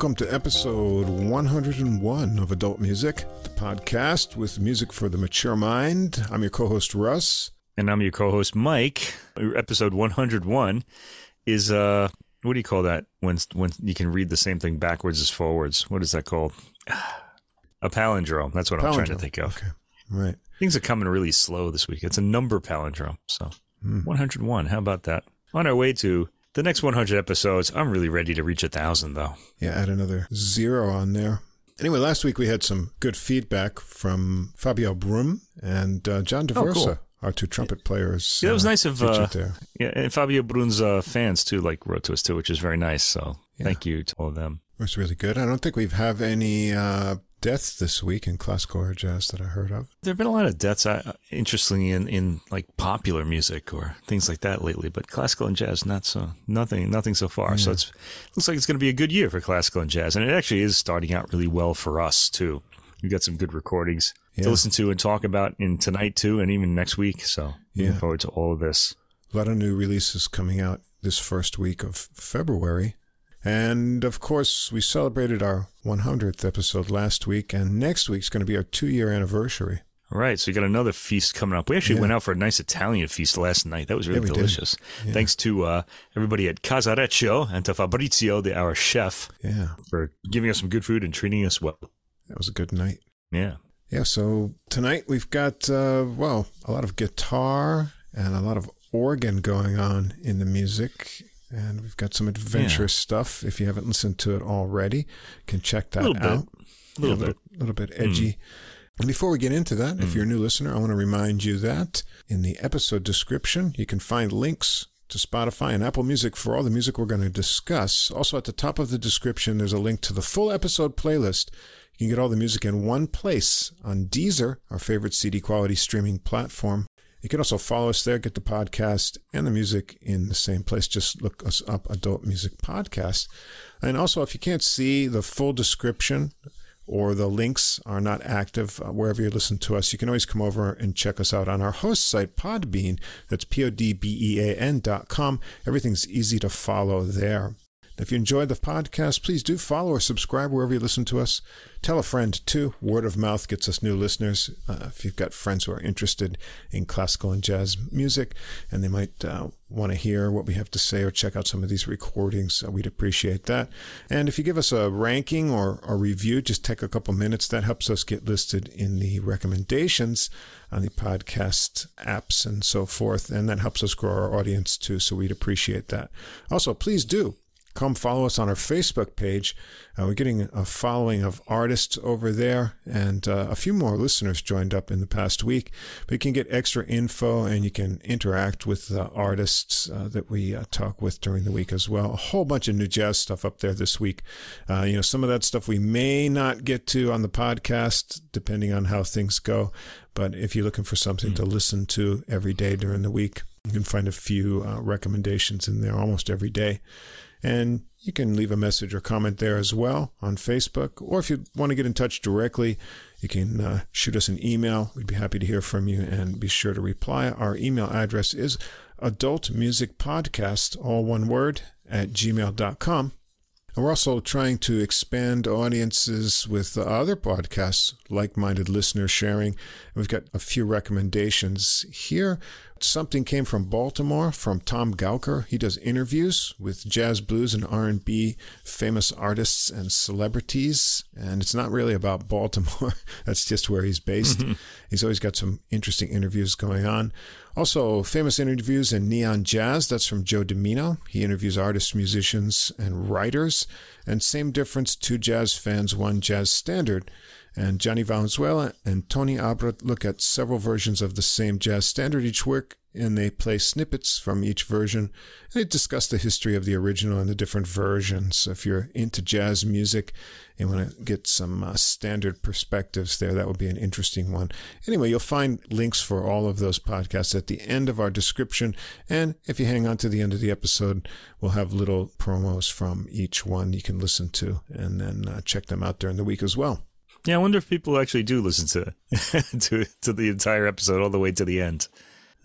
Welcome to episode 101 of Adult Music, the podcast with music for the mature mind. I'm your co host, Russ. And I'm your co host, Mike. Episode 101 is, uh, what do you call that when, when you can read the same thing backwards as forwards? What is that called? A palindrome. That's what palindrome. I'm trying to think of. Okay. Right. Things are coming really slow this week. It's a number palindrome. So mm. 101. How about that? On our way to the next 100 episodes, I'm really ready to reach a thousand, though. Yeah, add another zero on there. Anyway, last week we had some good feedback from Fabio Brum and uh, John Daversa, oh, cool. our two trumpet players. Yeah, it was uh, nice of uh, yeah, and Fabio Brum's uh, fans too, like wrote to us too, which is very nice. So yeah. thank you to all of them. It was really good. I don't think we've have any uh, deaths this week in classical or jazz that I heard of. There have been a lot of deaths, uh, interestingly, in, in like popular music or things like that lately, but classical and jazz, not so, nothing, nothing so far. Yeah. So it's looks like it's going to be a good year for classical and jazz, and it actually is starting out really well for us too. We've got some good recordings yeah. to listen to and talk about in tonight too, and even next week. So looking forward to all of this. A lot of new releases coming out this first week of February. And of course, we celebrated our 100th episode last week, and next week's going to be our two year anniversary. All right, so you got another feast coming up. We actually yeah. went out for a nice Italian feast last night. That was really yeah, delicious. Yeah. Thanks to uh, everybody at Casareccio and to Fabrizio, the, our chef, yeah, for giving us some good food and treating us well. That was a good night. Yeah. Yeah, so tonight we've got, uh, well, a lot of guitar and a lot of organ going on in the music and we've got some adventurous yeah. stuff. If you haven't listened to it already, you can check that a out. A little, yeah, bit. A little bit edgy. Mm. And before we get into that, mm. if you're a new listener, I want to remind you that in the episode description, you can find links to Spotify and Apple Music for all the music we're going to discuss. Also, at the top of the description, there's a link to the full episode playlist. You can get all the music in one place on Deezer, our favorite CD quality streaming platform. You can also follow us there, get the podcast and the music in the same place. Just look us up, Adult Music Podcast. And also, if you can't see the full description or the links are not active uh, wherever you listen to us, you can always come over and check us out on our host site, Podbean. That's P O D B E A N dot com. Everything's easy to follow there. If you enjoyed the podcast, please do follow or subscribe wherever you listen to us. Tell a friend too. Word of mouth gets us new listeners. Uh, if you've got friends who are interested in classical and jazz music and they might uh, want to hear what we have to say or check out some of these recordings, uh, we'd appreciate that. And if you give us a ranking or a review, just take a couple minutes. That helps us get listed in the recommendations on the podcast apps and so forth. And that helps us grow our audience too. So we'd appreciate that. Also, please do come follow us on our Facebook page. Uh, we're getting a following of artists over there, and uh, a few more listeners joined up in the past week. But you can get extra info and you can interact with the artists uh, that we uh, talk with during the week as well. A whole bunch of new jazz stuff up there this week. Uh, you know, some of that stuff we may not get to on the podcast, depending on how things go. But if you're looking for something mm-hmm. to listen to every day during the week, you can find a few uh, recommendations in there almost every day. And you can leave a message or comment there as well on Facebook. Or if you want to get in touch directly, you can uh, shoot us an email. We'd be happy to hear from you and be sure to reply. Our email address is adultmusicpodcast, all one word, at gmail.com. And we're also trying to expand audiences with other podcasts, like minded listeners sharing. We've got a few recommendations here. Something came from Baltimore from Tom Gauker. He does interviews with jazz, blues, and R&B famous artists and celebrities, and it's not really about Baltimore. That's just where he's based. Mm-hmm. He's always got some interesting interviews going on. Also, famous interviews in Neon Jazz. That's from Joe Dimino. He interviews artists, musicians, and writers. And same difference, two jazz fans, one jazz standard. And Johnny Valenzuela and Tony Abra look at several versions of the same jazz standard each week, and they play snippets from each version. And they discuss the history of the original and the different versions. So if you're into jazz music and want to get some uh, standard perspectives there, that would be an interesting one. Anyway, you'll find links for all of those podcasts at the end of our description. And if you hang on to the end of the episode, we'll have little promos from each one you can listen to and then uh, check them out during the week as well. Yeah, I wonder if people actually do listen to to to the entire episode all the way to the end.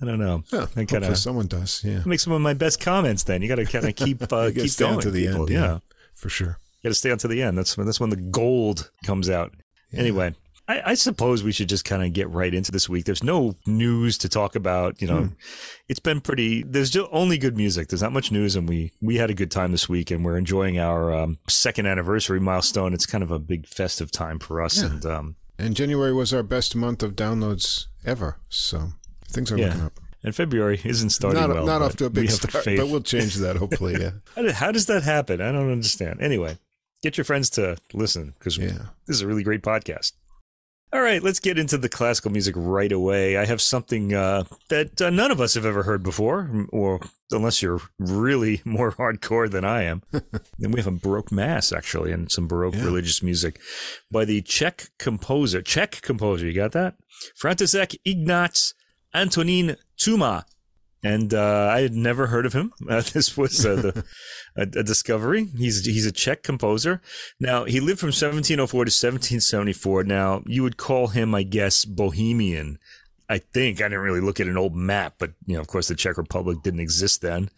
I don't know. Yeah, I kinda, someone does. Yeah, make some of my best comments. Then you got to kind of keep uh, keep going to the people. end. Yeah. yeah. for sure. You got to stay on to the end. That's when that's when the gold comes out. Yeah. Anyway, I, I, suppose we should just kind of get right into this week. There's no news to talk about. You know, hmm. it's been pretty. There's just only good music. There's not much news, and we we had a good time this week, and we're enjoying our um, second anniversary milestone. It's kind of a big festive time for us, yeah. and um, and January was our best month of downloads ever. So things are yeah. looking up. And February isn't starting not, well. Not off to a big start, but we'll change that hopefully. Yeah. how, how does that happen? I don't understand. Anyway, get your friends to listen because yeah. this is a really great podcast. All right, let's get into the classical music right away. I have something uh, that uh, none of us have ever heard before, or unless you're really more hardcore than I am. then we have a Baroque Mass, actually, and some Baroque yeah. religious music by the Czech composer. Czech composer, you got that? František Ignác Antonín Tuma. And uh, I had never heard of him. Uh, this was uh, the a, a, discovery. He's he's a Czech composer. Now he lived from 1704 to 1774. Now you would call him, I guess, Bohemian. I think I didn't really look at an old map, but you know, of course, the Czech Republic didn't exist then,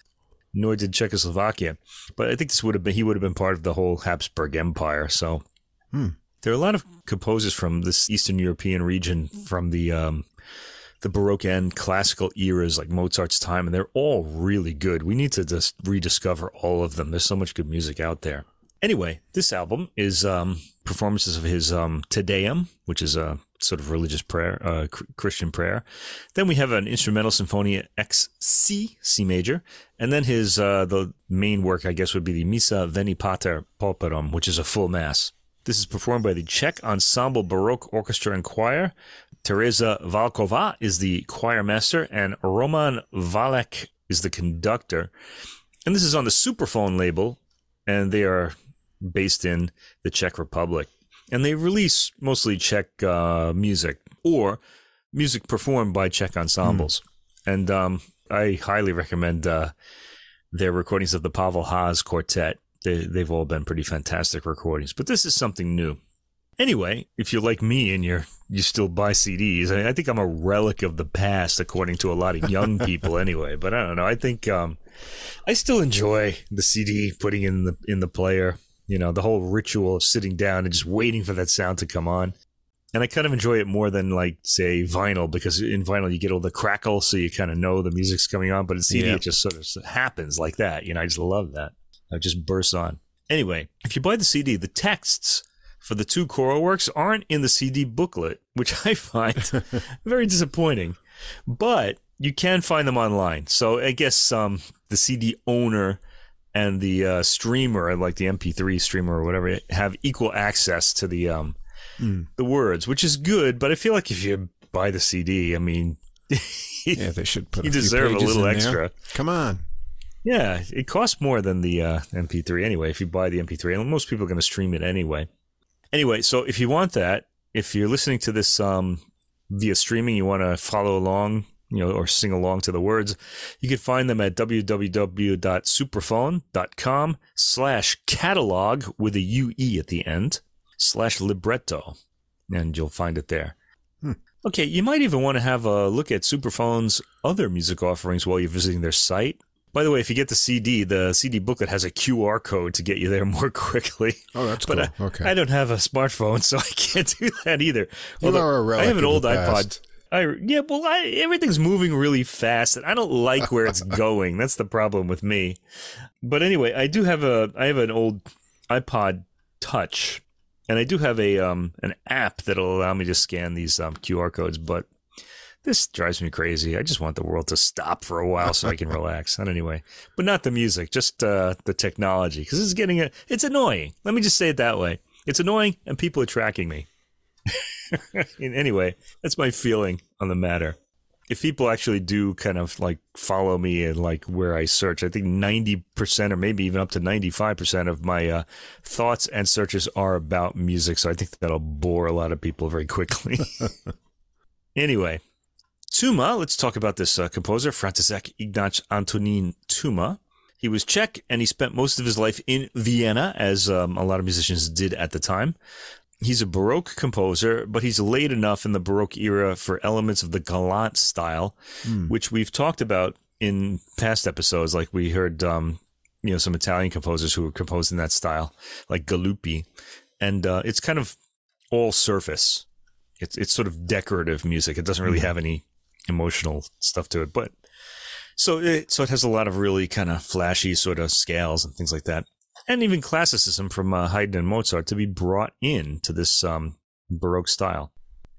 nor did Czechoslovakia. But I think this would have been he would have been part of the whole Habsburg Empire. So hmm. there are a lot of composers from this Eastern European region from the um, the Baroque and classical eras, like Mozart's time, and they're all really good. We need to just rediscover all of them. There's so much good music out there. Anyway, this album is um, performances of his um, Te Deum, which is a sort of religious prayer, uh, Christian prayer. Then we have an instrumental symphony X C, C major, and then his uh, the main work, I guess, would be the Missa Veni Pater Pauperum, which is a full mass. This is performed by the Czech Ensemble Baroque Orchestra and Choir. Teresa Valkova is the choir master, and Roman Valek is the conductor. And this is on the Supraphon label, and they are based in the Czech Republic. And they release mostly Czech uh, music or music performed by Czech ensembles. Mm. And um, I highly recommend uh, their recordings of the Pavel Haas Quartet. They, they've all been pretty fantastic recordings, but this is something new. Anyway, if you're like me and you're you still buy CDs, I, I, think I'm a relic of the past, according to a lot of young people. Anyway, but I don't know. I think um, I still enjoy the CD, putting in the in the player. You know, the whole ritual of sitting down and just waiting for that sound to come on. And I kind of enjoy it more than like say vinyl because in vinyl you get all the crackle, so you kind of know the music's coming on. But in CD, yeah. it just sort of happens like that. You know, I just love that. It just bursts on. Anyway, if you buy the CD, the texts for the two choral works aren't in the CD booklet, which I find very disappointing. But you can find them online. So I guess um, the CD owner and the uh, streamer, like the MP3 streamer or whatever, have equal access to the um, mm. the words, which is good. But I feel like if you buy the CD, I mean, yeah, they should put. You deserve a little extra. There. Come on. Yeah, it costs more than the uh, MP3 anyway. If you buy the MP3, and most people are going to stream it anyway. Anyway, so if you want that, if you're listening to this um, via streaming, you want to follow along, you know, or sing along to the words, you can find them at www.supraphon.com slash catalog with a UE at the end slash libretto. And you'll find it there. Hmm. Okay, you might even want to have a look at Supraphon's other music offerings while you're visiting their site. By the way, if you get the CD, the CD booklet has a QR code to get you there more quickly. Oh, that's but cool. I, okay. I don't have a smartphone, so I can't do that either. You Although, are a relic I have an old iPod. I yeah, well, I, everything's moving really fast, and I don't like where it's going. That's the problem with me. But anyway, I do have a I have an old iPod Touch, and I do have a um an app that'll allow me to scan these um, QR codes. But this drives me crazy. I just want the world to stop for a while so I can relax. And anyway, but not the music, just uh, the technology because it's getting a, it's annoying. Let me just say it that way. It's annoying, and people are tracking me. anyway, that's my feeling on the matter. If people actually do kind of like follow me and like where I search, I think 90% or maybe even up to 95% of my uh, thoughts and searches are about music. So I think that'll bore a lot of people very quickly. anyway, Tuma, let's talk about this uh, composer, František Ignác Antonín Tuma. He was Czech and he spent most of his life in Vienna, as um, a lot of musicians did at the time. He's a Baroque composer, but he's late enough in the Baroque era for elements of the galant style, mm. which we've talked about in past episodes. Like we heard um, you know some Italian composers who were composed in that style, like Galuppi, and uh, it's kind of all surface. It's it's sort of decorative music. It doesn't really have any emotional stuff to it, but so it so it has a lot of really kind of flashy sort of scales and things like that, and even classicism from uh, Haydn and Mozart to be brought in to this um, Baroque style.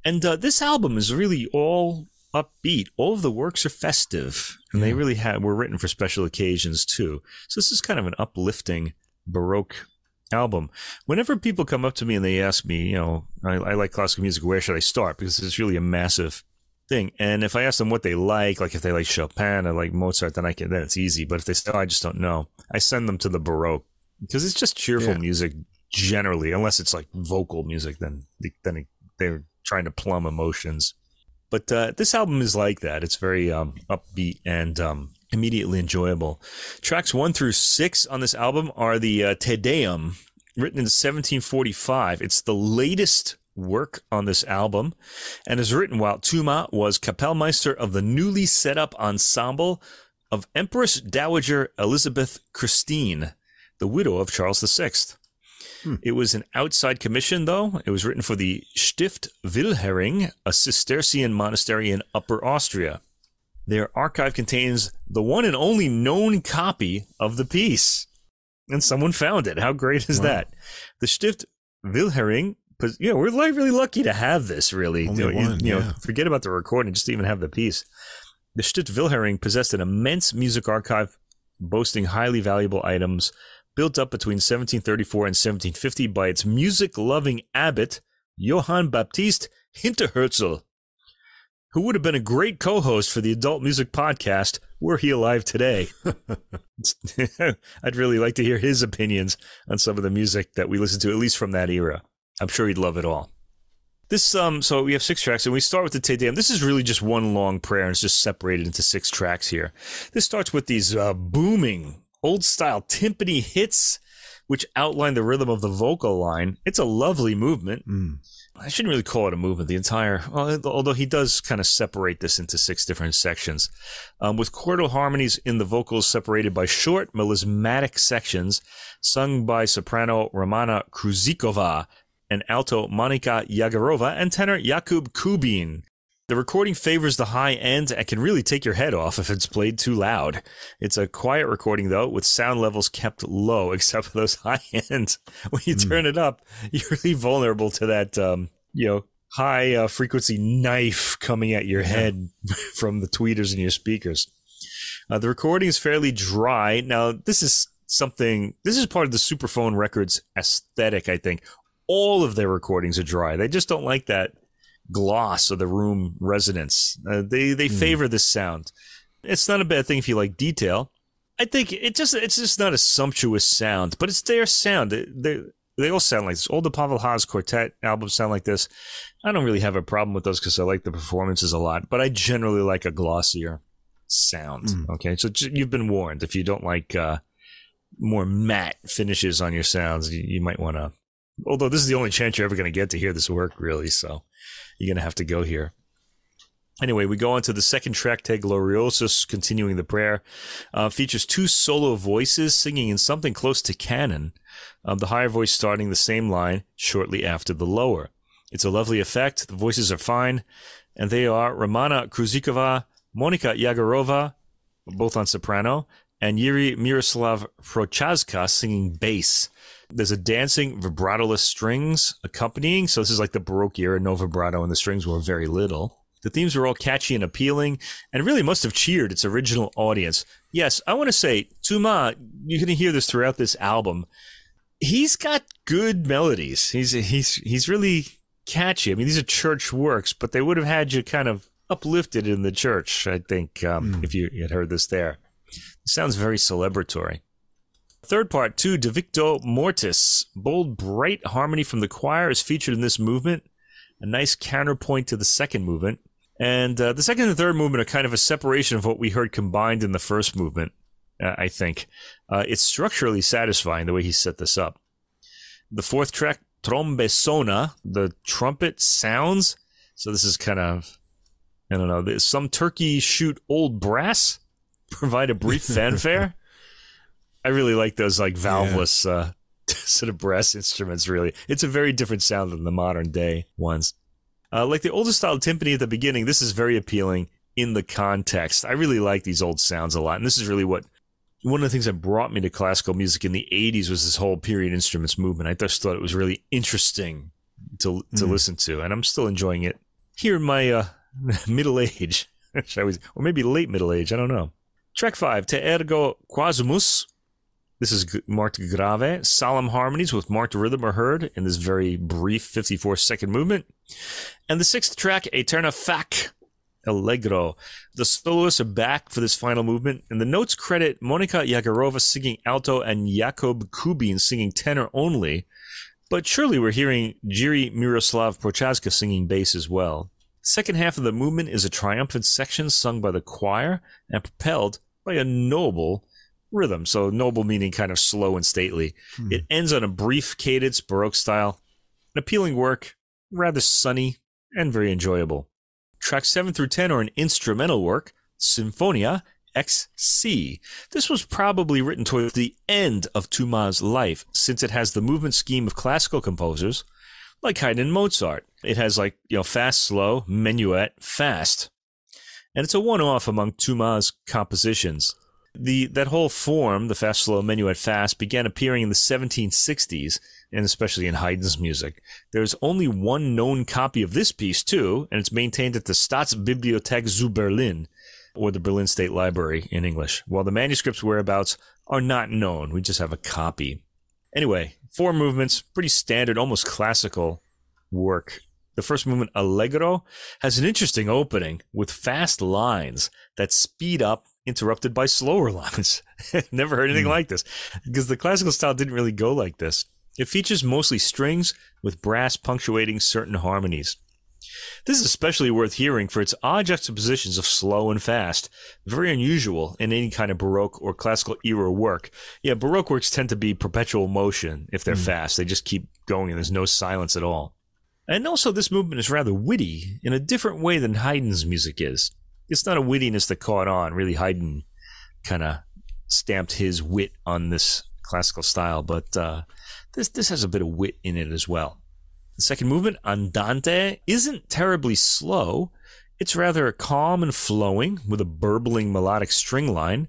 And uh, this album is really all upbeat. All of the works are festive, and they really had were written for special occasions too. So this is kind of an uplifting Baroque album. Whenever people come up to me and they ask me, you know, I, I like classical music, where should I start? Because it's really a massive thing. And if I ask them what they like, like if they like Chopin or like Mozart, then I can then it's easy. But if they say, oh, I just don't know, I send them to the Baroque because it's just cheerful Yeah. music generally, unless it's like vocal music, then then they're trying to plumb emotions. But uh, this album is like that. It's very um, upbeat and um, immediately enjoyable. Tracks one through six on this album are the uh, Te Deum, written in 1745. It's the latest work on this album and is written while Tuma was Kapellmeister of the newly set up ensemble of Empress Dowager Elizabeth Christine, the widow of Charles VI. Hmm. It was an outside commission, though. It was written for the Stift Wilhering, a Cistercian monastery in Upper Austria. Their archive contains the one and only known copy of the piece. And someone found it. How great is Wow. that? The Stift Wilhering, you know, we're like really lucky to have this, really. Only you know, one, you know, yeah. forget about the recording, just even have the piece. The Stift Wilhering possessed an immense music archive boasting highly valuable items built up between 1734 and 1750 by its music loving abbot, Johann Baptist Hinterherzl, who would have been a great co host for the Adult Music Podcast were he alive today. I'd really like to hear his opinions on some of the music that we listen to, at least from that era. I'm sure he'd love it all. This um, so we have six tracks, and we start with the Te Deum. This is really just one long prayer, and it's just separated into six tracks here. This starts with these uh, booming, old style timpani hits, which outline the rhythm of the vocal line. It's a lovely movement. Mm. I shouldn't really call it a movement. The entire, well, although he does kind of separate this into six different sections, um, with chordal harmonies in the vocals separated by short melismatic sections, sung by soprano Romana Kruzikova and alto Monika Jagerova and tenor Jakub Kubin. The recording favors the high end and can really take your head off if it's played too loud. It's a quiet recording though, with sound levels kept low, except for those high ends. When you turn it up, you're really vulnerable to that, um, you know, high uh, frequency knife coming at your head from the tweeters in your speakers. Uh, the recording is fairly dry. Now, this is something, this is part of the Supraphon Records aesthetic, I think. All of their recordings are dry. They just don't like that gloss of the room resonance. Uh, they they favor this sound. It's not a bad thing if you like detail. I think it just it's just not a sumptuous sound, but it's their sound. They they, they all sound like this. All the Pavel Haas quartet albums sound like this. I don't really have a problem with those because I like the performances a lot, but I generally like a glossier sound. Mm. Okay, so j- you've been warned. If you don't like uh, more matte finishes on your sounds, you, you might want to. Although this is the only chance you're ever going to get to hear this work, really. So you're going to have to go here. Anyway, we go on to the second track, Te Gloriosus, continuing the prayer. Uh, features two solo voices singing in something close to canon, um, the higher voice starting the same line shortly after the lower. It's a lovely effect. The voices are fine, and they are Romana Kruzikova, Monika Jagerova, both on soprano, and Jiri Miroslav Prochazka singing bass. There's a dancing vibratoless strings accompanying, so this is like the Baroque era, no vibrato, and the strings were very little. The themes were all catchy and appealing, and really must have cheered its original audience. Yes, I want to say, Tuma, you're going to hear this throughout this album. He's got good melodies. He's he's he's really catchy. I mean, these are church works, but they would have had you kind of uplifted in the church. I think um, if you had heard this there, it sounds very celebratory. Third part, two, De Victo Mortis. Bold, bright harmony from the choir is featured in this movement. A nice counterpoint to the second movement. And uh, the second and third movement are kind of a separation of what we heard combined in the first movement, uh, I think. Uh, it's structurally satisfying the way he set this up. The fourth track, Trombesona, the trumpet sounds. So this is kind of, I don't know, some turkey shoot old brass, provide a brief fanfare. I really like those like valveless yeah. uh, sort of brass instruments. Really, it's a very different sound than the modern day ones. Uh, like the older style timpani at the beginning, this is very appealing in the context. I really like these old sounds a lot, and this is really what one of the things that brought me to classical music in the 80s was this whole period instruments movement. I just thought it was really interesting to to mm. listen to, and I'm still enjoying it here in my uh, middle age, or maybe late middle age. I don't know. Track five, Te Ergo Quaesumus. This is marked grave. Solemn harmonies with marked rhythm are heard in this very brief 54 second movement. And the sixth track, Eterna Fac Allegro. The soloists are back for this final movement, and the notes credit Monika Jagerova singing alto and Jakub Kubin singing tenor only. But surely we're hearing Jiri Miroslav Prochazka singing bass as well. Second half of the movement is a triumphant section sung by the choir and propelled by a noble rhythm. So noble meaning kind of slow and stately. Hmm. It ends on a brief cadence, Baroque style. An appealing work, rather sunny and very enjoyable. Tracks 7 through 10 are an instrumental work, Symphonia XC. This was probably written towards the end of Tuma's life, since it has the movement scheme of classical composers like Haydn and Mozart. It has like, you know, fast, slow, minuet, fast. And it's a one-off among Tuma's compositions. The that whole form, the fast, slow, minuet, fast, began appearing in the 1760s, and especially in Haydn's music. There's only one known copy of this piece too, and it's maintained at the Staatsbibliothek zu Berlin, or the Berlin State Library in English. While the manuscript's whereabouts are not known, we just have a copy. Anyway, four movements, pretty standard, almost classical work. The first movement, Allegro, has an interesting opening with fast lines that speed up, interrupted by slower lines. Never heard anything mm. like this because the classical style didn't really go like this. It features mostly strings with brass punctuating certain harmonies. This is especially worth hearing for its odd juxtapositions of slow and fast, very unusual in any kind of Baroque or classical era work. Yeah, Baroque works tend to be perpetual motion if they're mm. fast. They just keep going and there's no silence at all. And also, this movement is rather witty in a different way than Haydn's music is. It's not a wittiness that caught on. Really, Haydn kind of stamped his wit on this classical style, but uh, this this has a bit of wit in it as well. The second movement, Andante, isn't terribly slow. It's rather calm and flowing with a burbling melodic string line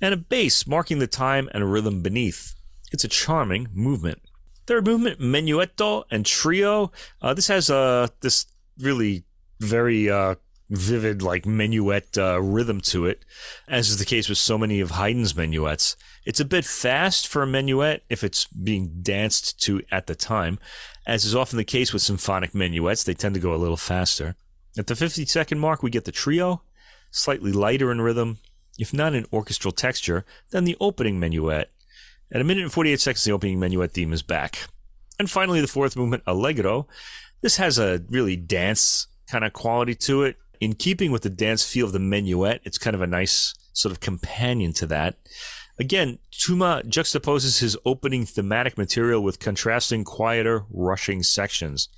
and a bass marking the time and rhythm beneath. It's a charming movement. Third movement, Menuetto and Trio. Uh, this has uh, this really very uh, vivid, like minuet uh, rhythm to it, as is the case with so many of Haydn's minuets. It's a bit fast for a minuet if it's being danced to at the time, as is often the case with symphonic minuets, they tend to go a little faster. At the 50 second mark, we get the trio, slightly lighter in rhythm, if not in orchestral texture, than the opening minuet. At a minute and 48 seconds, the opening minuet theme is back. And finally, the fourth movement, Allegro. This has a really dance kind of quality to it. In keeping with the dance feel of the minuet, it's kind of a nice sort of companion to that. Again, Tuma juxtaposes his opening thematic material with contrasting, quieter, rushing sections.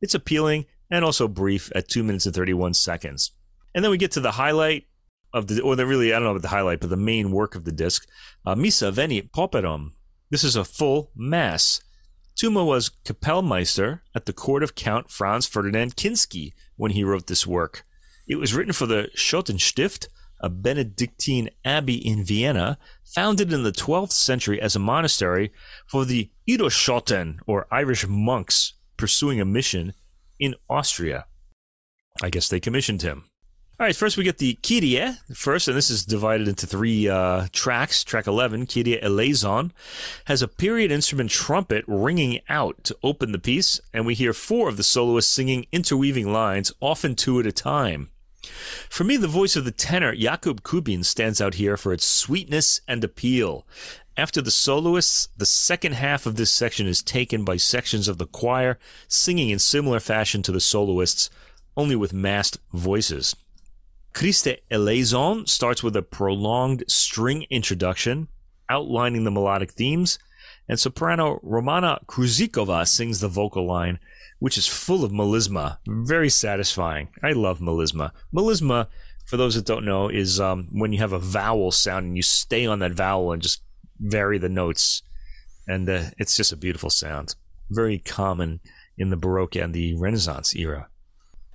It's appealing and also brief at 2 minutes and 31 seconds. And then we get to the highlight of the, or the really, I don't know about the highlight, but the main work of the disc, uh, Missa Veni Pauperum. This is a full mass. Tuma was Kapellmeister at the court of Count Franz Ferdinand Kinsky when he wrote this work. It was written for the Schottenstift, a Benedictine abbey in Vienna, founded in the 12th century as a monastery for the Iroschotten, or Irish monks pursuing a mission in Austria. I guess they commissioned him. All right, first we get the Kyrie first, and this is divided into three uh, tracks. Track 11, Kyrie eleison, has a period instrument trumpet ringing out to open the piece, and we hear four of the soloists singing interweaving lines, often two at a time. For me, the voice of the tenor Jakub Kubin stands out here for its sweetness and appeal. After the soloists, the second half of this section is taken by sections of the choir singing in similar fashion to the soloists, only with masked voices. Christe Eleison starts with a prolonged string introduction outlining the melodic themes, and soprano Romana Kruzikova sings the vocal line which is full of melisma. Very satisfying. I love melisma. Melisma, for those that don't know, is um, when you have a vowel sound and you stay on that vowel and just vary the notes, and uh, it's just a beautiful sound. Very common in the Baroque and the Renaissance era.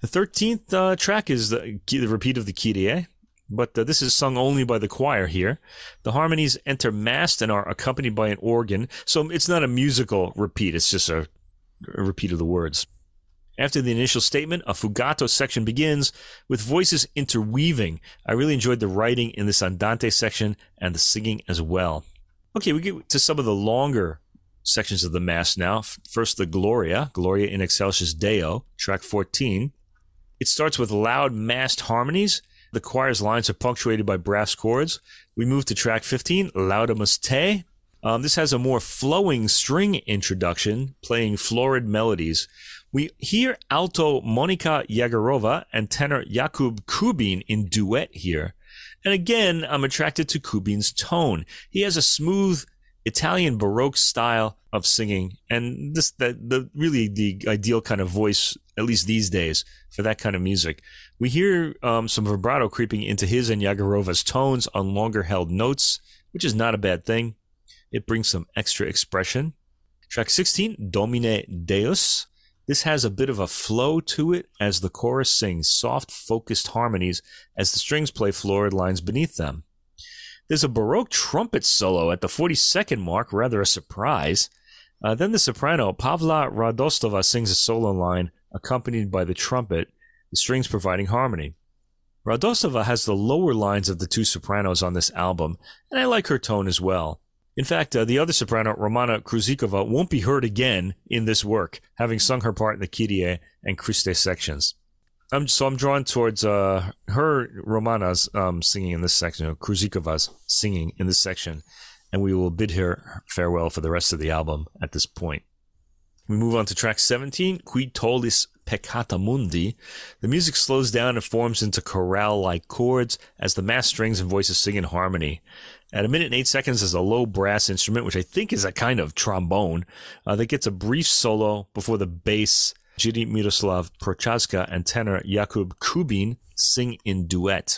The 13th uh, track is the, the, repeat of the Kyrie, but uh, this is sung only by the choir here. The harmonies enter massed and are accompanied by an organ, so it's not a musical repeat, it's just a, a repeat of the words. After the initial statement, a fugato section begins with voices interweaving. I really enjoyed the writing in this andante section and the singing as well. Okay, we get to some of the longer sections of the Mass now. First, the Gloria, Gloria in Excelsis Deo, track 14. It starts with loud massed harmonies. The choir's lines are punctuated by brass chords. We move to track 15, Laudamus Te. Um, this has a more flowing string introduction, playing florid melodies. We hear alto Monika Jagerova and tenor Jakub Kubin in duet here. And again, I'm attracted to Kubin's tone. He has a smooth Italian Baroque style of singing, and this that the really the ideal kind of voice, at least these days, for that kind of music. We hear um, some vibrato creeping into his and Jagerova's tones on longer held notes, which is not a bad thing. It brings some extra expression. Track 16, Domine Deus. This has a bit of a flow to it as the chorus sings soft, focused harmonies as the strings play florid lines beneath them. There's a Baroque trumpet solo at the 42nd mark, rather a surprise. Uh, then the soprano, Pavla Radostova, sings a solo line accompanied by the trumpet, the strings providing harmony. Radostova has the lower lines of the two sopranos on this album, and I like her tone as well. In fact, uh, the other soprano, Romana Kruzikova, won't be heard again in this work, having sung her part in the Kyrie and Christe sections. I'm, so I'm drawn towards uh, her, Romana's um, singing in this section, or Kruzikova's singing in this section, and we will bid her farewell for the rest of the album at this point. We move on to track 17, Qui Tollis Peccata Mundi. The music slows down and forms into chorale like chords as the mass strings and voices sing in harmony. At a minute and eight seconds, there's a low brass instrument, which I think is a kind of trombone, uh, that gets a brief solo before the bass, Jiri Miroslav Prochazka and tenor Jakub Kubin sing in duet.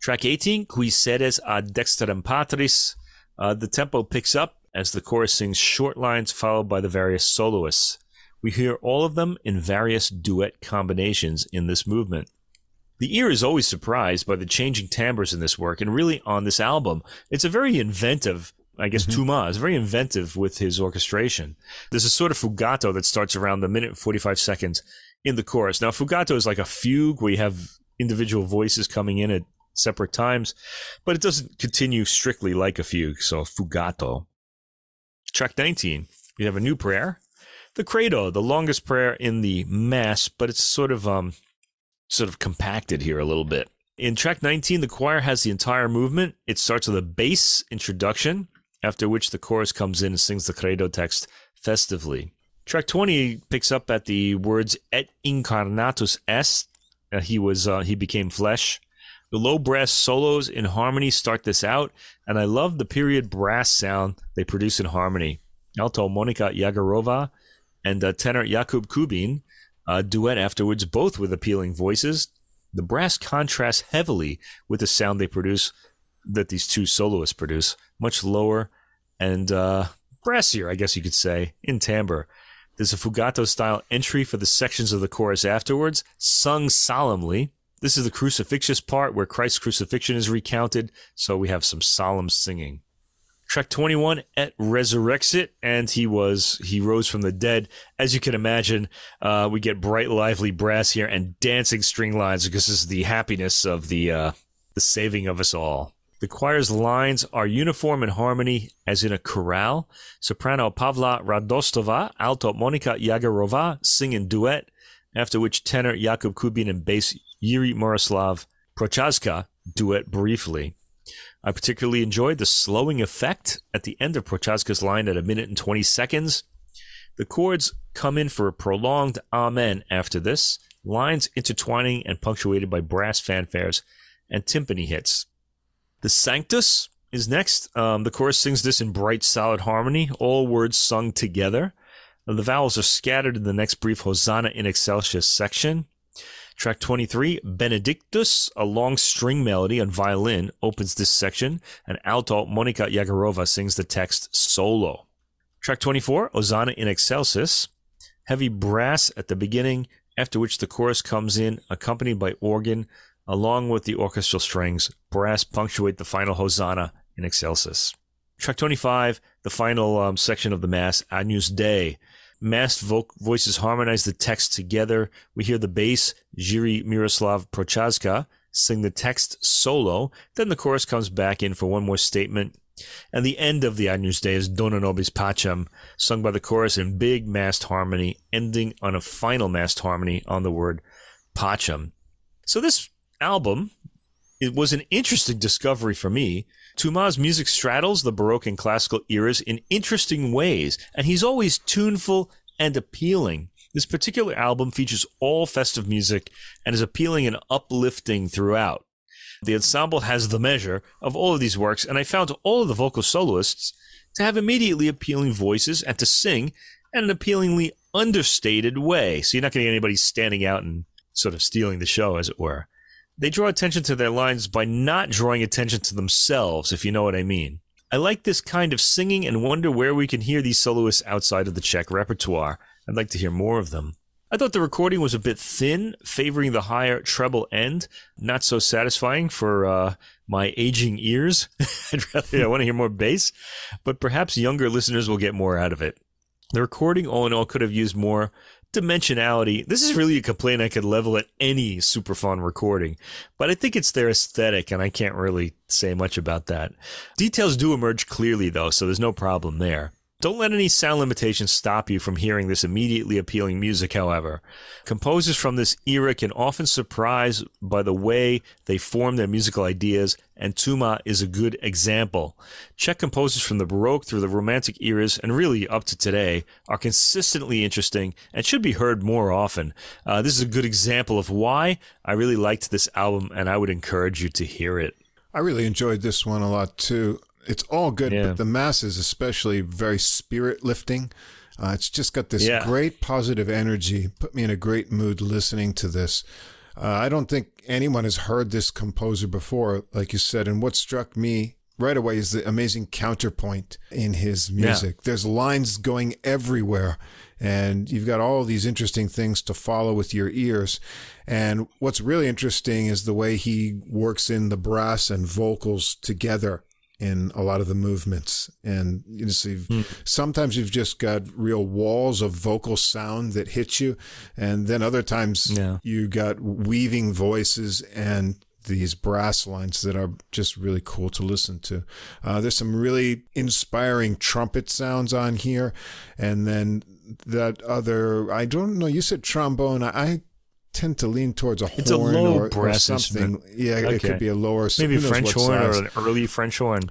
Track 18, Qui sedes ad dexteram patris. Uh, the tempo picks up as the chorus sings short lines followed by the various soloists. We hear all of them in various duet combinations in this movement. The ear is always surprised by the changing timbres in this work, and really on this album, it's a very inventive. I guess mm-hmm. Tuma is very inventive with his orchestration. There's a sort of fugato that starts around the minute and 45 seconds in the chorus. Now, fugato is like a fugue where you have individual voices coming in at separate times, but it doesn't continue strictly like a fugue. So, fugato. Track 19, we have a new prayer. The Credo, the longest prayer in the Mass, but it's sort of um, sort of compacted here a little bit. In track 19, the choir has the entire movement. It starts with a bass introduction, after which the chorus comes in and sings the credo text festively. Track 20 picks up at the words et incarnatus est. Uh, he was uh, he became flesh. The low brass solos in harmony start this out, and I love the period brass sound they produce in harmony. Alto Monika Jagerova and uh, tenor Jakub Kubin a duet afterwards, both with appealing voices. The brass contrasts heavily with the sound they produce, that these two soloists produce, much lower and uh, brassier, I guess you could say, in timbre. There's a fugato style entry for the sections of the chorus afterwards, sung solemnly. This is the crucifixious part where Christ's crucifixion is recounted, so we have some solemn singing. Track 21 et resurrexit, and he was he rose from the dead. As you can imagine, uh, we get bright, lively brass here and dancing string lines because this is the happiness of the uh, the saving of us all. The choir's lines are uniform in harmony, as in a chorale. Soprano Pavla Radostova, alto Monika Jagerova sing in duet, after which tenor Jakub Kubin and bass Jiri Miroslav Prochazka duet briefly. I particularly enjoyed the slowing effect at the end of Prochazka's line at a minute and 20 seconds. The chords come in for a prolonged amen after this, lines intertwining and punctuated by brass fanfares and timpani hits. The Sanctus is next. Um, the chorus sings this in bright, solid harmony, all words sung together. The vowels are scattered in the next brief Hosanna in Excelsis section. Track 23, Benedictus, a long string melody on violin, opens this section, and alto Monika Jagerova sings the text solo. Track 24, Hosanna in Excelsis, heavy brass at the beginning, after which the chorus comes in, accompanied by organ, along with the orchestral strings. Brass punctuate the final Hosanna in Excelsis. Track 25, the final um, section of the Mass, Agnus Dei. Massed vo- voices harmonize the text together. We hear the bass, Jiří Miroslav Procházka, sing the text solo. Then the chorus comes back in for one more statement. And the end of the Agnus Dei is Dona Nobis Pacem, sung by the chorus in big massed harmony, ending on a final massed harmony on the word Pacem. So this album, it was an interesting discovery for me. Tuma's music straddles the Baroque and classical eras in interesting ways, and he's always tuneful and appealing. This particular album features all festive music and is appealing and uplifting throughout. The ensemble has the measure of all of these works, and I found all of the vocal soloists to have immediately appealing voices and to sing in an appealingly understated way. So you're not getting anybody standing out and sort of stealing the show, as it were. They draw attention to their lines by not drawing attention to themselves, if you know what I mean. I like this kind of singing and wonder where we can hear these soloists outside of the Czech repertoire. I'd like to hear more of them. I thought the recording was a bit thin, favoring the higher treble end. Not so satisfying for uh, my aging ears. I'd rather, I want to hear more bass, but perhaps younger listeners will get more out of it. The recording, all in all, could have used more dimensionality. This is really a complaint I could level at any Supraphon recording, but I think it's their aesthetic, and I can't really say much about that. Details do emerge clearly, though, so there's no problem there. Don't let any sound limitations stop you from hearing this immediately appealing music, however. Composers from this era can often surprise by the way they form their musical ideas, and Tuma is a good example. Czech composers from the Baroque through the Romantic eras and really up to today are consistently interesting and should be heard more often. Uh, this is a good example of why I really liked this album, and I would encourage you to hear it. I really enjoyed this one a lot too it's all good, yeah. but the mass is especially very spirit lifting. Uh, it's just got this yeah. great positive energy. Put me in a great mood listening to this. Uh, I don't think anyone has heard this composer before, like you said. And what struck me right away is the amazing counterpoint in his music. Yeah. There's lines going everywhere, and you've got all these interesting things to follow with your ears. And what's really interesting is the way he works in the brass and vocals together in a lot of the movements. And you know, so mm. sometimes you've just got real walls of vocal sound that hit you. And then other times yeah. you got weaving voices and these brass lines that are just really cool to listen to. Uh, there's some really inspiring trumpet sounds on here. And then that other, I don't know, you said trombone. I tend to lean towards a it's horn a low or, or something. Yeah, okay. it could be a lower, maybe French horn size. or an early French horn.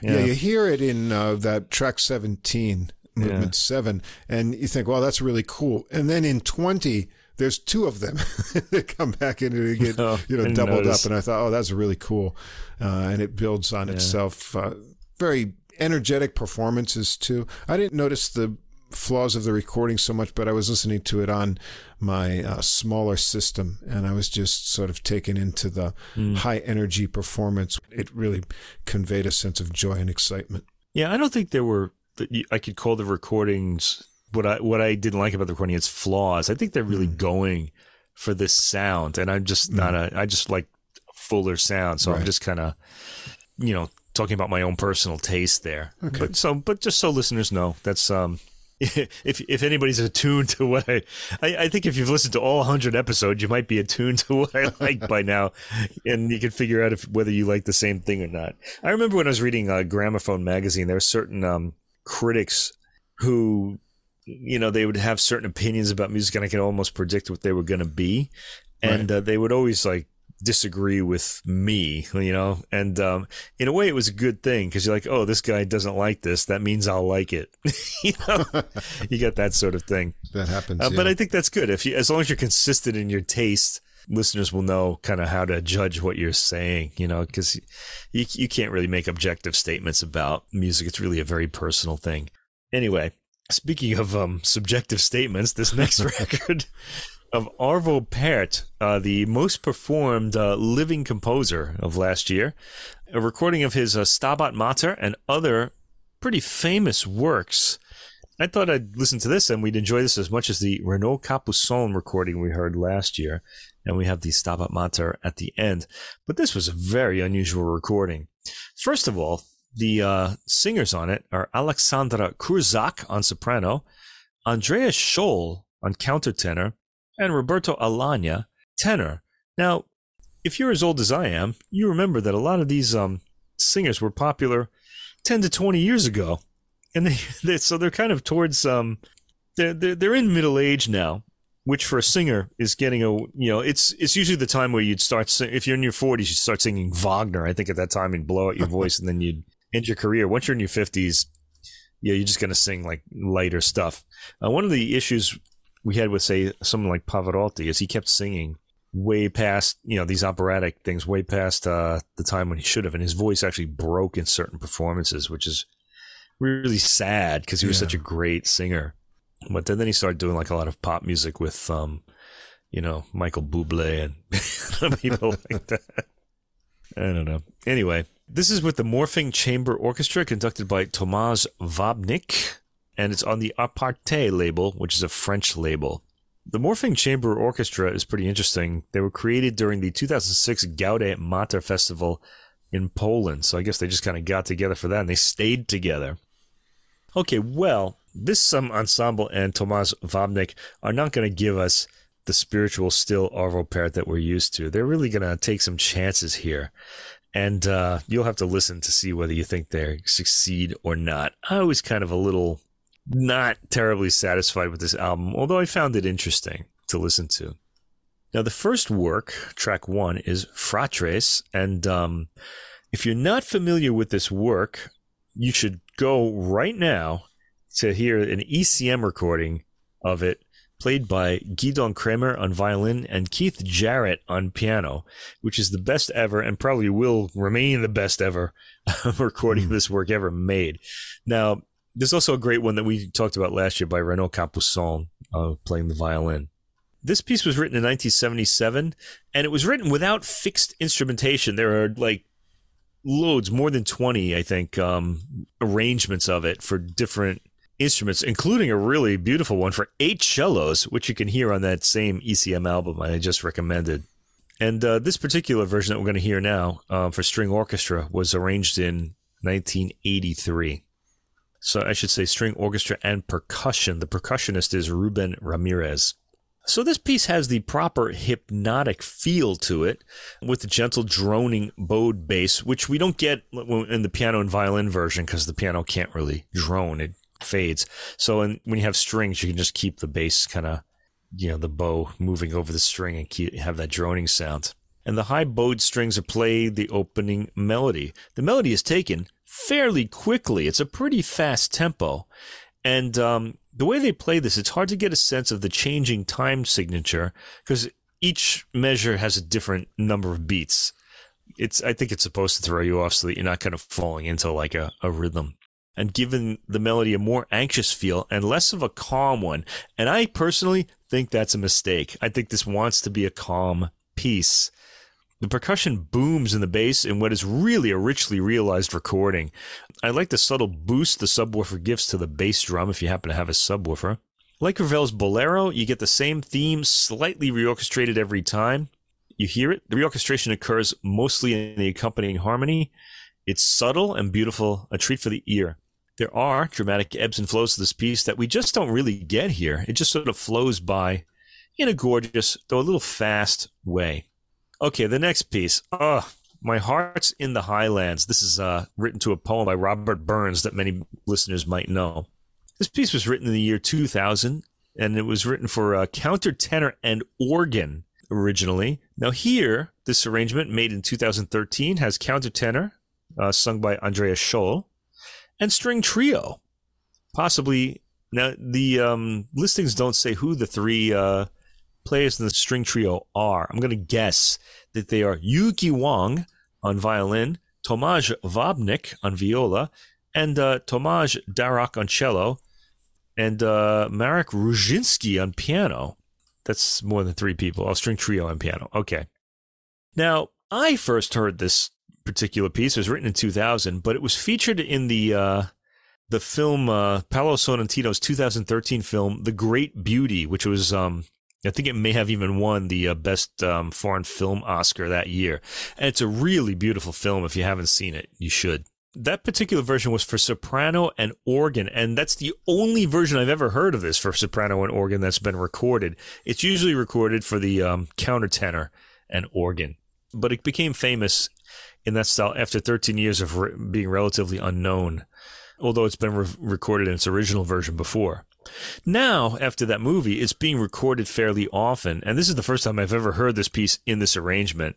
Yeah, yeah you hear it in uh, that track 17, movement yeah. 7, and you think, wow, that's really cool. And then in 20, there's two of them that come back in and get oh, you know doubled notice. up and i thought oh that's really cool uh, and it builds on yeah. itself uh, very energetic performances too i didn't notice the flaws of the recording so much, but I was listening to it on my uh, smaller system and I was just sort of taken into the mm. high energy performance. It really conveyed a sense of joy and excitement. Yeah, I don't think there were, I could call the recordings what I, what I didn't like about the recording, it's flaws. I think they're really mm. going for this sound and I'm just mm. not a, I just like fuller sound. So right. I'm just kind of, you know, talking about my own personal taste there. Okay. But so, but just so listeners know, that's um, if if anybody's attuned to what I, I, I think if you've listened to all 100 episodes, you might be attuned to what I like by now, and you can figure out if whether you like the same thing or not. I remember when I was reading uh, Gramophone magazine, there were certain um, critics who, you know, they would have certain opinions about music, and I could almost predict what they were going to be, and right. uh, they would always like disagree with me, you know? And um, in a way, it was a good thing because you're like, oh, this guy doesn't like this. That means I'll like it. you know? you get that sort of thing. That happens. Uh, yeah. But I think that's good. If you, as long as you're consistent in your taste, listeners will know kind of how to judge what you're saying, you know, because you, you can't really make objective statements about music. It's really a very personal thing. Anyway, speaking of um, subjective statements, this next record of Arvo Pärt, uh, the most performed uh, living composer of last year. A recording of his uh, Stabat Mater and other pretty famous works. I thought I'd listen to this and we'd enjoy this as much as the Renaud Capuçon recording we heard last year. And we have the Stabat Mater at the end. But this was a very unusual recording. First of all, the uh, singers on it are Alexandra Kurzak on soprano, Andreas Scholl on countertenor, and Roberto Alagna, tenor. Now, if you're as old as I am, you remember that a lot of these um, singers were popular 10 to 20 years ago. And they, they so they're kind of towards um they're, they're they're in middle age now, which for a singer is getting a you know it's it's usually the time where you'd start sing, if you're in your 40s you start singing Wagner I think at that time you'd blow out your voice and then you'd end your career. Once you're in your 50s, yeah, you're just going to sing like lighter stuff. Uh, one of the issues we had with say someone like Pavarotti is he kept singing way past you know these operatic things way past uh, the time when he should have and his voice actually broke in certain performances which is really sad because he was yeah. such a great singer. But then, then he started doing like a lot of pop music with um you know michael bublé and people like that. I don't know. Anyway this is with the morphing chamber orchestra conducted by tomas vabnik and it's on the Aparte label, which is a French label. The Morphing Chamber Orchestra is pretty interesting. They were created during the 2006 Gaude Mater Festival in Poland, so I guess they just kind of got together for that and they stayed together. Okay, well, this um, ensemble and Tomasz Wabnik are not going to give us the spiritual still Arvo Pärt that we're used to. They're really going to take some chances here. And uh, you'll have to listen to see whether you think they succeed or not. I was kind of a little not terribly satisfied with this album, although I found it interesting to listen to. Now, the first work, track one, is Fratres. And um, if you're not familiar with this work, you should go right now to hear an ECM recording of it played by Gidon Kremer on violin and Keith Jarrett on piano, which is the best ever and probably will remain the best ever recording of this work ever made. Now, there's also a great one that we talked about last year by Renaud Capuçon uh, playing the violin. This piece was written in 1977, and it was written without fixed instrumentation. There are like loads, more than 20, I think, um, arrangements of it for different instruments, including a really beautiful one for eight cellos, which you can hear on that same ECM album I just recommended. And uh, this particular version that we're going to hear now uh, for string orchestra was arranged in 1983. So I should say string orchestra and percussion. The percussionist is Ruben Ramirez. So this piece has the proper hypnotic feel to it with the gentle droning bowed bass, which we don't get in the piano and violin version because the piano can't really drone. It fades. So in, when you have strings, you can just keep the bass kind of, you know, the bow moving over the string and keep, have that droning sound. And the high bowed strings are played the opening melody. The melody is taken fairly quickly. It's a pretty fast tempo. And um, the way they play this, it's hard to get a sense of the changing time signature because each measure has a different number of beats. It's I think it's supposed to throw you off so that you're not kind of falling into like a, a rhythm and giving the melody a more anxious feel and less of a calm one. And I personally think that's a mistake. I think this wants to be a calm piece. The percussion booms in the bass in what is really a richly realized recording. I like the subtle boost the subwoofer gives to the bass drum if you happen to have a subwoofer. Like Ravel's Bolero, you get the same theme slightly reorchestrated every time. You hear it. The reorchestration occurs mostly in the accompanying harmony. It's subtle and beautiful, a treat for the ear. There are dramatic ebbs and flows to this piece that we just don't really get here. It just sort of flows by in a gorgeous, though a little fast way. Okay, the next piece. Oh, my heart's in the highlands. This is uh, written to a poem by Robert Burns that many listeners might know. This piece was written in the year 2000, and it was written for uh, countertenor and organ originally. Now here, this arrangement made in 2013 has countertenor, uh, sung by Andreas Scholl, and string trio. Possibly now the um, listings don't say who the three uh, players in the string trio are. I'm going to guess that they are Yuki Wang on violin, Tomasz Wabnik on viola, and uh, Tomasz Darak on cello, and uh, Marek Ruzhinsky on piano. That's more than three people. Oh, string trio and piano. Okay. Now, I first heard this particular piece. It was written in 2000, but it was featured in the uh, the film uh, Paolo Sorrentino's 2013 film, The Great Beauty, which was um, I think it may have even won the uh, best um, foreign film Oscar that year. And it's a really beautiful film. If you haven't seen it, you should. That particular version was for soprano and organ, and that's the only version I've ever heard of this for soprano and organ that's been recorded. It's usually recorded for the um, countertenor and organ, but it became famous in that style after 13 years of re- being relatively unknown, although it's been re- recorded in its original version before. Now, after that movie, it's being recorded fairly often, and this is the first time I've ever heard this piece in this arrangement.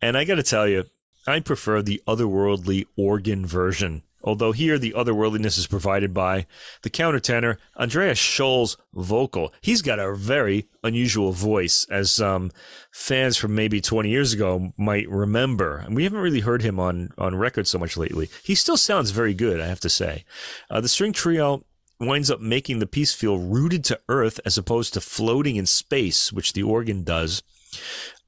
And I got to tell you, I prefer the otherworldly organ version. Although here the otherworldliness is provided by the countertenor Andreas Scholl's vocal. He's got a very unusual voice, as um, fans from maybe 20 years ago might remember. And we haven't really heard him on, on record so much lately. He still sounds very good, I have to say. Uh, the string trio winds up making the piece feel rooted to earth as opposed to floating in space, which the organ does.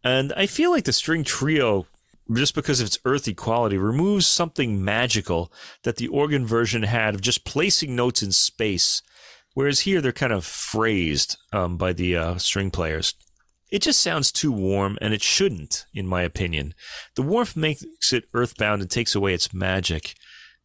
And I feel like the string trio just because of its earthy quality, removes something magical that the organ version had of just placing notes in space. Whereas here they're kind of phrased um, by the uh, string players. It just sounds too warm, and it shouldn't, in my opinion. The warmth makes it earthbound and takes away its magic.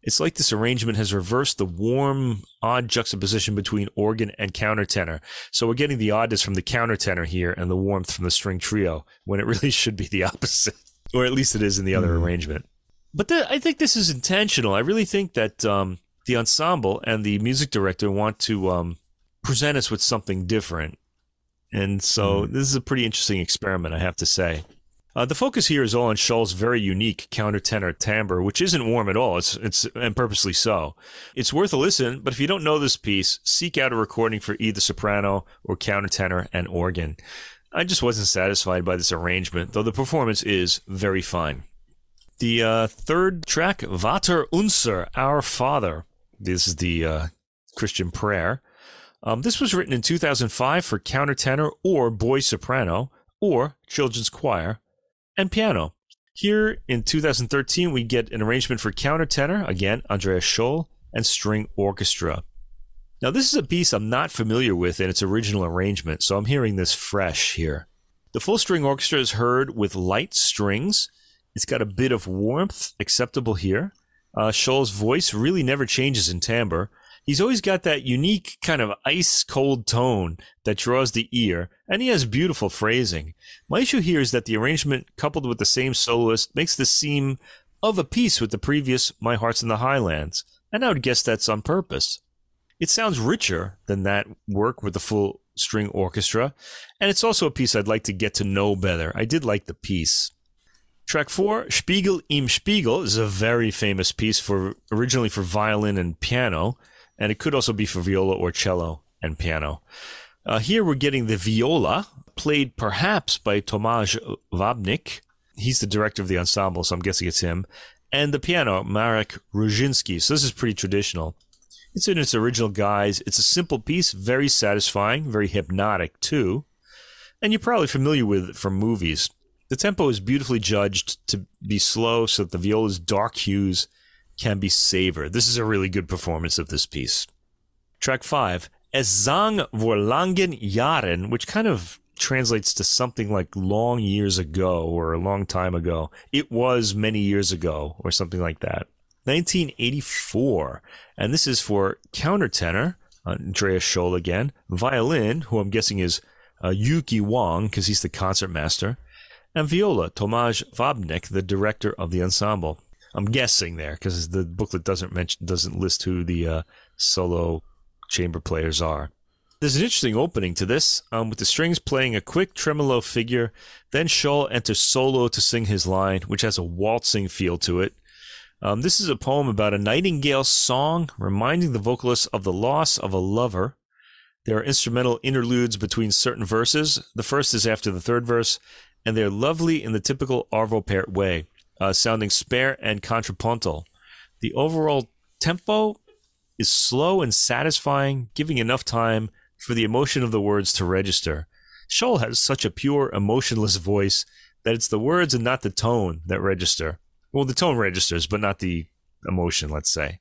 It's like this arrangement has reversed the warm, odd juxtaposition between organ and countertenor. So we're getting the oddness from the countertenor here and the warmth from the string trio, when it really should be the opposite or at least it is in the other mm. arrangement. But the, I think this is intentional. I really think that um, the ensemble and the music director want to um, present us with something different, and so mm. this is a pretty interesting experiment, I have to say. Uh, the focus here is all on Scholl's very unique countertenor timbre, which isn't warm at all. It's it's and purposely so. It's worth a listen, but if you don't know this piece, seek out a recording for either soprano or countertenor and organ. I just wasn't satisfied by this arrangement, though the performance is very fine. The uh, third track, Vater unser, Our Father. This is the uh, Christian prayer. Um, this was written in 2005 for countertenor or boy soprano or children's choir and piano. Here in 2013, we get an arrangement for countertenor, again, Andreas Scholl, and string orchestra. Now, this is a piece I'm not familiar with in its original arrangement, so I'm hearing this fresh here. The full string orchestra is heard with light strings. It's got a bit of warmth acceptable here. Uh, Scholl's voice really never changes in timbre. He's always got that unique kind of ice cold tone that draws the ear, and he has beautiful phrasing. My issue here is that the arrangement, coupled with the same soloist, makes this seem of a piece with the previous My Heart's in the Highlands, and I would guess that's on purpose. It sounds richer than that work with the full string orchestra, and it's also a piece I'd like to get to know better. I did like the piece. Track four, Spiegel im Spiegel, is a very famous piece for originally for violin and piano, and it could also be for viola or cello and piano. Uh, here we're getting the viola, played perhaps by Tomasz Wabnik. He's the director of the ensemble, so I'm guessing it's him. And the piano, Marek Ruzinski. So this is pretty traditional. It's in its original guise. It's a simple piece, very satisfying, very hypnotic too. And you're probably familiar with it from movies. The tempo is beautifully judged to be slow so that the viola's dark hues can be savored. This is a really good performance of this piece. Track 5, Es sang vor langen Jahren, which kind of translates to something like long years ago or a long time ago. It was many years ago or something like that. 1984. And this is for countertenor, Andreas Scholl again, violin, who I'm guessing is uh, Yuki Wang, because he's the concertmaster, and viola, Tomasz Wabnik, the director of the ensemble. I'm guessing there, because the booklet doesn't mention, doesn't list who the uh, solo chamber players are. There's an interesting opening to this, um, with the strings playing a quick tremolo figure. Then Scholl enters solo to sing his line, which has a waltzing feel to it. Um, this is a poem about a nightingale's song, reminding the vocalist of the loss of a lover. There are instrumental interludes between certain verses. The first is after the third verse, and they're lovely in the typical Arvo Pärt way, uh, sounding spare and contrapuntal. The overall tempo is slow and satisfying, giving enough time for the emotion of the words to register. Scholl has such a pure, emotionless voice that it's the words and not the tone that register. Well, the tone registers, but not the emotion, let's say.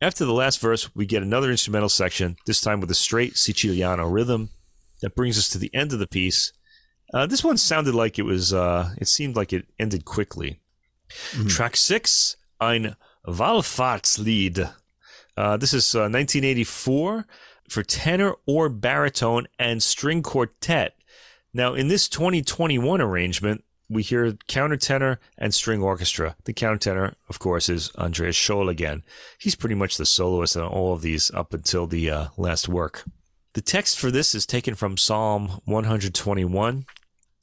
After the last verse, we get another instrumental section, this time with a straight Siciliano rhythm that brings us to the end of the piece. Uh, this one sounded like it was, uh, it seemed like it ended quickly. Mm-hmm. Track six, Ein Wallfahrtslied. Uh, this is 1984 uh, for tenor or baritone and string quartet. Now, in this 2021 arrangement, we hear countertenor and string orchestra. The countertenor, of course, is Andreas Scholl again. He's pretty much the soloist on all of these up until the uh, last work. The text for this is taken from Psalm 121,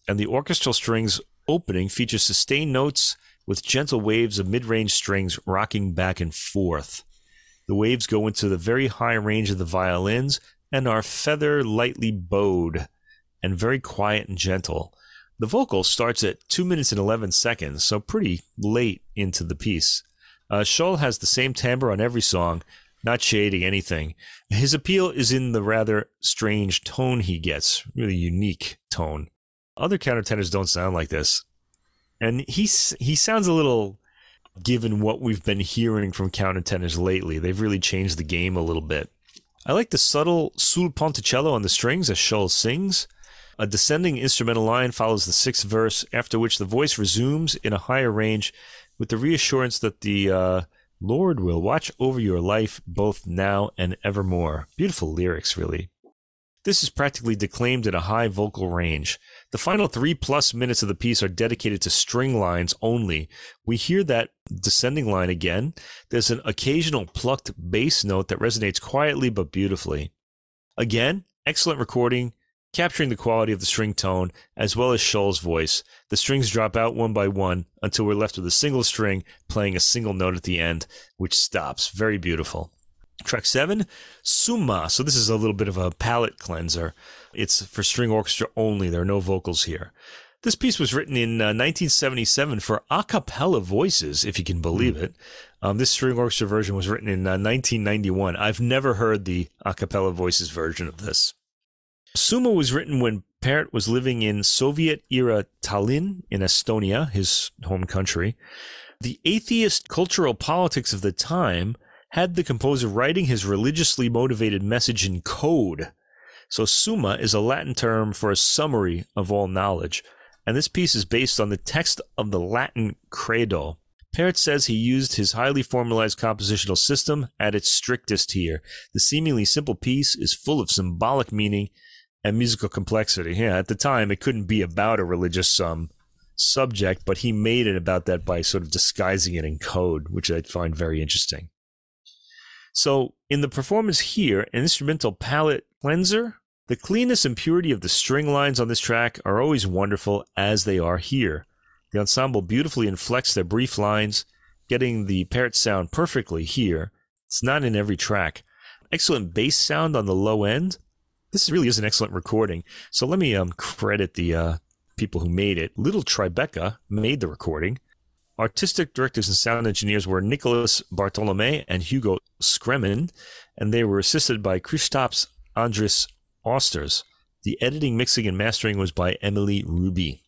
and the orchestral strings opening features sustained notes with gentle waves of mid range strings rocking back and forth. The waves go into the very high range of the violins and are feather lightly bowed and very quiet and gentle. The vocal starts at 2 minutes and 11 seconds, so pretty late into the piece. Uh, Scholl has the same timbre on every song, not shading anything. His appeal is in the rather strange tone he gets, really unique tone. Other countertenors don't sound like this. And he, he sounds a little given what we've been hearing from countertenors lately. They've really changed the game a little bit. I like the subtle sul ponticello on the strings as Scholl sings. A descending instrumental line follows the sixth verse, after which the voice resumes in a higher range with the reassurance that the uh, Lord will watch over your life both now and evermore. Beautiful lyrics, really. This is practically declaimed in a high vocal range. The final three plus minutes of the piece are dedicated to string lines only. We hear that descending line again. There's an occasional plucked bass note that resonates quietly but beautifully. Again, excellent recording, capturing the quality of the string tone as well as Scholl's voice. The strings drop out one by one until we're left with a single string playing a single note at the end, which stops. Very beautiful. Track seven, Summa. So this is a little bit of a palate cleanser. It's for string orchestra only. There are no vocals here. This piece was written in uh, 1977 for a cappella voices, if you can believe mm. it. Um, this string orchestra version was written in uh, 1991. I've never heard the a cappella voices version of this. Summa was written when Pärt was living in Soviet era Tallinn in Estonia, his home country. The atheist cultural politics of the time had the composer writing his religiously motivated message in code. So summa is a Latin term for a summary of all knowledge, and this piece is based on the text of the Latin credo. Pärt says he used his highly formalized compositional system at its strictest here. The seemingly simple piece is full of symbolic meaning and musical complexity. Yeah, at the time it couldn't be about a religious um, subject, but he made it about that by sort of disguising it in code, which I find very interesting. So in the performance here, an instrumental palette cleanser, the cleanness and purity of the string lines on this track are always wonderful as they are here. The ensemble beautifully inflects their brief lines, getting the Pärt sound perfectly here. It's not in every track. Excellent bass sound on the low end. This really is an excellent recording. So let me um, credit the uh, people who made it. Little Tribeca made the recording. Artistic directors and sound engineers were Nicolas Bartholomée and Hugo Scremen, and they were assisted by Kristaps Andris Austers. The editing, mixing, and mastering was by Emily Ruby.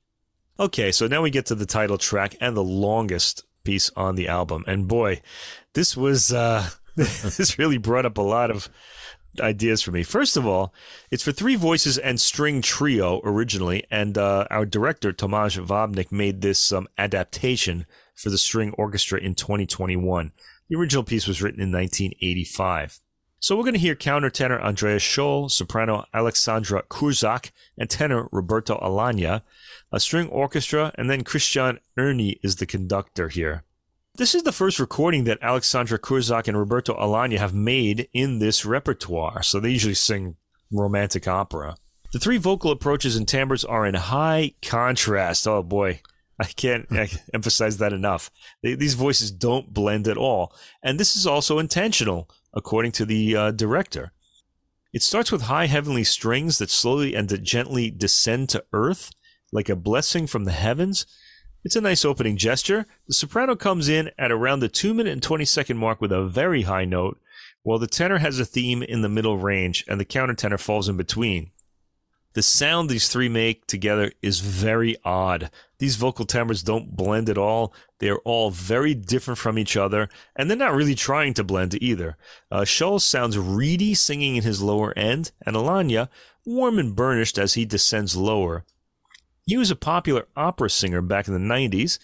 Okay, so now we get to the title track and the longest piece on the album. And boy, this was uh, this really brought up a lot of ideas for me. First of all, it's for three voices and string trio originally, and uh, our director Tomasz Wabnik made this um, adaptation for the string orchestra in 2021. The original piece was written in 1985. So we're going to hear countertenor Andreas Scholl, soprano Alexandra Kurzak, and tenor Roberto Alagna, a string orchestra, and then Christian Erni is the conductor here. This is the first recording that Alexandra Kurzak and Roberto Alagna have made in this repertoire, so they usually sing romantic opera. The three vocal approaches and timbres are in high contrast. Oh boy, I can't emphasize that enough. These voices don't blend at all. And this is also intentional, according to the uh, director. It starts with high heavenly strings that slowly and gently descend to earth, like a blessing from the heavens. It's a nice opening gesture. The soprano comes in at around the 2 minute and 20 second mark with a very high note, while the tenor has a theme in the middle range and the countertenor falls in between. The sound these three make together is very odd. These vocal timbres don't blend at all. They are all very different from each other, and they're not really trying to blend either. Uh, sounds reedy singing in his lower end, and Alagna warm and burnished as he descends lower. He was a popular opera singer back in the 90s,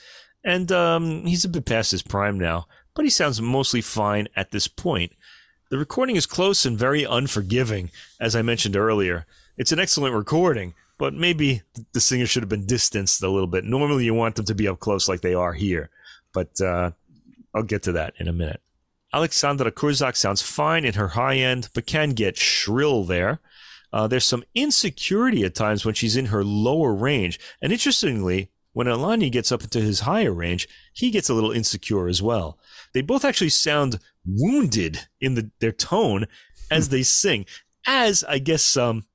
and um, he's a bit past his prime now, but he sounds mostly fine at this point. The recording is close and very unforgiving, as I mentioned earlier. It's an excellent recording, but maybe the singer should have been distanced a little bit. Normally, you want them to be up close like they are here, but uh, I'll get to that in a minute. Alexandra Kurzak sounds fine in her high end, but can get shrill there. Uh, there's some insecurity at times when she's in her lower range. And interestingly, when Alagna gets up into his higher range, he gets a little insecure as well. They both actually sound wounded in the, their tone as they sing, as I guess um,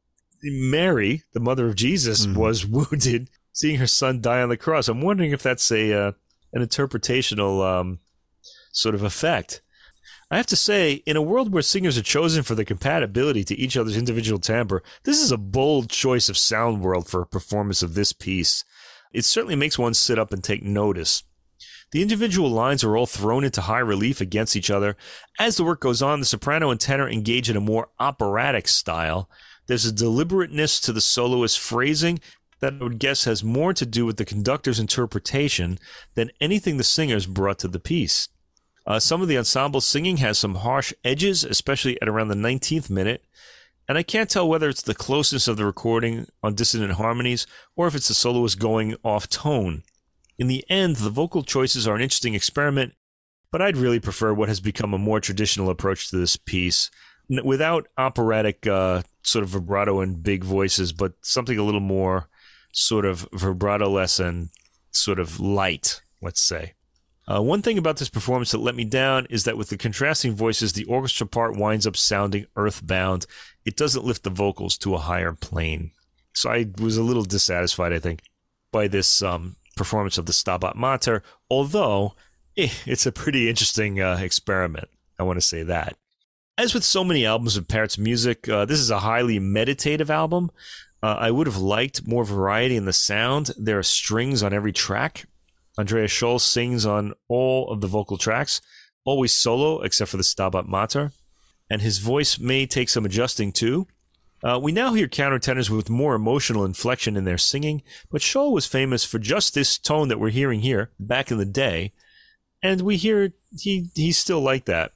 Mary, the mother of Jesus, mm-hmm. was wounded seeing her son die on the cross. I'm wondering if that's a uh, an interpretational um, sort of effect. I have to say, in a world where singers are chosen for their compatibility to each other's individual timbre, this is a bold choice of sound world for a performance of this piece. It certainly makes one sit up and take notice. The individual lines are all thrown into high relief against each other. As the work goes on, the soprano and tenor engage in a more operatic style. There's a deliberateness to the soloist's phrasing that I would guess has more to do with the conductor's interpretation than anything the singers brought to the piece. Uh, some of the ensemble singing has some harsh edges, especially at around the 19th minute. And I can't tell whether it's the closeness of the recording on dissonant harmonies or if it's the soloist going off tone. In the end, the vocal choices are an interesting experiment, but I'd really prefer what has become a more traditional approach to this piece, without operatic uh, sort of vibrato and big voices, but something a little more sort of vibrato less and sort of light, let's say. Uh, one thing about this performance that let me down is that with the contrasting voices, the orchestra part winds up sounding earthbound. It doesn't lift the vocals to a higher plane. So I was a little dissatisfied, I think, by this um, performance of the Stabat Mater, although eh, it's a pretty interesting uh, experiment. I want to say that. As with so many albums of Pärt's music, uh, this is a highly meditative album. Uh, I would have liked more variety in the sound. There are strings on every track, Andreas Scholl sings on all of the vocal tracks, always solo except for the Stabat Mater, and his voice may take some adjusting too. Uh, we now hear countertenors with more emotional inflection in their singing, but Scholl was famous for just this tone that we're hearing here back in the day, and we hear he he's still like that.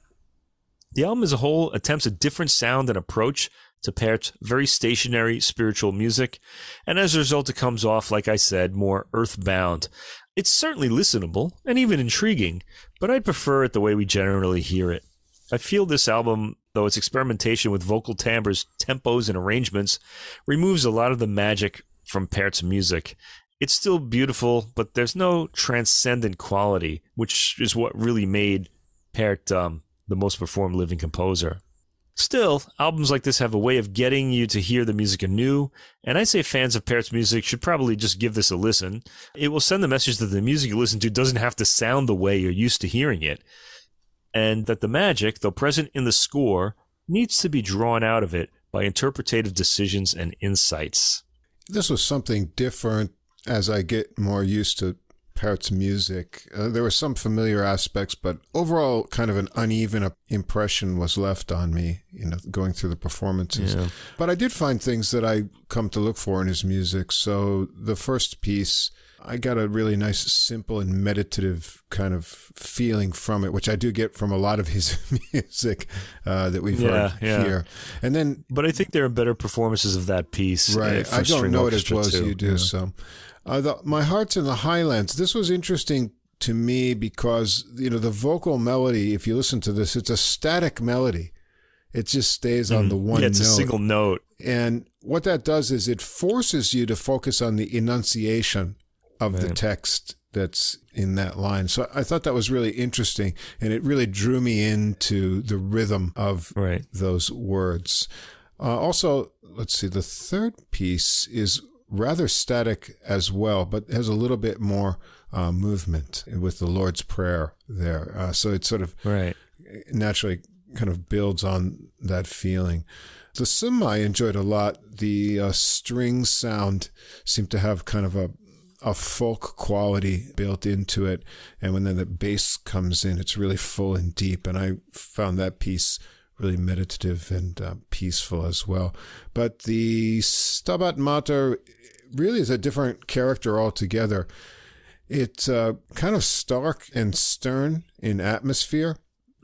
The album as a whole attempts a different sound and approach to Pärt's very stationary spiritual music, and as a result, it comes off, like I said, more earthbound. It's certainly listenable and even intriguing, but I'd prefer it the way we generally hear it. I feel this album, though its experimentation with vocal timbres, tempos, and arrangements, removes a lot of the magic from Pärt's music. It's still beautiful, but there's no transcendent quality, which is what really made Pärt um, the most performed living composer. Still, albums like this have a way of getting you to hear the music anew, and I say fans of Pärt's music should probably just give this a listen. It will send the message that the music you listen to doesn't have to sound the way you're used to hearing it, and that the magic, though present in the score, needs to be drawn out of it by interpretative decisions and insights. This was something different as I get more used to Pärt's music. Uh, there were some familiar aspects, but overall, kind of an uneven impression was left on me, you know, going through the performances. Yeah. But I did find things that I come to look for in his music. So the first piece, I got a really nice, simple, and meditative kind of feeling from it, which I do get from a lot of his music uh, that we've yeah, heard yeah. here. And then, but I think there are better performances of that piece. Uh, right. I don't know it as well too. as you do. Yeah. So, uh, the, my heart's in the Highlands. This was interesting to me because you know the vocal melody. If you listen to this, it's a static melody. It just stays on mm, the one. Yeah, it's note. a single note. And what that does is it forces you to focus on the enunciation of Man. the text that's in that line. So I thought that was really interesting, and it really drew me into the rhythm of right. those words. Uh, also, let's see. The third piece is rather static as well, but has a little bit more uh, movement with the Lord's Prayer there. Uh, so it sort of right. naturally kind of builds on that feeling. The Summa enjoyed a lot. The uh, string sound seemed to have kind of a a folk quality built into it. And when then the bass comes in, it's really full and deep. And I found that piece really meditative and uh, peaceful as well. But the Stabat Mater really is a different character altogether. It's uh, kind of stark and stern in atmosphere,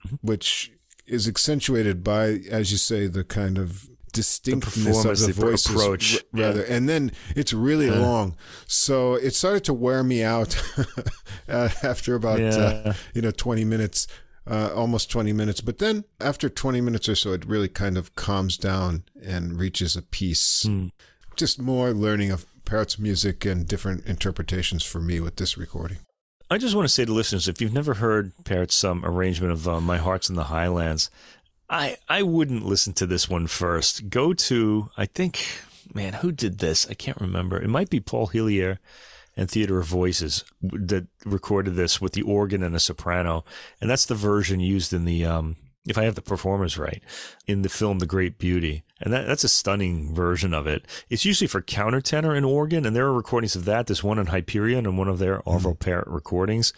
mm-hmm. which is accentuated by, as you say, the kind of distinctness the of the, the voice approach rather yeah. and then it's really yeah. long so it started to wear me out after about uh, yeah. uh, you know 20 minutes uh, almost 20 minutes but then after 20 minutes or so it really kind of calms down and reaches a peace mm. just more learning of Pärt's music and different interpretations for me with this recording I just want to say to listeners, if you've never heard Pärt's um, arrangement of uh, "My Heart's in the Highlands," I I wouldn't listen to this one first. Go to I think man who did this? I can't remember. It might be Paul Hillier and Theater of Voices that recorded this with the organ and a soprano, and that's the version used in the um, if I have the performers right, in the film The Great Beauty. And that, that's a stunning version of it. It's usually for countertenor and organ, and there are recordings of that. There's one in Hyperion and one of their Arvo Pärt recordings.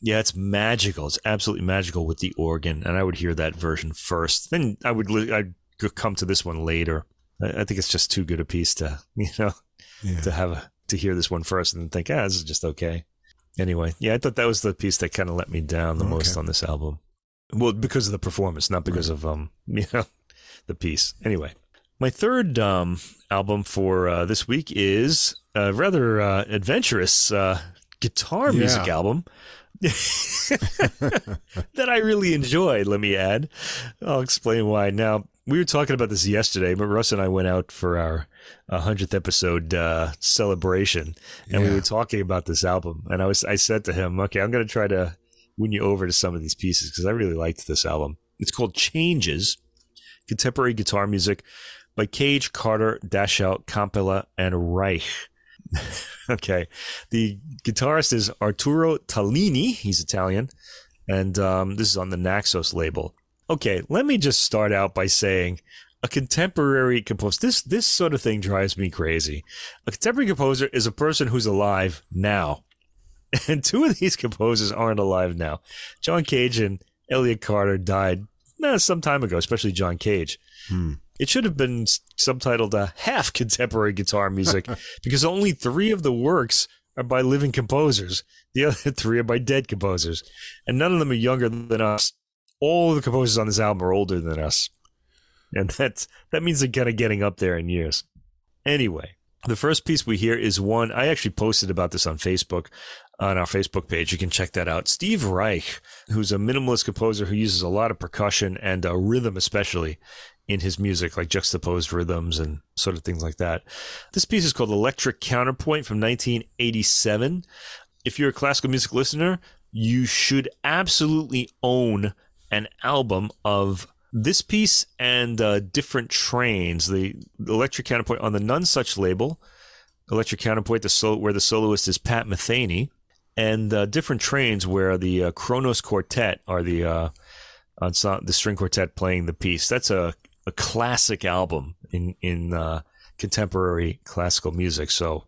Yeah, it's magical. It's absolutely magical with the organ, and I would hear that version first. Then I would I'd come to this one later. I, I think it's just too good a piece to you know yeah. to have a, to hear this one first and then think, ah, this is just okay. Anyway, yeah, I thought that was the piece that kind of let me down the okay. most on this album. Well, because of the performance, not because right. of um, you know, the piece. Anyway, my third um album for uh, this week is a rather uh, adventurous uh, guitar music album that I really enjoyed, let me add. I'll explain why. Now, we were talking about this yesterday, but Russ and I went out for our 100th episode uh, celebration, and yeah. we were talking about this album. And I was, I said to him, "Okay, I'm going to try to win you over to some of these pieces because I really liked this album. It's called Changes, contemporary guitar music by Cage, Carter, Dachau, Campbell, and Reich. okay. The guitarist is Arturo Tallini. He's Italian. And um, this is on the Naxos label. Okay, let me just start out by saying a contemporary composer. This this sort of thing drives me crazy. A contemporary composer is a person who's alive now, and two of these composers aren't alive now. John Cage and Elliott Carter died eh, some time ago, especially John Cage. Hmm. It should have been subtitled uh, half contemporary guitar music because only three of the works are by living composers. The other three are by dead composers. And none of them are younger than us. All the composers on this album are older than us. And that's, that means they're kind of getting up there in years. Anyway, the first piece we hear is one, I actually posted about this on Facebook, on our Facebook page. You can check that out. Steve Reich, who's a minimalist composer who uses a lot of percussion and uh, rhythm, especially in his music, like juxtaposed rhythms and sort of things like that. This piece is called Electric Counterpoint from 1987. If you're a classical music listener, you should absolutely own an album of this piece and uh, different trains. The, Electric Counterpoint on the Nonesuch label, Electric Counterpoint, the sol- where the soloist is Pat Metheny, and uh, different trains where the uh, Kronos Quartet are the uh, the string quartet playing the piece. That's a a classic album in in uh, contemporary classical music. So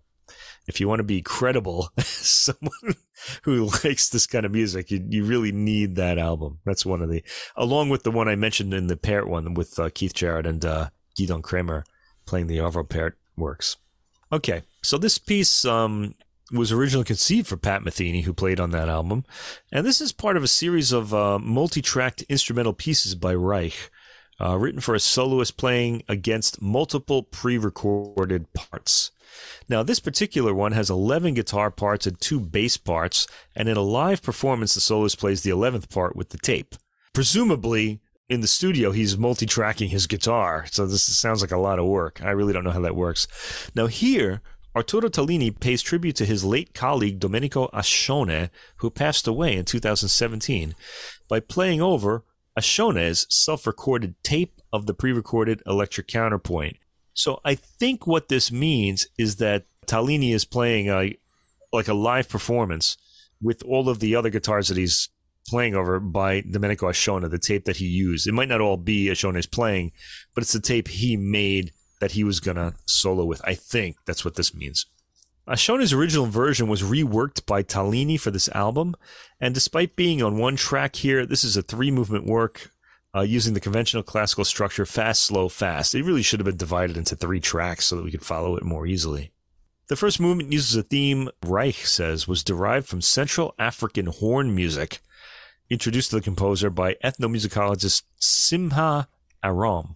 if you want to be credible, someone who likes this kind of music, you, you really need that album. That's one of the, along with the one I mentioned in the Pärt one with uh, Keith Jarrett and uh, Gidon Kremer playing the Arvo Pärt works. Okay, so this piece um, was originally conceived for Pat Metheny, who played on that album, and this is part of a series of uh, multi-tracked instrumental pieces by Reich uh, written for a soloist playing against multiple pre recorded parts. Now, this particular one has 11 guitar parts and two bass parts, and in a live performance, the soloist plays the 11th part with the tape. Presumably, in the studio, he's multi tracking his guitar, so this sounds like a lot of work. I really don't know how that works. Now, here, Arturo Tallini pays tribute to his late colleague Domenico Ascione, who passed away in 2017, by playing over Ascione's self-recorded tape of the pre-recorded electric counterpoint. So I think what this means is that Tallini is playing a like a live performance with all of the other guitars that he's playing over by Domenico Ascione, the tape that he used. It might not all be Ascione's playing, but it's the tape he made that he was going to solo with. I think that's what this means. Ascione's original version was reworked by Tallini for this album, and despite being on one track here, this is a three movement work uh, using the conventional classical structure fast, slow, fast. It really should have been divided into three tracks so that we could follow it more easily. The first movement uses a theme Reich says was derived from Central African horn music, introduced to the composer by ethnomusicologist Simha Arom.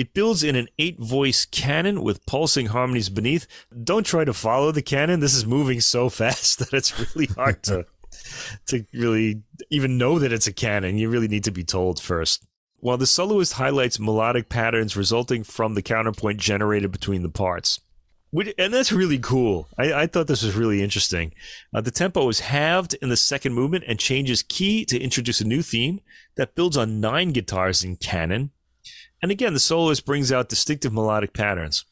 It builds in an eight voice canon with pulsing harmonies beneath. Don't try to follow the canon. This is moving so fast that it's really hard to to really even know that it's a canon. You really need to be told first. While the soloist highlights melodic patterns resulting from the counterpoint generated between the parts. And that's really cool. I, I thought this was really interesting. Uh, the tempo is halved in the second movement and changes key to introduce a new theme that builds on nine guitars in canon and again, the soloist brings out distinctive melodic patterns.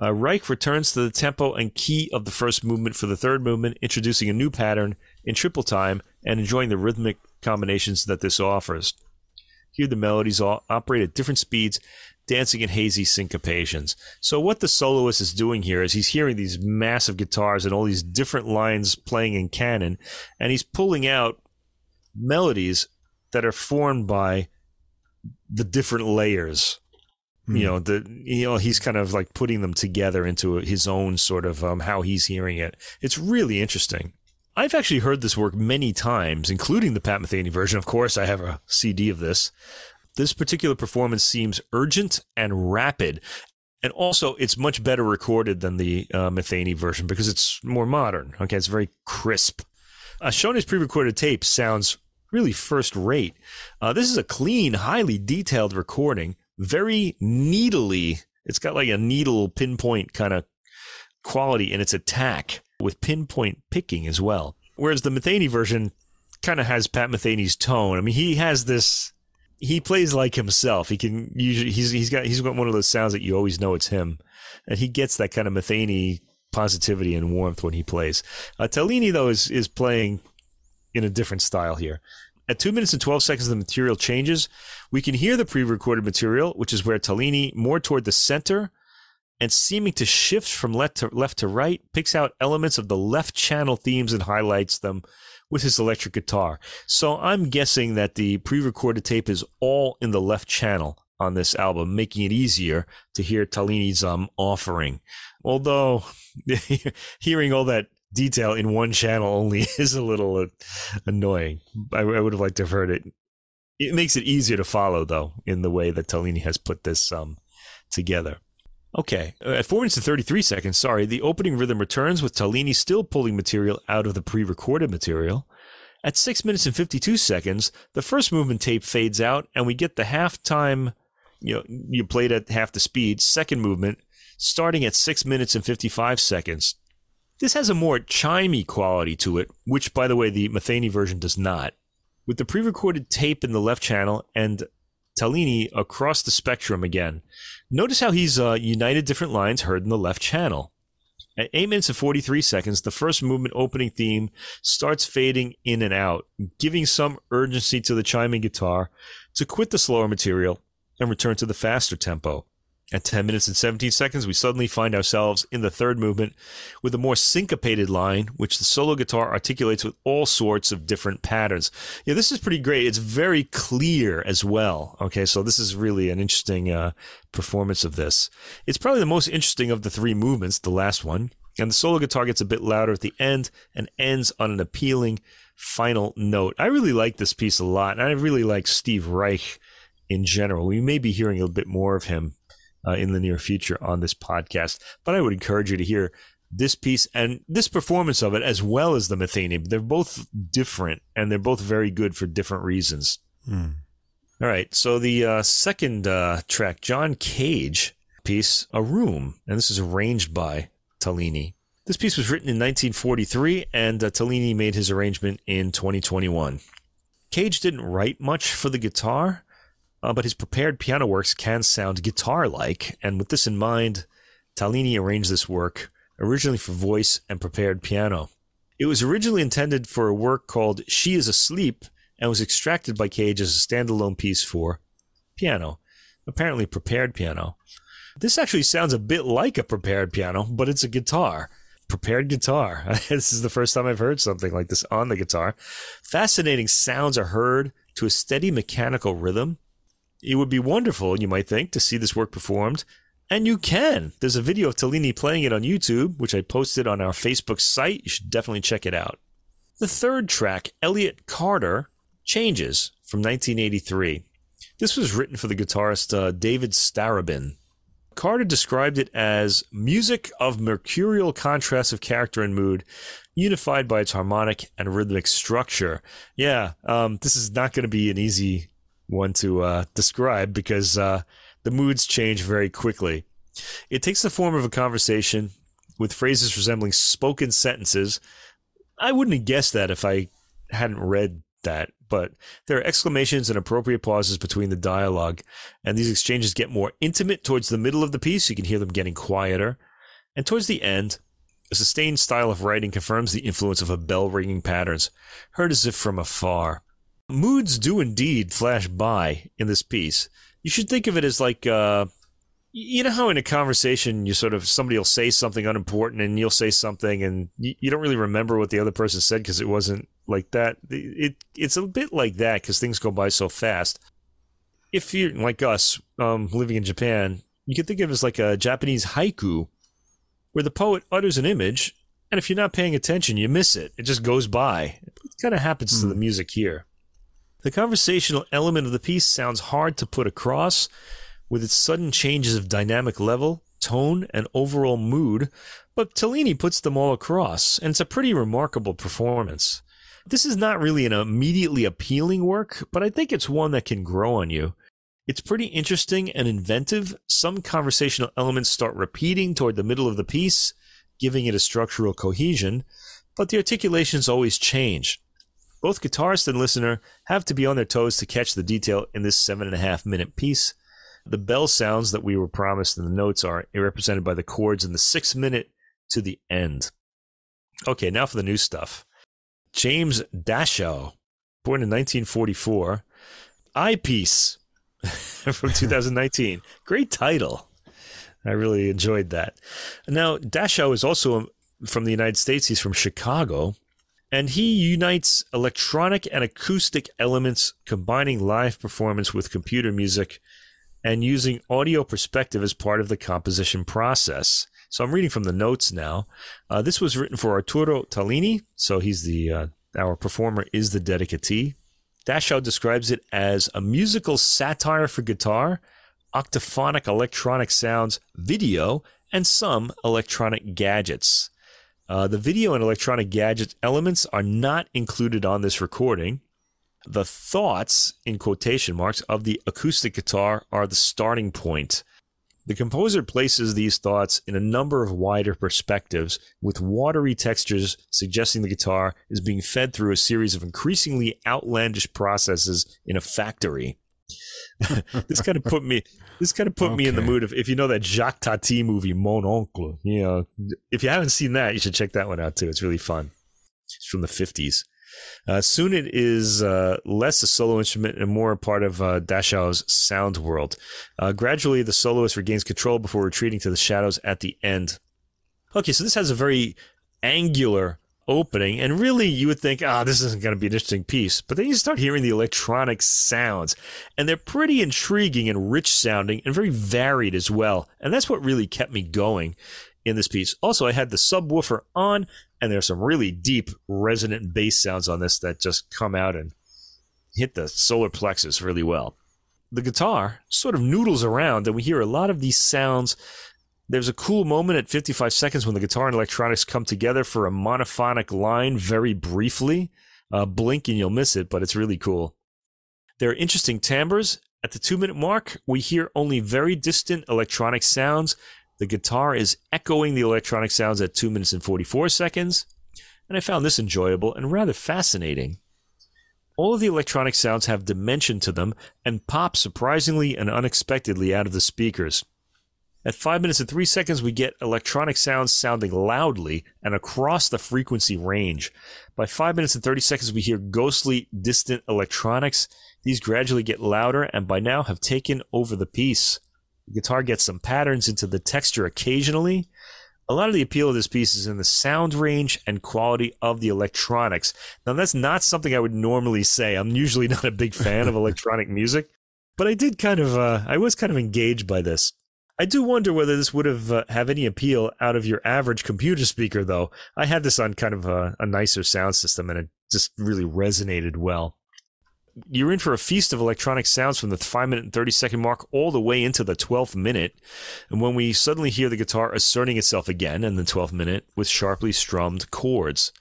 Uh, Reich returns to the tempo and key of the first movement for the third movement, introducing a new pattern in triple time and enjoying the rhythmic combinations that this offers. Here, the melodies all operate at different speeds, dancing in hazy syncopations. So, what the soloist is doing here is he's hearing these massive guitars and all these different lines playing in canon, and he's pulling out melodies that are formed by the different layers. Mm. You hmm. know, the you know he's kind of like putting them together into his own sort of um, how he's hearing it. It's really interesting. I've actually heard this work many times, including the Pat Metheny version. Of course, I have a CD of this. This particular performance seems urgent and rapid, and also it's much better recorded than the uh, Metheny version because it's more modern. Okay, it's very crisp. Uh, Ascione's pre-recorded tape sounds really first rate. Uh, this is a clean, highly detailed recording, very needly. It's got like a needle pinpoint kind of quality in its attack with pinpoint picking as well. Whereas the Metheny version kind of has Pat Metheny's tone. I mean, he has this. He plays like himself. He can usually he's he's got he's got one of those sounds that you always know it's him, and he gets that kind of Metheny positivity and warmth when he plays. Uh, Tallini though is is playing in a different style here. At 2 minutes and 12 seconds, the material changes. We can hear the pre recorded material, which is where Tallini, more toward the center and seeming to shift from left to, left to right, picks out elements of the left channel themes and highlights them with his electric guitar. So I'm guessing that the pre recorded tape is all in the left channel on this album, making it easier to hear Tallini's um, offering. Although hearing all that detail in one channel only is a little uh, annoying. I, I, would have liked to have heard it. It makes it easier to follow, though, in the way that Tallini has put this um, together. Okay, uh, at 4 minutes and 33 seconds, sorry, the opening rhythm returns with Tallini still pulling material out of the pre recorded material. At 6 minutes and 52 seconds, the first movement tape fades out, and we get the halftime, you know, you played at half the speed, second movement, starting at 6 minutes and 55 seconds. This has a more chimey quality to it, which, by the way, the Metheny version does not. With the pre recorded tape in the left channel and Tallini across the spectrum again. Notice how he's uh, united different lines heard in the left channel. At 8 minutes and 43 seconds, the first movement opening theme starts fading in and out, giving some urgency to the chiming guitar to quit the slower material and return to the faster tempo. At 10 minutes and 17 seconds, we suddenly find ourselves in the third movement with a more syncopated line, which the solo guitar articulates with all sorts of different patterns. Yeah, this is pretty great. It's very clear as well. Okay, so this is really an interesting uh, performance of this. It's probably the most interesting of the three movements, the last one. And the solo guitar gets a bit louder at the end and ends on an appealing final note. I really like this piece a lot, and I really like Steve Reich in general. We may be hearing a bit more of him uh, in the near future on this podcast. But I would encourage you to hear this piece and this performance of it as well as the Metheny. They're both different and they're both very good for different reasons. Hmm. All right. So the uh, second uh, track, John Cage piece, A Room, and this is arranged by Tallini. This piece was written in 1943 and uh, Tallini made his arrangement in 2021. Cage didn't write much for the guitar, uh, but his prepared piano works can sound guitar like, and with this in mind, Tallini arranged this work originally for voice and prepared piano. It was originally intended for a work called She is Asleep and was extracted by Cage as a standalone piece for piano, apparently prepared piano. This actually sounds a bit like a prepared piano, but it's a guitar. Prepared guitar. this is the first time I've heard something like this on the guitar. Fascinating sounds are heard to a steady mechanical rhythm. It would be wonderful, you might think, to see this work performed. And you can. There's a video of Tallini playing it on YouTube, which I posted on our Facebook site. You should definitely check it out. The third track, Elliott Carter, Changes from 1983. This was written for the guitarist uh, David Starobin. Carter described it as music of mercurial contrast of character and mood, unified by its harmonic and rhythmic structure. Yeah, um, this is not going to be an easy one to uh, describe because uh, the moods change very quickly. It takes the form of a conversation with phrases resembling spoken sentences. I wouldn't have guessed that if I hadn't read that but there are exclamations and appropriate pauses between the dialogue, and these exchanges get more intimate towards the middle of the piece. You can hear them getting quieter. And towards the end, a sustained style of writing confirms the influence of a bell ringing patterns, heard as if from afar. Moods do indeed flash by in this piece. You should think of it as like, uh, you know how in a conversation you sort of somebody will say something unimportant and you'll say something and you, you don't really remember what the other person said because it wasn't like that. It it's a bit like that because things go by so fast. If you're like us, um, living in Japan, you can think of it as like a Japanese haiku, where the poet utters an image, and if you're not paying attention, you miss it. It just goes by. It kind of happens mm. to the hmm. music here. The conversational element of the piece sounds hard to put across, with its sudden changes of dynamic level, tone, and overall mood, but Tallini puts them all across, and it's a pretty remarkable performance. This is not really an immediately appealing work, but I think it's one that can grow on you. It's pretty interesting and inventive. Some conversational elements start repeating toward the middle of the piece, giving it a structural cohesion, but the articulations always change. Both guitarist and listener have to be on their toes to catch the detail in this seven and a half minute piece. The bell sounds that we were promised in the notes are represented by the chords in the six minute to the end. Okay, now for the new stuff. James Dashow, born in 1944. Eyepiece from 2019. Great title. I really enjoyed that. Now, Dashow is also from the United States. He's from Chicago. And he unites electronic and acoustic elements, combining live performance with computer music and using audio perspective as part of the composition process. So I'm reading from the notes now. Uh, this was written for Arturo Tallini. So he's the uh, our performer is the dedicatee. Dashow describes it as a musical satire for guitar, octophonic electronic sounds, video, and some electronic gadgets. Uh, the video and electronic gadget elements are not included on this recording. The thoughts, in quotation marks, of the acoustic guitar are the starting point. The composer places these thoughts in a number of wider perspectives, with watery textures suggesting the guitar is being fed through a series of increasingly outlandish processes in a factory. This kind of put me this kind of put okay. me in the mood of if you know that Jacques Tati movie Mon Oncle, you know, if you haven't seen that, you should check that one out too. It's really fun. It's from the 50s. Uh, soon it is uh, less a solo instrument and more a part of uh, Dashow's sound world. Uh, gradually, the soloist regains control before retreating to the shadows at the end. Okay, so this has a very angular opening, and really you would think, ah, oh, this isn't going to be an interesting piece. But then you start hearing the electronic sounds, and they're pretty intriguing and rich sounding and very varied as well. And that's what really kept me going in this piece. Also, I had the subwoofer on, and there's some really deep resonant bass sounds on this that just come out and hit the solar plexus really well. The guitar sort of noodles around, and we hear a lot of these sounds. There's a cool moment at 55 seconds when the guitar and electronics come together for a monophonic line very briefly. Uh, blink and you'll miss it, but it's really cool. There are interesting timbres. At the two minute mark, we hear only very distant electronic sounds the guitar is echoing the electronic sounds at 2 minutes and 44 seconds, and I found this enjoyable and rather fascinating. All of the electronic sounds have dimension to them and pop surprisingly and unexpectedly out of the speakers. At 5 minutes and 3 seconds, we get electronic sounds sounding loudly and across the frequency range. By 5 minutes and 30 seconds, we hear ghostly, distant electronics. These gradually get louder and by now have taken over the piece. The guitar gets some patterns into the texture occasionally. A lot of the appeal of this piece is in the sound range and quality of the electronics. Now, that's not something I would normally say. I'm usually not a big fan of electronic music, but I did kind of, uh, I was kind of engaged by this. I do wonder whether this would have uh, have any appeal out of your average computer speaker, though. I had this on kind of a, a nicer sound system, and it just really resonated well. You're in for a feast of electronic sounds from the 5 minute and 30 second mark all the way into the 12th minute. And when we suddenly hear the guitar asserting itself again in the 12th minute with sharply strummed chords.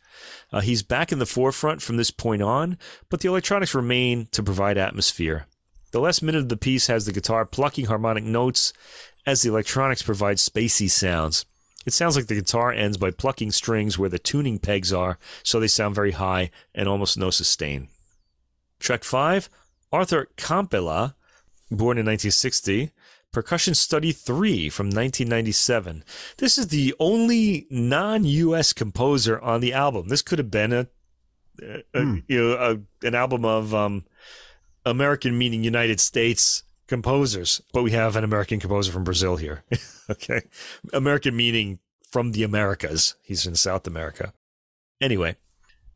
Uh, he's back in the forefront from this point on, but the electronics remain to provide atmosphere. The last minute of the piece has the guitar plucking harmonic notes as the electronics provide spacey sounds. It sounds like the guitar ends by plucking strings where the tuning pegs are, so they sound very high and almost no sustain. Track 5, Arthur Kampela, born in 1960, Percussion Study 3 from 1997. This is the only non US composer on the album. This could have been a, a, mm. you know, a an album of um, American meaning United States composers, but we have an American composer from Brazil here. okay. American meaning from the Americas. He's in South America. Anyway,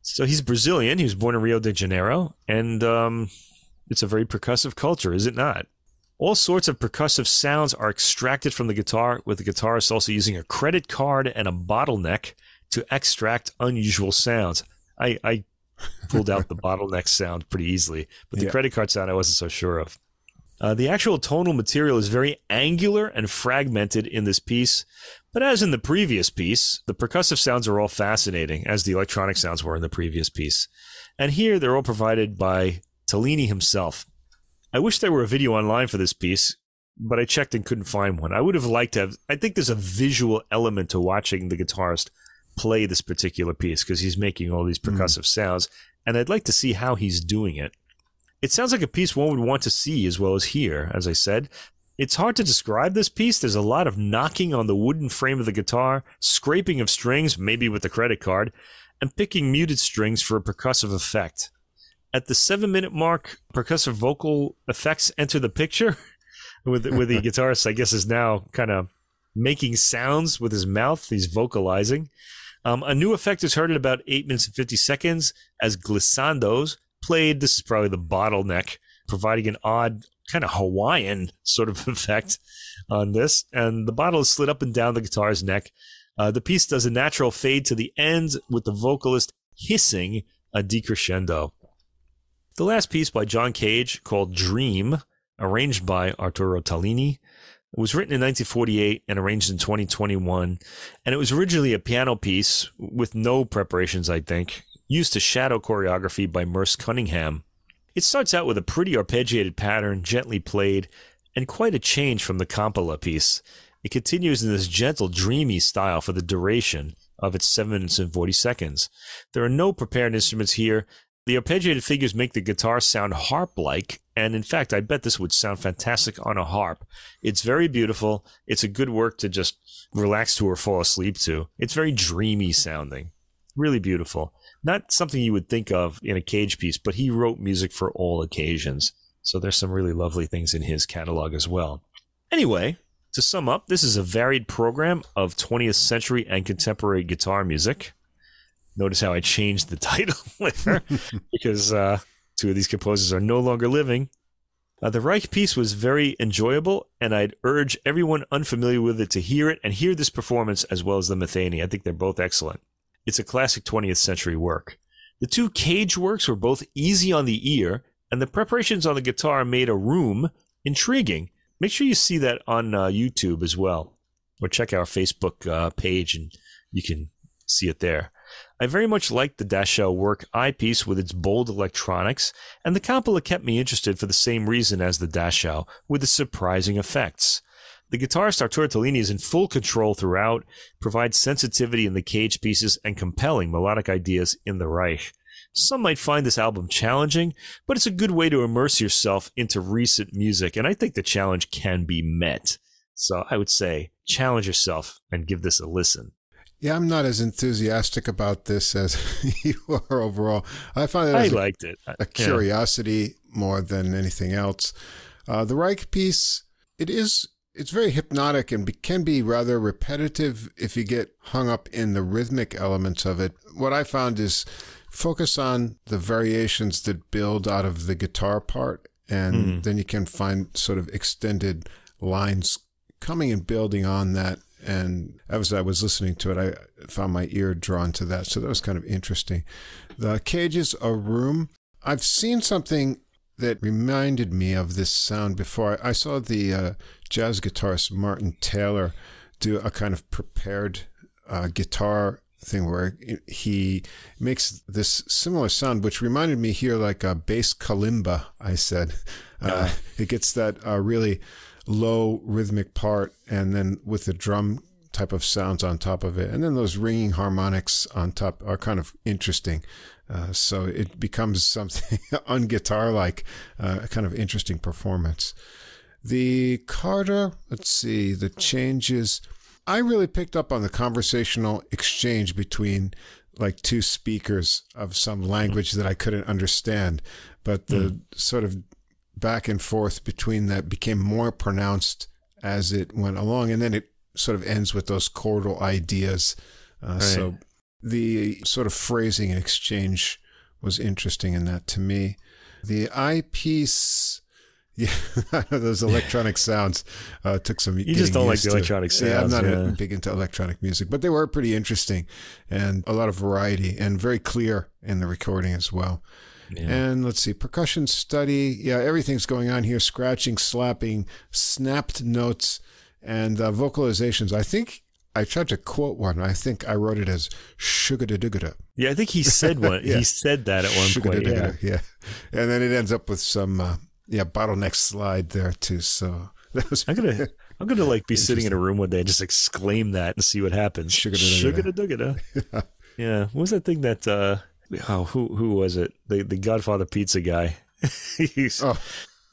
so he's Brazilian. He was born in Rio de Janeiro, and um, it's a very percussive culture, is it not? All sorts of percussive sounds are extracted from the guitar, with the guitarist also using a credit card and a bottleneck to extract unusual sounds. I, I pulled out the bottleneck sound pretty easily, but the yeah. credit card sound I wasn't so sure of. Uh, the actual tonal material is very angular and fragmented in this piece, but as in the previous piece, the percussive sounds are all fascinating, as the electronic sounds were in the previous piece. And here they're all provided by Tallini himself. I wish there were a video online for this piece, but I checked and couldn't find one. I would have liked to have, I think there's a visual element to watching the guitarist play this particular piece because he's making all these hmm. percussive mm. sounds, and I'd like to see how he's doing it. It sounds like a piece one would want to see as well as hear, as I said. It's hard to describe this piece. There's a lot of knocking on the wooden frame of the guitar, scraping of strings, maybe with the credit card, and picking muted strings for a percussive effect. At the seven minute mark, percussive vocal effects enter the picture, with, with the guitarist, I guess, is now kind of making sounds with his mouth. He's vocalizing. Um, a new effect is heard at about 8 minutes and 50 seconds as glissandos, played. This is probably the bottleneck, providing an odd kind of Hawaiian sort of effect on this. And the bottle is slid up and down the guitar's neck. Uh, the piece does a natural fade to the end with the vocalist hissing a decrescendo. The last piece by John Cage called Dream, arranged by Arturo Tallini, was written in 1948 and arranged in 2021. And it was originally a piano piece with no preparations, I think used to shadow choreography by Merce Cunningham. It starts out with a pretty arpeggiated pattern, gently played, and quite a change from the Kampela piece. It continues in this gentle, dreamy style for the duration of its 7 minutes and 40 seconds. There are no prepared instruments here. The arpeggiated figures make the guitar sound harp like, and in fact, I bet this would sound fantastic on a harp. It's very beautiful. It's a good work to just relax to or fall asleep to. It's very dreamy sounding. Really beautiful not something you would think of in a Cage piece, but he wrote music for all occasions. So there's some really lovely things in his catalog as well. Anyway, to sum up, this is a varied program of 20th century and contemporary guitar music. Notice how I changed the title there because uh, two of these composers are no longer living. Uh, the Reich piece was very enjoyable, and I'd urge everyone unfamiliar with it to hear it and hear this performance as well as the Metheny. I think they're both excellent. It's a classic 20th century work. The two Cage works were both easy on the ear, and the preparations on the guitar made a room intriguing. Make sure you see that on uh, YouTube as well, or check our Facebook uh, page and you can see it there. I very much liked the Dashow work eyepiece with its bold electronics, and the Kampela kept me interested for the same reason as the Dashow, with its surprising effects. The guitarist Arturo Tallini is in full control throughout, provides sensitivity in the Cage pieces and compelling melodic ideas in the Reich. Some might find this album challenging, but it's a good way to immerse yourself into recent music, and I think the challenge can be met. So I would say challenge yourself and give this a listen. Yeah, I'm not as enthusiastic about this as you are overall. I find it I a, liked it. a curiosity more than anything else. Uh, the Reich piece, it is it's very hypnotic and be, can be rather repetitive if you get hung up in the rhythmic elements of it. What I found is focus on the variations that build out of the guitar part, and mm. then you can find sort of extended lines coming and building on that. And as I was listening to it, I found my ear drawn to that. So that was kind of interesting. The Cages a Room. I've seen something that reminded me of this sound before. I saw the uh, jazz guitarist Martin Taylor do a kind of prepared uh, guitar thing where he makes this similar sound, which reminded me here like a bass kalimba. I said uh, it gets that uh, really low rhythmic part, and then with the drum type of sounds on top of it, and then those ringing harmonics on top are kind of interesting. Uh, so it becomes something on guitar like uh, a kind of interesting performance. The Carter, let's see, the changes. I really picked up on the conversational exchange between like two speakers of some language that I couldn't understand, but the mm. sort of back and forth between that became more pronounced as it went along, and then it sort of ends with those chordal ideas. Uh, right. So the sort of phrasing and exchange was interesting in that to me. The eyepiece, yeah, those electronic sounds uh, took some. You just don't like the electronic sounds. Yeah, I'm not yeah. big into electronic music, but they were pretty interesting and a lot of variety and very clear in the recording as well. Yeah. And let's see, percussion study. Yeah, everything's going on here scratching, slapping, snapped notes, and uh, vocalizations. I think I tried to quote one. I think I wrote it as sugar da Yeah, I think he said one. yeah. He said that at one point. Yeah. yeah. And then it ends up with some uh, yeah bottleneck slide there too. So that was I'm gonna I'm gonna like be sitting in a room one day and just exclaim that and see what happens. Sugar da Yeah. What was that thing that uh oh who who was it? The the Godfather pizza guy. He's oh.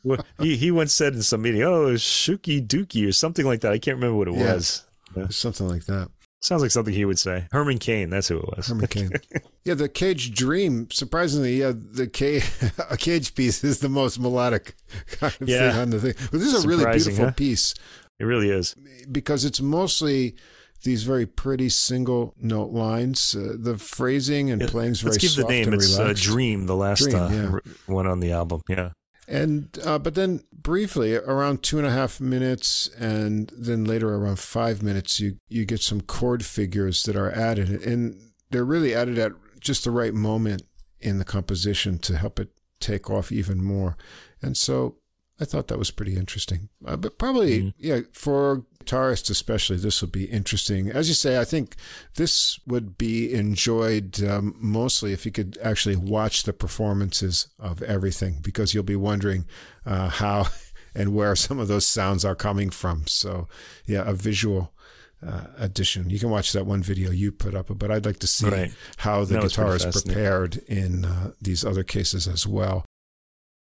Well, he he once said in some meeting, "Oh, Shuki Dookie" or something like that. I can't remember what it yeah. was. Yeah. Something like that. Sounds like something he would say. Herman Cain, that's who it was. Herman Cain. yeah, the Cage Dream. Surprisingly, yeah, the Cage, a Cage piece is the most melodic kind of yeah. thing on the thing. But this is a really beautiful huh? piece. It really is because it's mostly these very pretty single note lines. Uh, the phrasing and playing is very Let's give the name. It's uh, Dream, the last Dream, uh, yeah. one on the album. Yeah. And uh, but then briefly, around two and a half minutes, and then later around five minutes, you you get some chord figures that are added, and they're really added at just the right moment in the composition to help it take off even more. And so I thought that was pretty interesting. Uh, but probably, mm-hmm. yeah, for guitarists especially, this would be interesting. As you say, I think this would be enjoyed um, mostly if you could actually watch the performances of everything, because you'll be wondering uh, how and where some of those sounds are coming from. So, yeah, a visual. Uh, addition. You can watch that one video you put up, but I'd like to see right. how the guitar is prepared in uh, these other cases as well.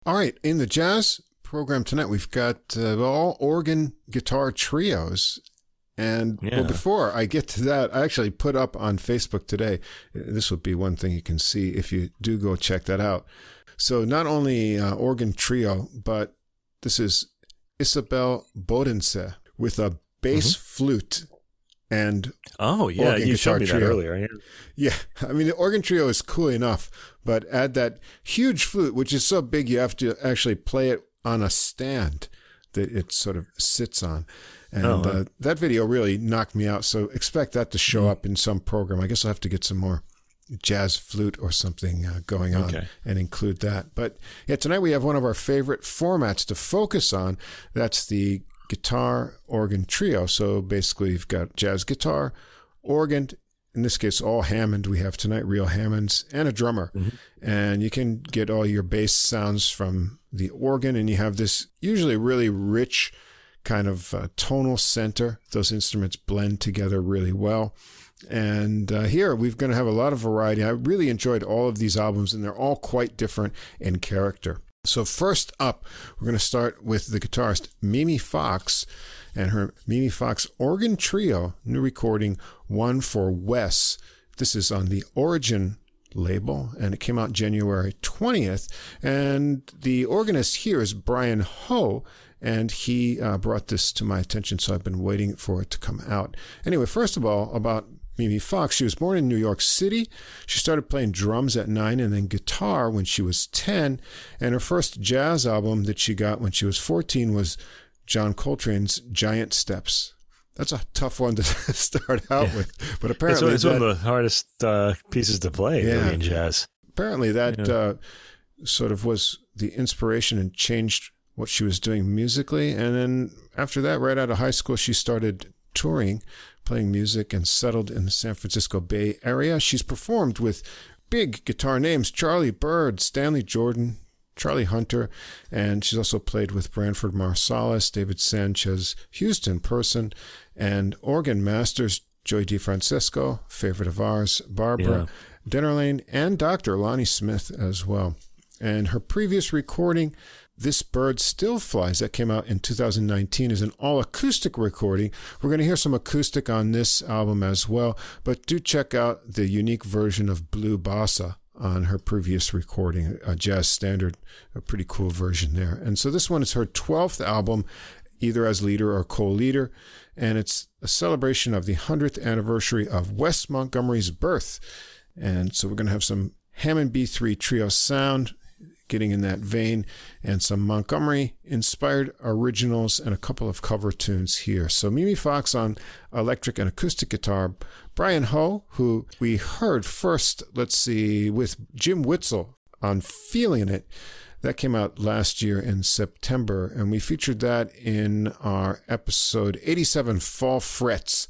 All right, in the jazz program tonight, we've got uh, all organ guitar trios. And yeah. well, before I get to that, I actually put up on Facebook today. This would be one thing you can see if you do go check that out. So not only uh, organ trio, but this is Isabelle Bodenseh with a bass mm-hmm. flute and oh yeah, you showed me trio. that earlier. Yeah. yeah, I mean the organ trio is cool enough, but add that huge flute, which is so big you have to actually play it on a stand that it sort of sits on. And oh, uh, that video really knocked me out. So expect that to show mm-hmm. up in some program. I guess I'll have to get some more jazz flute or something uh, going on okay. and include that. But yeah, tonight we have one of our favorite formats to focus on. That's the guitar organ trio. So basically, you've got jazz guitar, organ, in this case, all Hammond we have tonight, real Hammonds, and a drummer. Mm-hmm. And you can get all your bass sounds from the organ, and you have this usually really rich kind of uh, tonal center. Those instruments blend together really well. And uh, here we're going to have a lot of variety. I really enjoyed all of these albums, and they're all quite different in character. So, first up, we're going to start with the guitarist Mimi Fox and her Mimi Fox Organ Trio, new recording, One for Wes. This is on the Origin label, and it came out January 20th. And the organist here is Brian Ho, and he uh, brought this to my attention, so I've been waiting for it to come out. Anyway, first of all, about Mimi Fox. She was born in New York City. She started playing drums at nine and then guitar when she was 10. And her first jazz album that she got when she was 14 was John Coltrane's Giant Steps. That's a tough one to start out yeah. with. But apparently, it's, one, that, one of the hardest uh, pieces to play yeah, in jazz. Apparently, that yeah. uh, sort of was the inspiration and changed what she was doing musically. And then after that, right out of high school, she started touring playing music and settled in the San Francisco Bay Area. She's performed with big guitar names Charlie Byrd, Stanley Jordan, Charlie Hunter, and she's also played with Branford Marsalis, David Sanchez, Houston Person, and organ masters Joey DeFrancesco, favorite of ours, Barbara yeah. Dennerlein, and Dr. Lonnie Smith as well. And her previous recording this Bird Still Flies, that came out in 2019, is an all acoustic recording. We're going to hear some acoustic on this album as well, but do check out the unique version of Blue Bossa on her previous recording, a jazz standard, a pretty cool version there. And so this one is her 12th album, either as leader or co leader, and it's a celebration of the 100th anniversary of Wes Montgomery's birth. And so we're going to have some Hammond B3 trio sound getting in that vein, and some Montgomery inspired originals and a couple of cover tunes here. So Mimi Fox on electric and acoustic guitar, Brian Ho, who we heard first, let's see, with Jim Witzel on Feeling It. That came out last year in September, and we featured that in our episode 87 Fall Frets.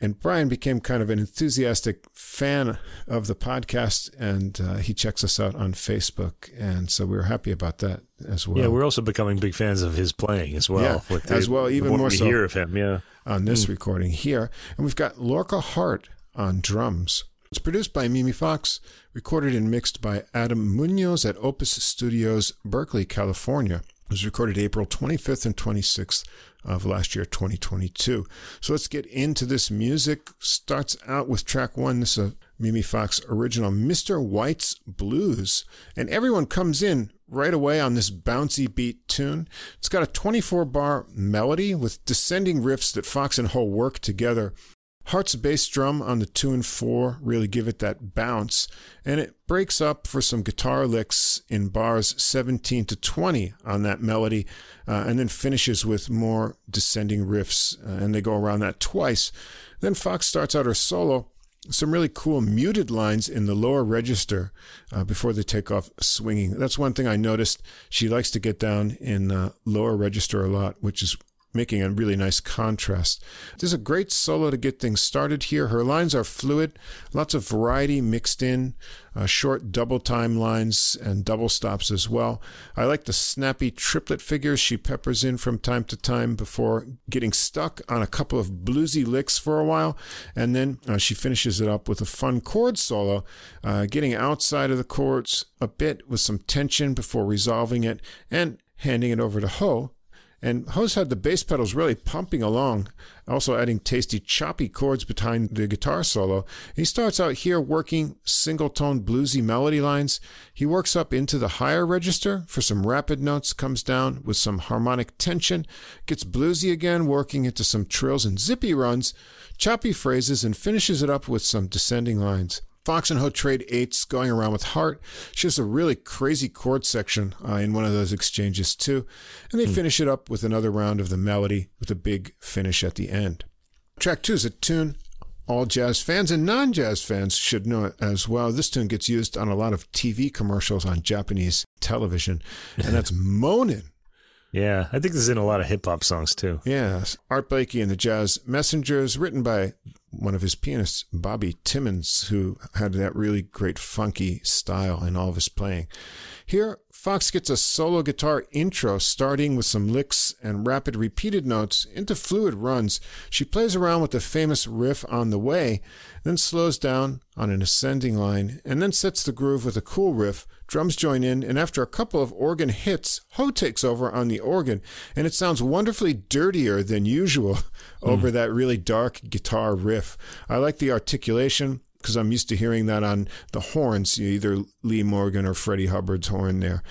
And Brian became kind of an enthusiastic fan of the podcast, and uh, he checks us out on Facebook. And so we were happy about that as well. Yeah, we're also becoming big fans of his playing as well. Yeah, the, as well, even more we so. hear of him, yeah. On this mm. recording here. And we've got Lorca Hart on drums. It's produced by Mimi Fox, recorded and mixed by Adam Munoz at Opus Studios, Berkeley, California. It was recorded April 25th and 26th of last year, 2022. So let's get into this music. Starts out with track one. This is a Mimi Fox original, Mr. White's Blues. And everyone comes in right away on this bouncy beat tune. It's got a 24 bar melody with descending riffs that Fox and Ho work together Hart's bass drum on the two and four really give it that bounce, and it breaks up for some guitar licks in bars 17 to 20 on that melody, uh, and then finishes with more descending riffs, uh, and they go around that twice. Then Fox starts out her solo, some really cool muted lines in the lower register uh, before they take off swinging. That's one thing I noticed. She likes to get down in uh, lower register a lot, which is making a really nice contrast. This is a great solo to get things started here. Her lines are fluid, lots of variety mixed in, uh, short double time lines and double stops as well. I like the snappy triplet figures she peppers in from time to time before getting stuck on a couple of bluesy licks for a while. And then uh, she finishes it up with a fun chord solo, uh, getting outside of the chords a bit with some tension before resolving it and handing it over to Ho and Ho's had the bass pedals really pumping along, also adding tasty choppy chords behind the guitar solo. He starts out here working single tone bluesy melody lines. He works up into the higher register for some rapid notes, comes down with some harmonic tension, gets bluesy again, working into some trills and zippy runs, choppy phrases, and finishes it up with some descending lines. Fox and Ho trade eights going around with Hart. She has a really crazy chord section uh, in one of those exchanges too. And they mm. finish it up with another round of the melody with a big finish at the end. Track two is a tune all jazz fans and non jazz fans should know it as well. This tune gets used on a lot of TV commercials on Japanese television, and that's Moanin'. Yeah, I think this is in a lot of hip hop songs too. Yes. Art Blakey and the Jazz Messengers, written by one of his pianists, Bobby Timmons, who had that really great funky style in all of his playing. Here, Fox gets a solo guitar intro starting with some licks and rapid repeated notes into fluid runs. She plays around with the famous riff on the way, then slows down on an ascending line, and then sets the groove with a cool riff. Drums join in, and after a couple of organ hits, Ho takes over on the organ, and it sounds wonderfully dirtier than usual over mm. that really dark guitar riff. I like the articulation because I'm used to hearing that on the horns, either Lee Morgan or Freddie Hubbard's horn there.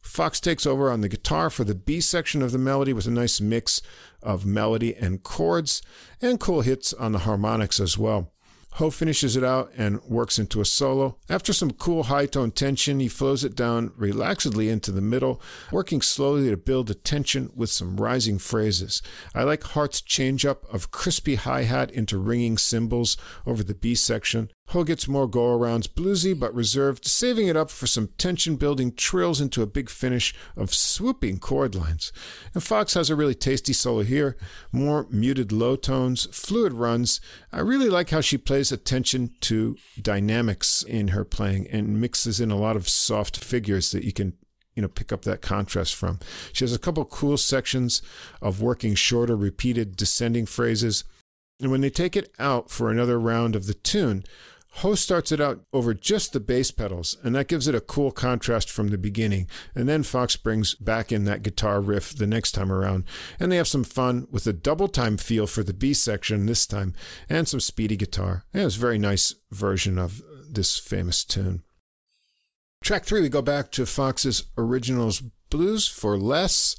Fox takes over on the guitar for the B section of the melody with a nice mix of melody and chords, and cool hits on the harmonics as well. Ho finishes it out and works into a solo. After some cool high tone tension, he flows it down relaxedly into the middle, working slowly to build a tension with some rising phrases. I like Hart's change up of crispy hi hat into ringing cymbals over the B section. Ho gets more go arounds, bluesy but reserved, saving it up for some tension building trills into a big finish of swooping chord lines. And Fox has a really tasty solo here, more muted low tones, fluid runs. I really like how she plays attention to dynamics in her playing and mixes in a lot of soft figures that you can you know pick up that contrast from. She has a couple cool sections of working shorter repeated descending phrases. And when they take it out for another round of the tune, Ho starts it out over just the bass pedals, and that gives it a cool contrast from the beginning. And then Fox brings back in that guitar riff the next time around, and they have some fun with a double time feel for the B section this time, and some speedy guitar. Yeah, it's a very nice version of this famous tune. Track three, we go back to Fox's Originals Blues for Less.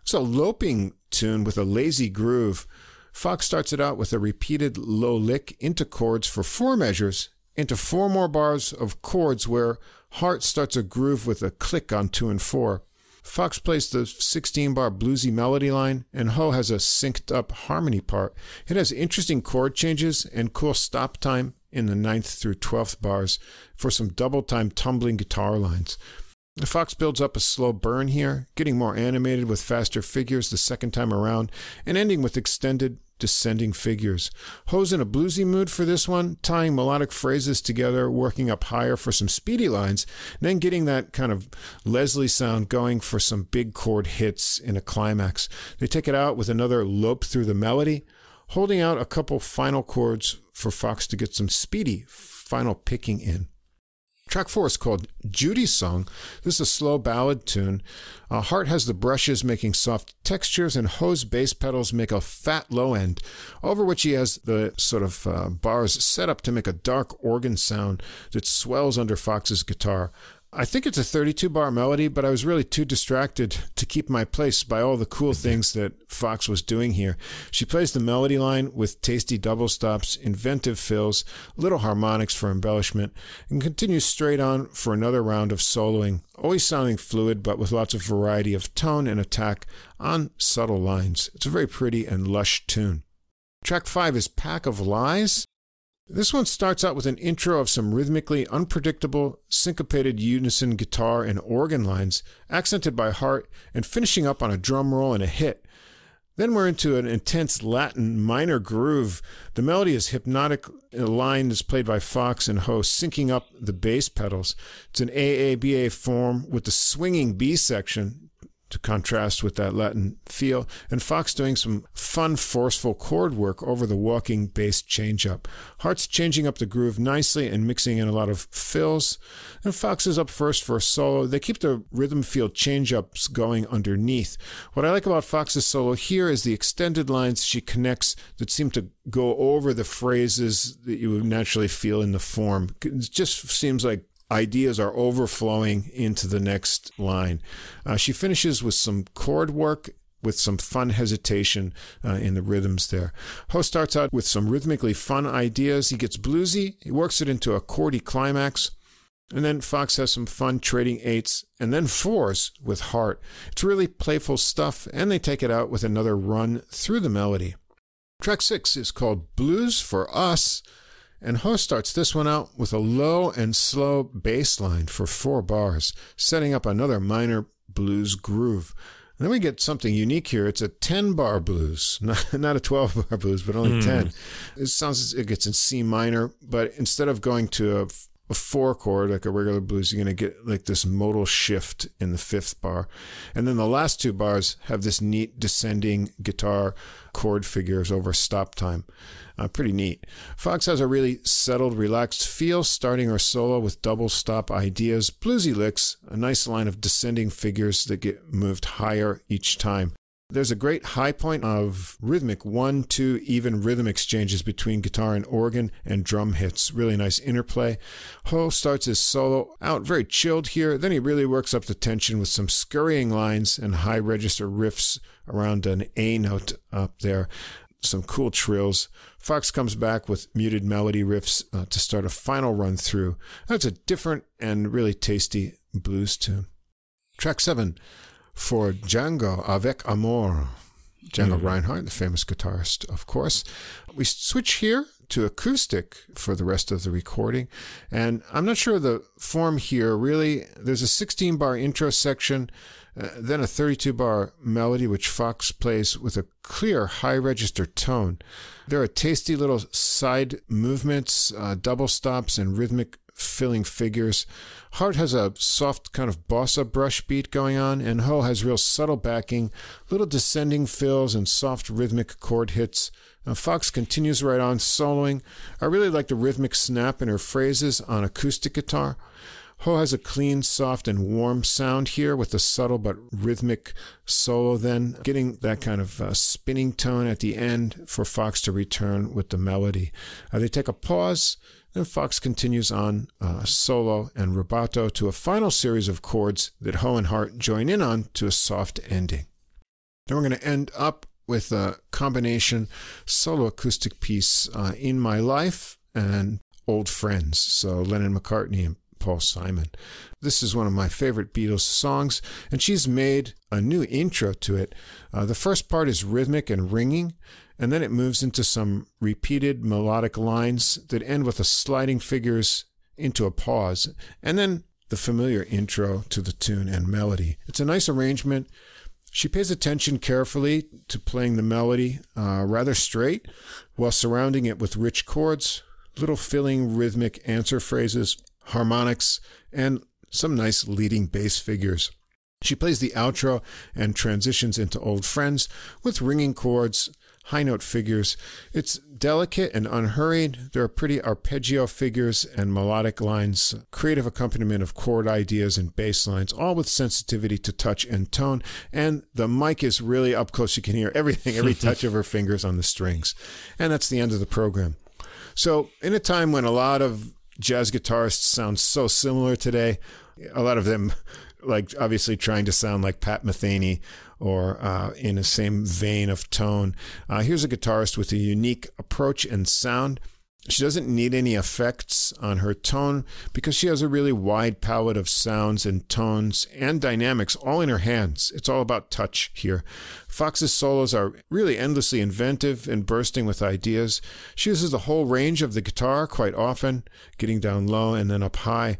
It's a loping tune with a lazy groove. Fox starts it out with a repeated low lick into chords for four measures, into four more bars of chords where Hart starts a groove with a click on two and four. Fox plays the 16 bar bluesy melody line, and Ho has a synced up harmony part. It has interesting chord changes and cool stop time in the 9th through 12th bars for some double time tumbling guitar lines. The Fox builds up a slow burn here, getting more animated with faster figures the second time around, and ending with extended descending figures. Ho's in a bluesy mood for this one, tying melodic phrases together, working up higher for some speedy lines, then getting that kind of Leslie sound going for some big chord hits in a climax. They take it out with another lope through the melody, holding out a couple final chords for Fox to get some speedy final picking in. Track four is called Judy's Song. This is a slow ballad tune. Uh, Hart has the brushes making soft textures, and Ho's bass pedals make a fat low end, over which he has the sort of uh, bars set up to make a dark organ sound that swells under Fox's guitar. I think it's a 32 bar melody, but I was really too distracted to keep my place by all the cool mm-hmm. things that Fox was doing here. She plays the melody line with tasty double stops, inventive fills, little harmonics for embellishment, and continues straight on for another round of soloing, always sounding fluid, but with lots of variety of tone and attack on subtle lines. It's a very pretty and lush tune. Track 5 is Pack of Lies. This one starts out with an intro of some rhythmically unpredictable, syncopated unison guitar and organ lines, accented by Hart, and finishing up on a drum roll and a hit. Then we're into an intense Latin minor groove. The melody is hypnotic. A line is played by Fox and Ho, syncing up the bass pedals. It's an AABA form with the swinging B section to contrast with that Latin feel, and Fox doing some fun, forceful chord work over the walking bass changeup. Hart's changing up the groove nicely and mixing in a lot of fills, and Fox is up first for a solo. They keep the rhythm feel changeups going underneath. What I like about Fox's solo here is the extended lines she connects that seem to go over the phrases that you would naturally feel in the form. It just seems like ideas are overflowing into the next line. Uh, she finishes with some chord work with some fun hesitation uh, in the rhythms there. Ho starts out with some rhythmically fun ideas. He gets bluesy, he works it into a chordy climax. And then Fox has some fun trading eights and then fours with Hart. It's really playful stuff, and they take it out with another run through the melody. Track six is called Blues for Us. And Ho starts this one out with a low and slow bass line for four bars, setting up another minor blues groove. And then we get something unique here. It's a 10 bar blues, not, not a 12 bar blues, but only mm. 10. It sounds it gets in C minor, but instead of going to a a four chord, like a regular blues, you're going to get like this modal shift in the fifth bar. And then the last two bars have this neat descending guitar chord figures over stop time. Uh, pretty neat. Fox has a really settled, relaxed feel, starting her solo with double stop ideas, bluesy licks, a nice line of descending figures that get moved higher each time. There's a great high point of rhythmic one, two, even rhythm exchanges between guitar and organ and drum hits. Really nice interplay. Ho starts his solo out very chilled here. Then he really works up the tension with some scurrying lines and high register riffs around an A note up there. Some cool trills. Fox comes back with muted melody riffs uh, to start a final run through. That's a different and really tasty blues tune. Track seven for Django avec Amour. Django mm. Reinhardt, the famous guitarist, of course. We switch here to acoustic for the rest of the recording. And I'm not sure the form here really. There's a 16 bar intro section, uh, then a 32 bar melody, which Fox plays with a clear high register tone. There are tasty little side movements, uh, double stops, and rhythmic filling figures. Hart has a soft kind of bossa brush beat going on, and Ho has real subtle backing, little descending fills, and soft rhythmic chord hits. Now, Fox continues right on soloing. I really like the rhythmic snap in her phrases on acoustic guitar. Ho has a clean, soft, and warm sound here with a subtle but rhythmic solo, then getting that kind of uh, spinning tone at the end for Fox to return with the melody. Uh, they take a pause then Fox continues on uh, solo and rubato to a final series of chords that Ho and Hart join in on to a soft ending. Then we're going to end up with a combination solo acoustic piece, uh, In My Life and Old Friends. So Lennon McCartney and Paul Simon. This is one of my favorite Beatles songs, and she's made a new intro to it. Uh, the first part is rhythmic and ringing, and then it moves into some repeated melodic lines that end with a sliding figures into a pause, and then the familiar intro to the tune and melody. It's a nice arrangement. She pays attention carefully to playing the melody uh, rather straight while surrounding it with rich chords, little filling rhythmic answer phrases, harmonics, and some nice leading bass figures. She plays the outro and transitions into Old Friends with ringing chords, high note figures. It's delicate and unhurried. There are pretty arpeggio figures and melodic lines, creative accompaniment of chord ideas and bass lines, all with sensitivity to touch and tone. And the mic is really up close. You can hear everything, every touch of her fingers on the strings. And that's the end of the program. So, in a time when a lot of jazz guitarists sound so similar today, a lot of them like obviously trying to sound like Pat Metheny or uh, in the same vein of tone. Uh, here's a guitarist with a unique approach and sound. She doesn't need any effects on her tone because she has a really wide palette of sounds and tones and dynamics all in her hands. It's all about touch here. Fox's solos are really endlessly inventive and bursting with ideas. She uses the whole range of the guitar quite often, getting down low and then up high.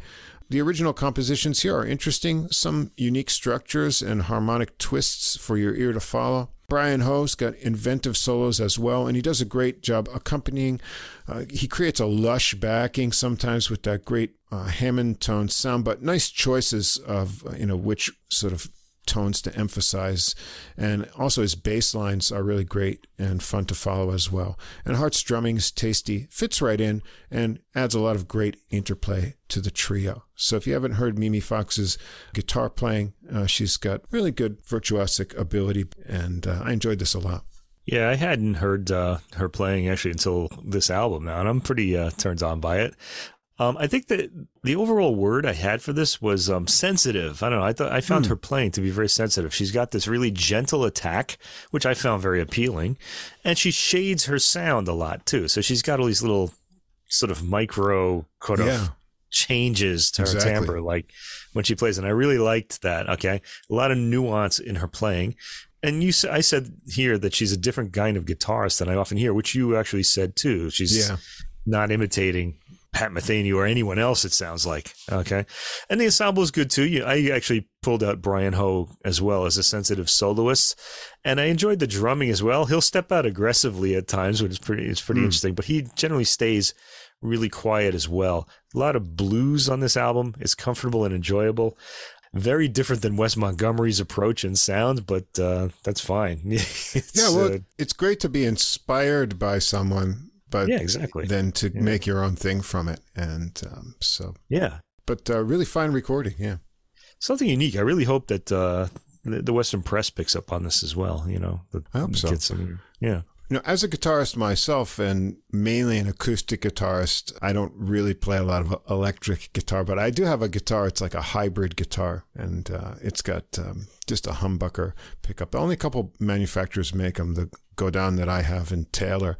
The original compositions here are interesting, some unique structures and harmonic twists for your ear to follow. Brian Ho's got inventive solos as well, and he does a great job accompanying. Uh, he creates a lush backing sometimes with that great uh, Hammond tone sound, but nice choices of you know which sort of tones to emphasize. And also his bass lines are really great and fun to follow as well. And Hart's drumming is tasty, fits right in, and adds a lot of great interplay to the trio. So if you haven't heard Mimi Fox's guitar playing, uh, she's got really good virtuosic ability, and uh, I enjoyed this a lot. Yeah, I hadn't heard uh, her playing actually until this album now, and I'm pretty uh, turned on by it. Um, I think that the overall word I had for this was um, sensitive. I don't know. I thought I found hmm. her playing to be very sensitive. She's got this really gentle attack, which I found very appealing, and she shades her sound a lot too. So she's got all these little sort of micro kind yeah. of changes to exactly. her timbre, like when she plays, and I really liked that. Okay, a lot of nuance in her playing. And you, I said here that she's a different kind of guitarist than I often hear, which you actually said too. She's yeah. not imitating Pat Metheny or anyone else, it sounds like. Okay. And the ensemble is good too. I actually pulled out Brian Ho as well as a sensitive soloist. And I enjoyed the drumming as well. He'll step out aggressively at times, which is pretty, it's pretty mm. interesting, but he generally stays really quiet as well. A lot of blues on this album. It's comfortable and enjoyable. Very different than Wes Montgomery's approach and sound, but uh, that's fine. yeah, well, uh, it's great to be inspired by someone, but yeah, exactly. Then to yeah. make your own thing from it, and um, so yeah, but uh, really fine recording. Yeah, something unique. I really hope that uh, the Western press picks up on this as well. You know, I hope so. Some, yeah. You know, as a guitarist myself and mainly an acoustic guitarist, I don't really play a lot of electric guitar, but I do have a guitar. It's like a hybrid guitar and uh, it's got um, just a humbucker pickup. Only a couple manufacturers make them. The Godin that I have in Taylor.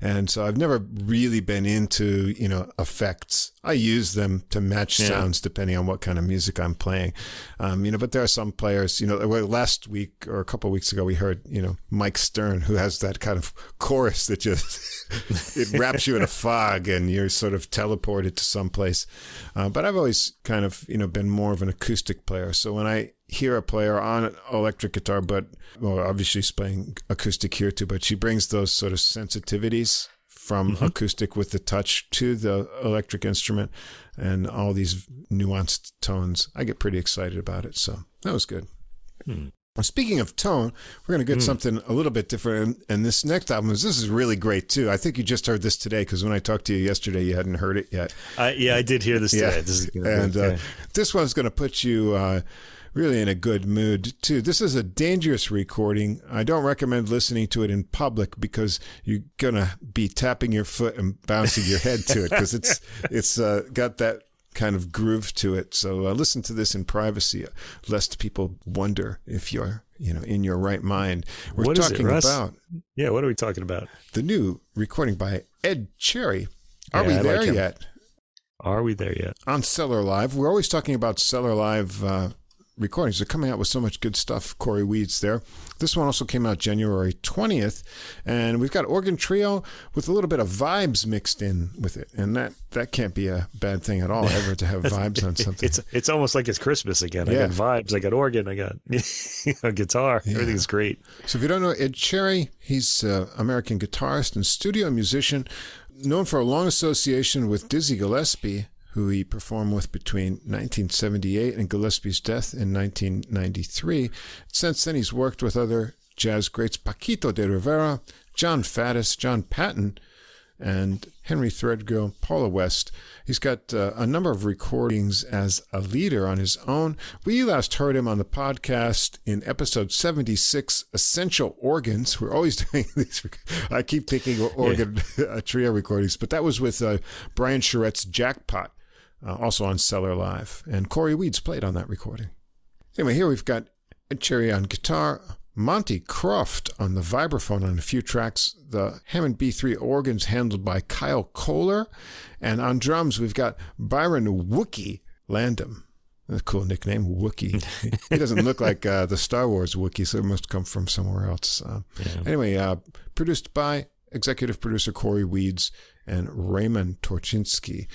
And so I've never really been into, you know, effects. I use them to match yeah. sounds depending on what kind of music I'm playing. Um, you know, but there are some players, you know, last week or a couple of weeks ago, we heard, you know, Mike Stern, who has that kind of chorus that just, it wraps you in a fog and you're sort of teleported to someplace. Uh, but I've always kind of, you know, been more of an acoustic player. So when I hear a player on electric guitar, but well, obviously she's playing acoustic here too, but she brings those sort of sensitivities from mm-hmm. acoustic with the touch to the electric instrument and all these nuanced tones. I get pretty excited about it. So that was good. Hmm. Speaking of tone, we're going to get mm. something a little bit different. And this next album is this is really great too. I think you just heard this today because when I talked to you yesterday, you hadn't heard it yet. Uh, yeah, I did hear this today. Yeah. This and uh, this one's going to put you uh, really in a good mood too. This is a dangerous recording. I don't recommend listening to it in public because you're gonna be tapping your foot and bouncing your head to it because it's it's uh, got that kind of groove to it. So uh, listen to this in privacy, uh, lest people wonder if you're you know in your right mind. We're what talking it, about yeah. What are we talking about? The new recording by Ed Cherry. Are yeah, we there like yet? Are we there yet? On Cellar Live. We're always talking about Cellar Live uh, recordings. They're coming out with so much good stuff. Corey Weeds there. This one also came out January 20th, and we've got organ trio with a little bit of vibes mixed in with it, and that that can't be a bad thing at all. Ever to have vibes on something. It's it's almost like it's Christmas again. I got vibes. I got organ. I got guitar. Yeah. Everything's great. So if you don't know Ed Cherry, he's an American guitarist and studio musician known for a long association with Dizzy Gillespie who he performed with between 1978 and Gillespie's death in 1993. Since then, he's worked with other jazz greats Paquito de Rivera, Jon Faddis, John Patton, and Henry Threadgill, Paula West. He's got uh, a number of recordings as a leader on his own. We last heard him on the podcast in episode 76, Essential Organs. We're always doing these. I keep picking organ yeah. trio recordings, but that was with uh, Brian Charette's Jackpot uh, also on Cellar Live. And Corey Weeds played on that recording. Anyway, here we've got Ed Cherry on guitar, Monty Croft on the vibraphone on a few tracks, the Hammond B3 organs handled by Kyle Koehler, and on drums we've got Byron Wookie Landham. A cool nickname, Wookie. he doesn't look like uh, the Star Wars Wookie, so it must come from somewhere else. Uh, yeah. Anyway, uh, produced by executive producer Corey Weeds and Raymond Torchinsky.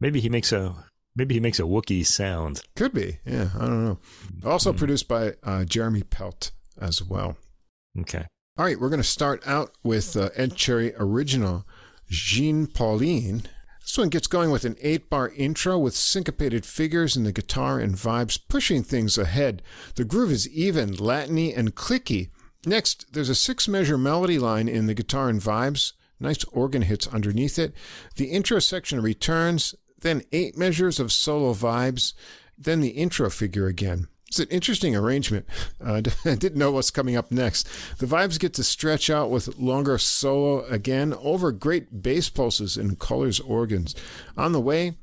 Maybe he makes a maybe he makes a Wookiee sound. Could be. Yeah, I don't know. Also mm. produced by uh, Jeremy Pelt as well. Okay. All right, we're going to start out with uh, Ed Cherry original Jean Pauline. This one gets going with an eight bar intro with syncopated figures in the guitar and vibes pushing things ahead. The groove is even, Latiny, and clicky. Next, there's a six measure melody line in the guitar and vibes. Nice organ hits underneath it. The intro section returns, then eight measures of solo vibes, then the intro figure again. It's an interesting arrangement. Uh, I didn't know what's coming up next. The vibes get to stretch out with longer solo again over great bass pulses and colors organs. On the way,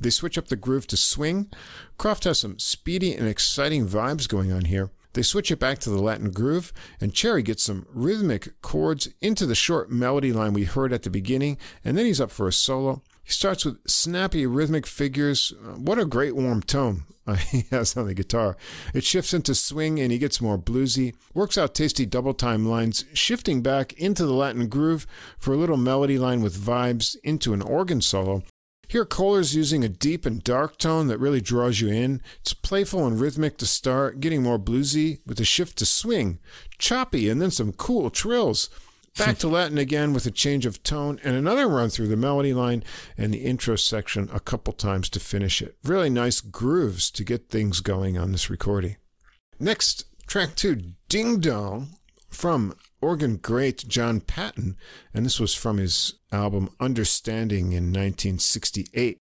they switch up the groove to swing. Croft has some speedy and exciting vibes going on here. They switch it back to the Latin groove, and Cherry gets some rhythmic chords into the short melody line we heard at the beginning, and then he's up for a solo. He starts with snappy rhythmic figures. What a great warm tone uh, he has on the guitar. It shifts into swing and he gets more bluesy. Works out tasty double time lines, shifting back into the Latin groove for a little melody line with vibes into an organ solo. Here, Koehler's using a deep and dark tone that really draws you in. It's playful and rhythmic to start, getting more bluesy with a shift to swing, choppy, and then some cool trills. Back to Latin again with a change of tone and another run through the melody line and the intro section a couple times to finish it. Really nice grooves to get things going on this recording. Next, track two, Ding Dong from organ great John Patton, and this was from his album Understanding in 1968.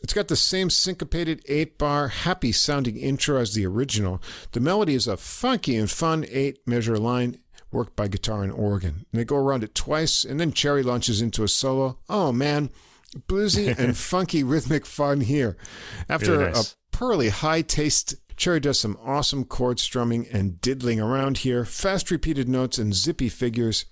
It's got the same syncopated 8 bar, happy sounding intro as the original. The melody is a funky and fun 8 measure line worked by guitar and organ. And they go around it twice, and then Cherry launches into a solo. Oh man, bluesy and funky rhythmic fun here. After really nice. a pearly high taste Cherry does some awesome chord strumming and diddling around here, fast repeated notes and zippy figures.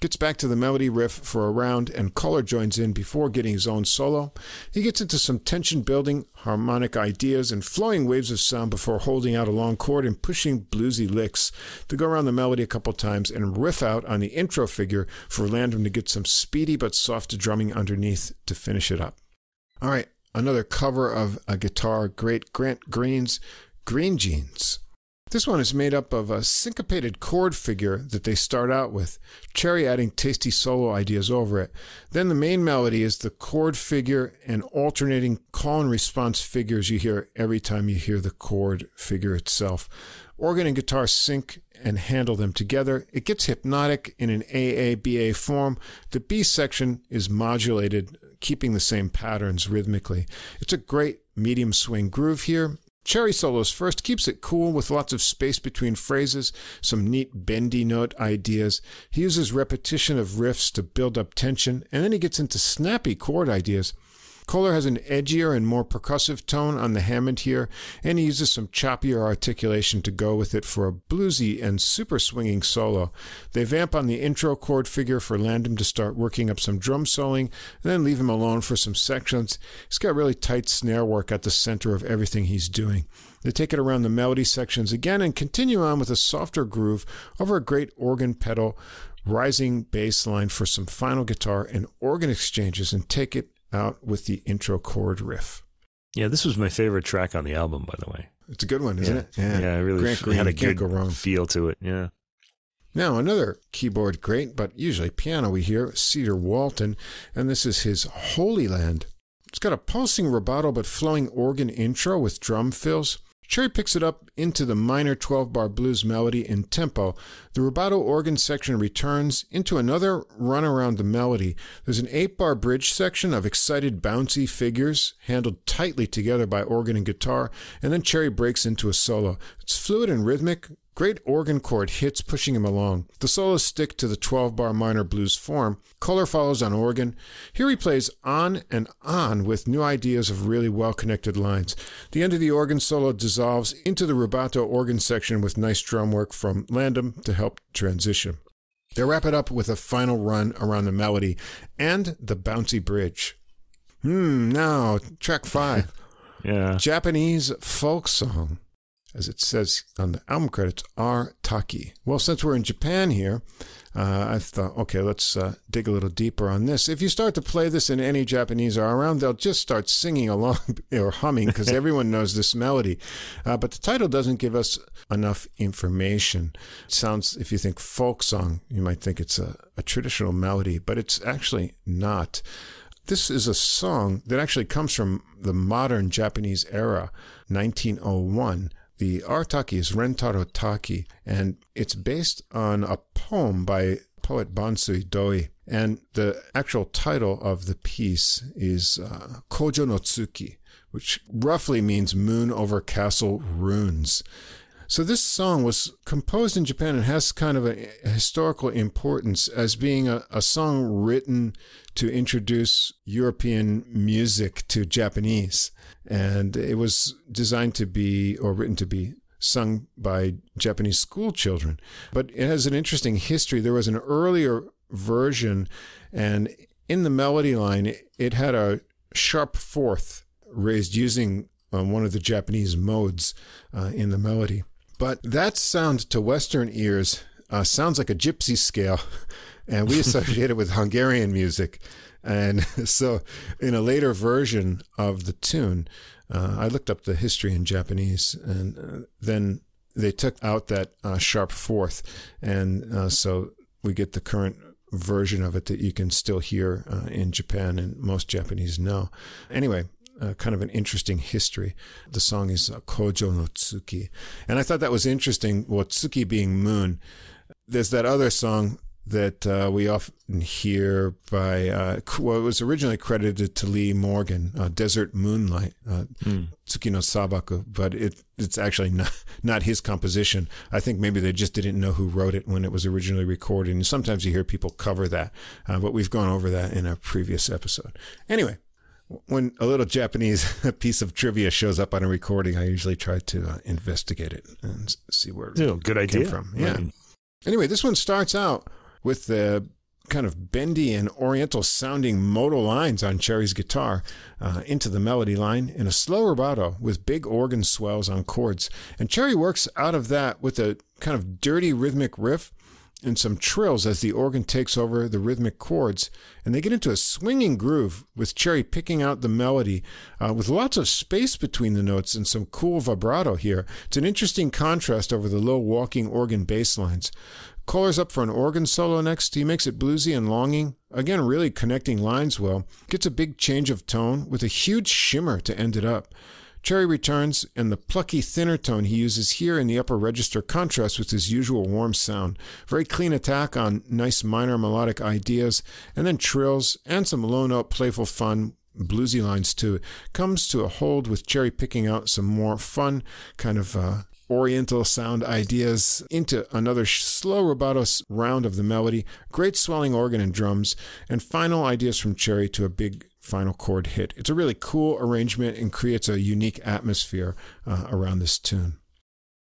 Gets back to the melody riff for a round, and Koehler joins in before getting his own solo. He gets into some tension building, harmonic ideas, and flowing waves of sound before holding out a long chord and pushing bluesy licks to go around the melody a couple times and riff out on the intro figure for Landham to get some speedy but soft drumming underneath to finish it up. All right, another cover of a guitar, great Grant Green's Green Jeans. This one is made up of a syncopated chord figure that they start out with, Cherry adding tasty solo ideas over it. Then the main melody is the chord figure and alternating call and response figures you hear every time you hear the chord figure itself. Organ and guitar sync and handle them together. It gets hypnotic in an AABA form. The B section is modulated, keeping the same patterns rhythmically. It's a great medium swing groove here, Cherry solos first keeps it cool with lots of space between phrases, some neat bendy note ideas. He uses repetition of riffs to build up tension, and then he gets into snappy chord ideas. Koehler has an edgier and more percussive tone on the Hammond here, and he uses some choppier articulation to go with it for a bluesy and super swinging solo. They vamp on the intro chord figure for Landham to start working up some drum soloing, and then leave him alone for some sections. He's got really tight snare work at the center of everything he's doing. They take it around the melody sections again and continue on with a softer groove over a great organ pedal rising bass line for some final guitar and organ exchanges and take it out with the intro chord riff. Yeah, this was my favorite track on the album, by the way. It's a good one, isn't yeah. it? Yeah, yeah, it really Grant Green, had a good go wrong. feel to it. Yeah. Now, another keyboard great, but usually piano we hear, Cedar Walton, and this is his Holy Land. It's got a pulsing rubato but flowing organ intro with drum fills. Cherry picks it up into the minor 12 bar blues melody in tempo. The rubato organ section returns into another run around the melody. There's an 8 bar bridge section of excited, bouncy figures handled tightly together by organ and guitar, and then Cherry breaks into a solo. It's fluid and rhythmic, Great organ chord hits pushing him along. The solos stick to the 12 bar minor blues form. Koehler follows on organ. Here he plays on and on with new ideas of really well connected lines. The end of the organ solo dissolves into the rubato organ section with nice drum work from Landham to help transition. They wrap it up with a final run around the melody and the bouncy bridge. Hmm, now, track five. yeah. Japanese folk song as it says on the album credits, R. Taki. Well, since we're in Japan here, uh, I thought, okay, let's uh, dig a little deeper on this. If you start to play this and any Japanese are around, they'll just start singing along or humming because everyone knows this melody. Uh, but the title doesn't give us enough information. It sounds, if you think folk song, you might think it's a, a traditional melody, but it's actually not. This is a song that actually comes from the modern Japanese era, 1901 the R. Taki is Rentaro Taki, and it's based on a poem by poet Bansui Doi. And the actual title of the piece is uh, Kojo no Tsuki, which roughly means moon over castle runes. So this song was composed in Japan and has kind of a, a historical importance as being a, a, song written to introduce European music to Japanese. And it was designed to be, or written to be, sung by Japanese school children. But it has an interesting history. There was an earlier version, and in the melody line, it had a sharp fourth raised using um, one of the Japanese modes uh, in the melody. But that sound to Western ears uh, sounds like a gypsy scale, and we associate it with Hungarian music. And so, in a later version of the tune, uh, I looked up the history in Japanese, and uh, then they took out that uh, sharp fourth, and uh, so we get the current version of it that you can still hear uh, in Japan and most Japanese know. Anyway, uh, kind of an interesting history. The song is Kojo no Tsuki. And I thought that was interesting, well, Tsuki being moon. There's that other song that uh, we often hear by, uh, well, it was originally credited to Lee Morgan, uh, Desert Moonlight, uh, mm. Tsuki no Sabaku, but it, it's actually not, not his composition. I think maybe they just didn't know who wrote it when it was originally recorded. And sometimes you hear people cover that, uh, but we've gone over that in a previous episode. Anyway, when a little Japanese piece of trivia shows up on a recording, I usually try to uh, investigate it and see where it oh, good idea. came from. Yeah. Right. Anyway, this one starts out with the kind of bendy and oriental sounding modal lines on Cherry's guitar uh, into the melody line in a slow rubato with big organ swells on chords. And Cherry works out of that with a kind of dirty rhythmic riff and some trills as the organ takes over the rhythmic chords, and they get into a swinging groove with Cherry picking out the melody uh, with lots of space between the notes and some cool vibrato here. It's an interesting contrast over the low walking organ bass lines. Koehler's up for an organ solo next. He makes it bluesy and longing. Again, really connecting lines well. Gets a big change of tone with a huge shimmer to end it up. Cherry returns, and the plucky, thinner tone he uses here in the upper register contrasts with his usual warm sound. Very clean attack on nice minor melodic ideas, and then trills and some low note playful fun bluesy lines too. Comes to a hold with Cherry picking out some more fun, kind of uh, oriental sound ideas into another slow rubato round of the melody, great swelling organ and drums, and final ideas from Cherry to a big final chord hit. It's a really cool arrangement and creates a unique atmosphere uh, around this tune.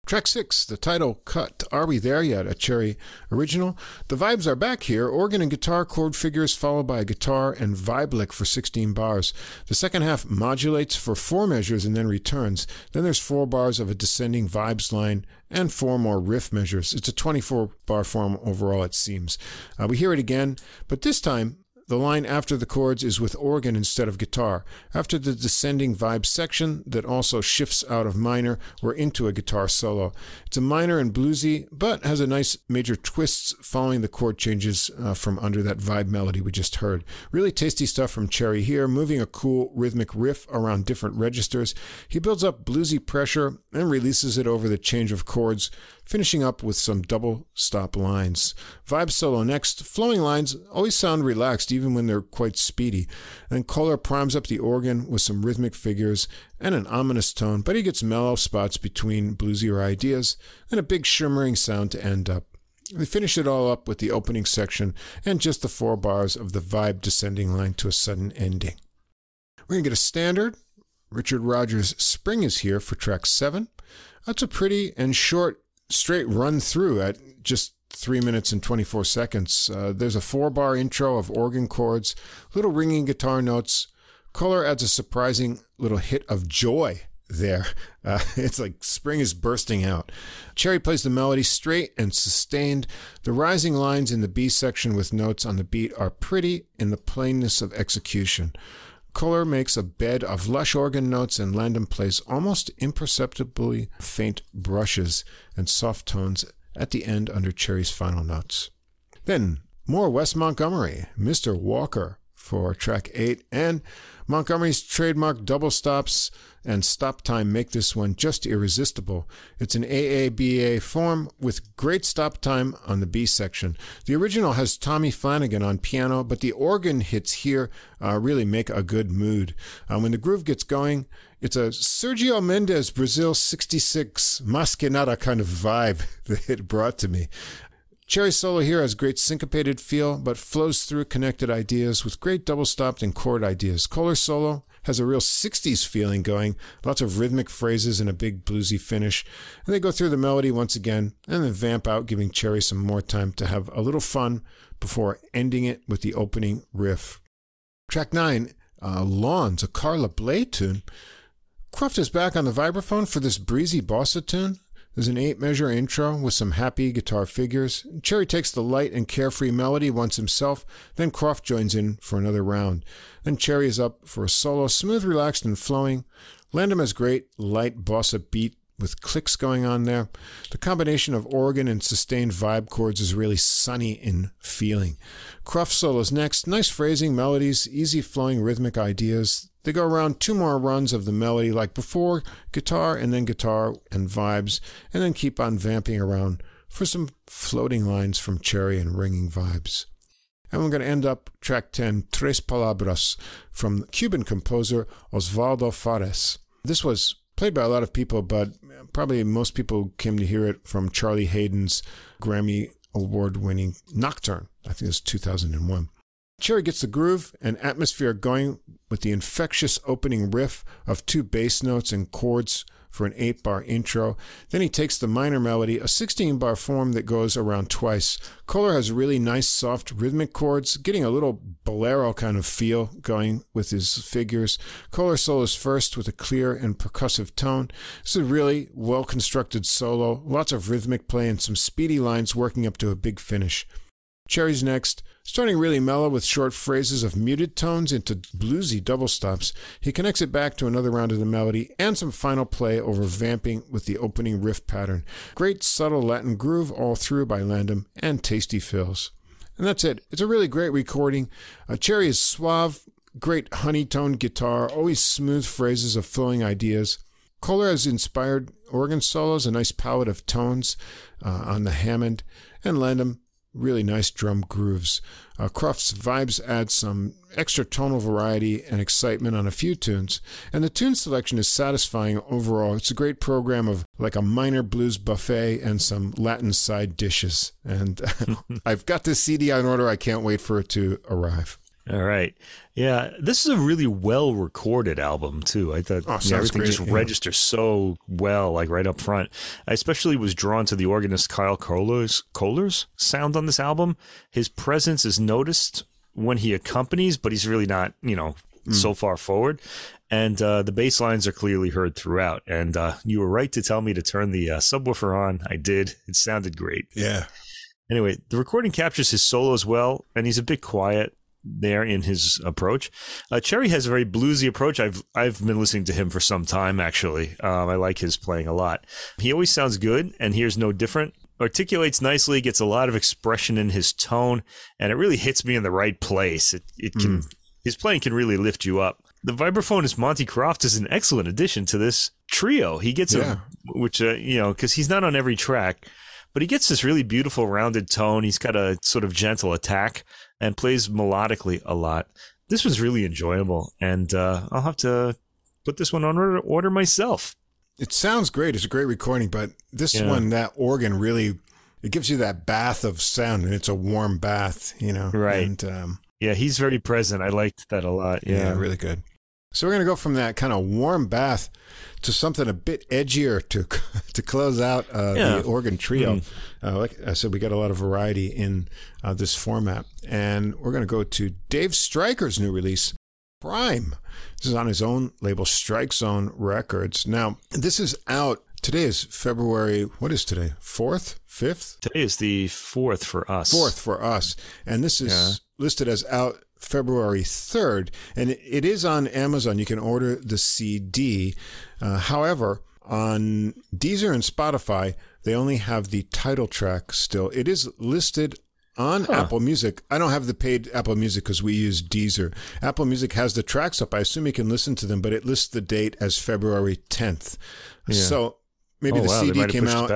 Track six, the title cut. Are we there yet? A Cherry original. The vibes are back here. Organ and guitar chord figures followed by a guitar and vibe lick for 16 bars. The second half modulates for four measures and then returns. Then there's four bars of a descending vibes line and four more riff measures. It's a 24 bar form overall, it seems. Uh, we hear it again, but this time the line after the chords is with organ instead of guitar. After the descending vibe section that also shifts out of minor, we're into a guitar solo. It's a minor and bluesy, but has a nice major twists following the chord changes uh, from under that vibe melody we just heard. Really tasty stuff from Cherry here, moving a cool rhythmic riff around different registers. He builds up bluesy pressure and releases it over the change of chords finishing up with some double stop lines. Vibe solo next. Flowing lines always sound relaxed even when they're quite speedy. Then Koehler primes up the organ with some rhythmic figures and an ominous tone, but he gets mellow spots between bluesier ideas and a big shimmering sound to end up. We finish it all up with the opening section and just the four bars of the vibe descending line to a sudden ending. We're going to get a standard. Richard Rodgers' Spring is here for track seven. That's a pretty and short straight run through at just three minutes and 24 seconds. Uh, there's a four bar intro of organ chords, little ringing guitar notes. Koehler adds a surprising little hit of joy there. Uh, it's like spring is bursting out. Cherry plays the melody straight and sustained. The rising lines in the B section with notes on the beat are pretty in the plainness of execution. Koehler makes a bed of lush organ notes, and Landham plays almost imperceptibly faint brushes and soft tones at the end under Cherry's final notes. Then, more Wes Montgomery, Mr. Walker for track 8, and Montgomery's trademark double stops and stop time make this one just irresistible. It's an AABA form with great stop time on the B section. The original has Tommy Flanagan on piano, but the organ hits here uh, really make a good mood. Uh, when the groove gets going, it's a Sergio Mendes Brazil 66 Mas Que Nada kind of vibe that it brought to me. Cherry solo here has great syncopated feel, but flows through connected ideas with great double stopped and chord ideas. Koehler solo has a real 60s feeling going, lots of rhythmic phrases and a big bluesy finish. And they go through the melody once again and then vamp out, giving Cherry some more time to have a little fun before ending it with the opening riff. Track 9, uh, Lawns, a Carla Bley tune. Croft is back on the vibraphone for this breezy bossa tune. There's an eight measure intro with some happy guitar figures. Cherry takes the light and carefree melody once himself, then Croft joins in for another round. Then Cherry is up for a solo, smooth, relaxed, and flowing. Landham has great, light bossa beat with clicks going on there. The combination of organ and sustained vibe chords is really sunny in feeling. Croft solos next. Nice phrasing, melodies, easy flowing rhythmic ideas. They go around two more runs of the melody like before, guitar and then guitar and vibes, and then keep on vamping around for some floating lines from Cherry and ringing vibes. And we're going to end up track 10, Tres Palabras, from Cuban composer Osvaldo Fares. This was played by a lot of people, but probably most people came to hear it from Charlie Haden's Grammy award winning Nocturne. I think it was 2001. Cherry gets the groove and atmosphere going with the infectious opening riff of two bass notes and chords for an 8 bar intro. Then he takes the minor melody, a 16 bar form that goes around twice. Koehler has really nice, soft rhythmic chords, getting a little bolero kind of feel going with his figures. Koehler solos first with a clear and percussive tone. This is a really well constructed solo, lots of rhythmic play and some speedy lines working up to a big finish. Cherry's next. Starting really mellow with short phrases of muted tones into bluesy double stops, he connects it back to another round of the melody and some final play over vamping with the opening riff pattern. Great subtle Latin groove all through by Landham and tasty fills. And that's it. It's a really great recording. Uh, Cherry is suave, great honey-toned guitar, always smooth phrases of flowing ideas. Koehler has inspired organ solos, a nice palette of tones uh, on the Hammond, and Landham really nice drum grooves. Uh, Croft's vibes add some extra tonal variety and excitement on a few tunes, and the tune selection is satisfying overall. It's a great program of like a minor blues buffet and some Latin side dishes. And I've got this CD on order. I can't wait for it to arrive. All right. Yeah, this is a really well recorded album too. I thought oh, everything great, just yeah. registers so well, like right up front. I especially was drawn to the organist Kyle Koehler's, Koehler's sound on this album. His presence is noticed when he accompanies, but he's really not, you know, mm. so far forward. And uh, the bass lines are clearly heard throughout. And uh, you were right to tell me to turn the uh, subwoofer on. I did. It sounded great. Yeah. Anyway, the recording captures his solos well, and he's a bit quiet there in his approach. Uh, Cherry has a very bluesy approach. I've I've been listening to him for some time actually. Um, I like his playing a lot. He always sounds good, and here's no different. Articulates nicely, gets a lot of expression in his tone, and it really hits me in the right place. It it can mm. his playing can really lift you up. The vibraphonist Monty Croft is an excellent addition to this trio. He gets yeah. a which uh, you know because he's not on every track but he gets this really beautiful rounded tone. He's got a sort of gentle attack and plays melodically a lot. This was really enjoyable, and uh, I'll have to put this one on order, order myself. It sounds great. It's a great recording, but this yeah. one, that organ really, it gives you that bath of sound, and it's a warm bath, you know. Right. And, um, yeah, he's very present. I liked that a lot. Yeah, yeah really good. So we're going to go from that kind of warm bath to something a bit edgier to to close out uh, yeah. the organ trio. Mm. Uh, like I said, we got a lot of variety in uh, this format, and we're going to go to Dave Stryker's new release, Prime. This is on his own label, Strike Zone Records. Now, this is out. Today is February. What is today? Fourth, fifth. Today is the fourth for us. Fourth for us, and this is yeah. listed as out February 3rd, and it is on Amazon. You can order the CD. Uh, however, on Deezer and Spotify, they only have the title track still. It is listed on huh. Apple Music. I don't have the paid Apple Music because we use Deezer. Apple Music has the tracks up. I assume you can listen to them, but it lists the date as February 10th. Yeah. So maybe oh, the wow. CD came out.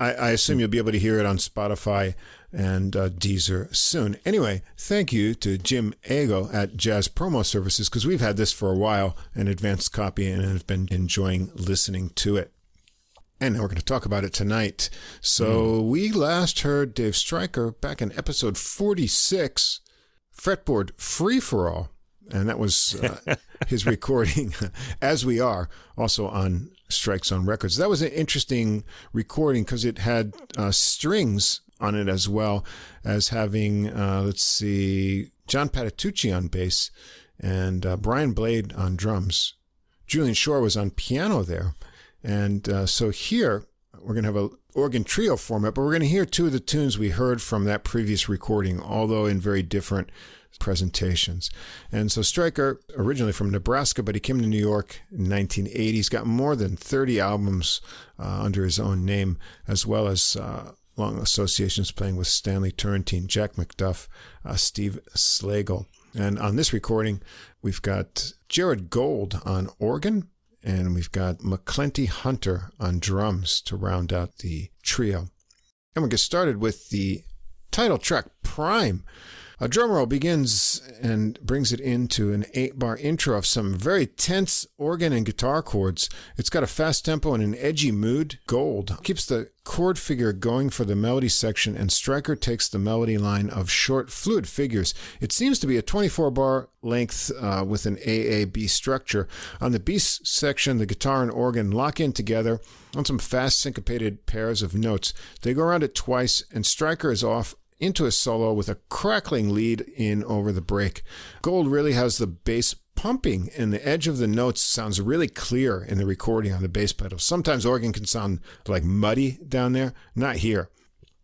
I, I, assume you'll be able to hear it on Spotify and uh, Deezer soon. Anyway, thank you to Jim Eigo at Jazz Promo Services because we've had this for a while, an advanced copy, and have been enjoying listening to it. And now we're going to talk about it tonight. So mm. we last heard Dave Stryker back in episode 46, Fretboard Free for All. And that was uh, his recording, as we are, also on Strike Zone Records. That was an interesting recording because it had uh, strings on it as well as having, uh, let's see, John Patitucci on bass and uh, Brian Blade on drums. Julian Shore was on piano there. And uh, so here we're going to have a organ trio format, but we're going to hear two of the tunes we heard from that previous recording, although in very different presentations. And so Stryker, originally from Nebraska, but he came to New York in 1980. He's got more than 30 albums uh, under his own name, as well as uh, long associations playing with Stanley Turrentine, Jack McDuff, uh, Steve Slagle. And on this recording, we've got Jared Gold on organ, and we've got McClenty Hunter on drums to round out the trio. And we get started with the title track, Prime. A drum roll begins and brings it into an eight bar intro of some very tense organ and guitar chords. It's got a fast tempo and an edgy mood. Gold keeps the chord figure going for the melody section, and Stryker takes the melody line of short, fluid figures. It seems to be a 24 bar length uh, with an AAB structure. On the B section, the guitar and organ lock in together on some fast syncopated pairs of notes. They go around it twice, and Stryker is off into a solo with a crackling lead in over the break. Gold really has the bass pumping and the edge of the notes sounds really clear in the recording on the bass pedal. Sometimes organ can sound like muddy down there, not here.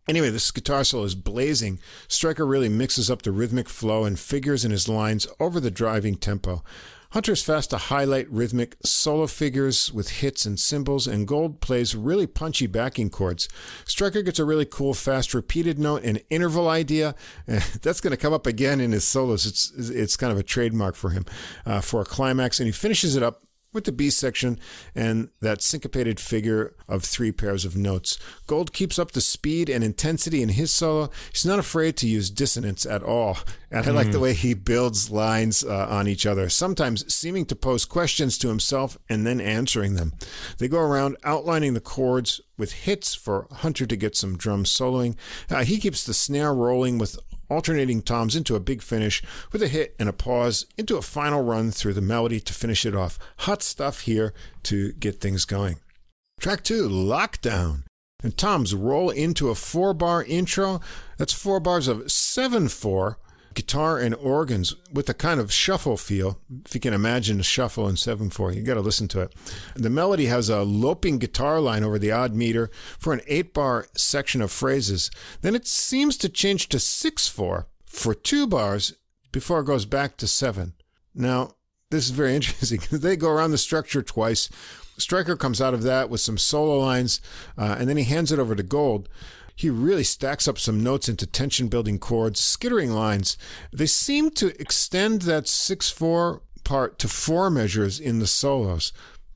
Anyway, this guitar solo is blazing. Stryker really mixes up the rhythmic flow and figures in his lines over the driving tempo. Hunter's fast to highlight rhythmic solo figures with hits and cymbals, and Gold plays really punchy backing chords. Stryker gets a really cool fast repeated note and interval idea. That's going to come up again in his solos. It's it's kind of a trademark for him uh, for a climax, and he finishes it up with the B section and that syncopated figure of three pairs of notes. Gold keeps up the speed and intensity in his solo. He's not afraid to use dissonance at all. And I like the mm. way he builds lines uh, on each other, sometimes seeming to pose questions to himself and then answering them. They go around outlining the chords with hits for Hunter to get some drum soloing. Uh, he keeps the snare rolling with alternating toms into a big finish with a hit and a pause into a final run through the melody to finish it off. Hot stuff here to get things going. Track two, Lockdown. And toms roll into a four bar intro. That's four bars of 7 4 guitar and organs with a kind of shuffle feel. If you can imagine a shuffle in 7 4, you got to listen to it. The melody has a loping guitar line over the odd meter for an 8 bar section of phrases. Then it seems to change to 6 4 for two bars before it goes back to 7. Now, this is very interesting. they go around the structure twice. Stryker comes out of that with some solo lines, uh, and then he hands it over to Gold. He really stacks up some notes into tension building chords, skittering lines. They seem to extend that 6 4 part to four measures in the solos.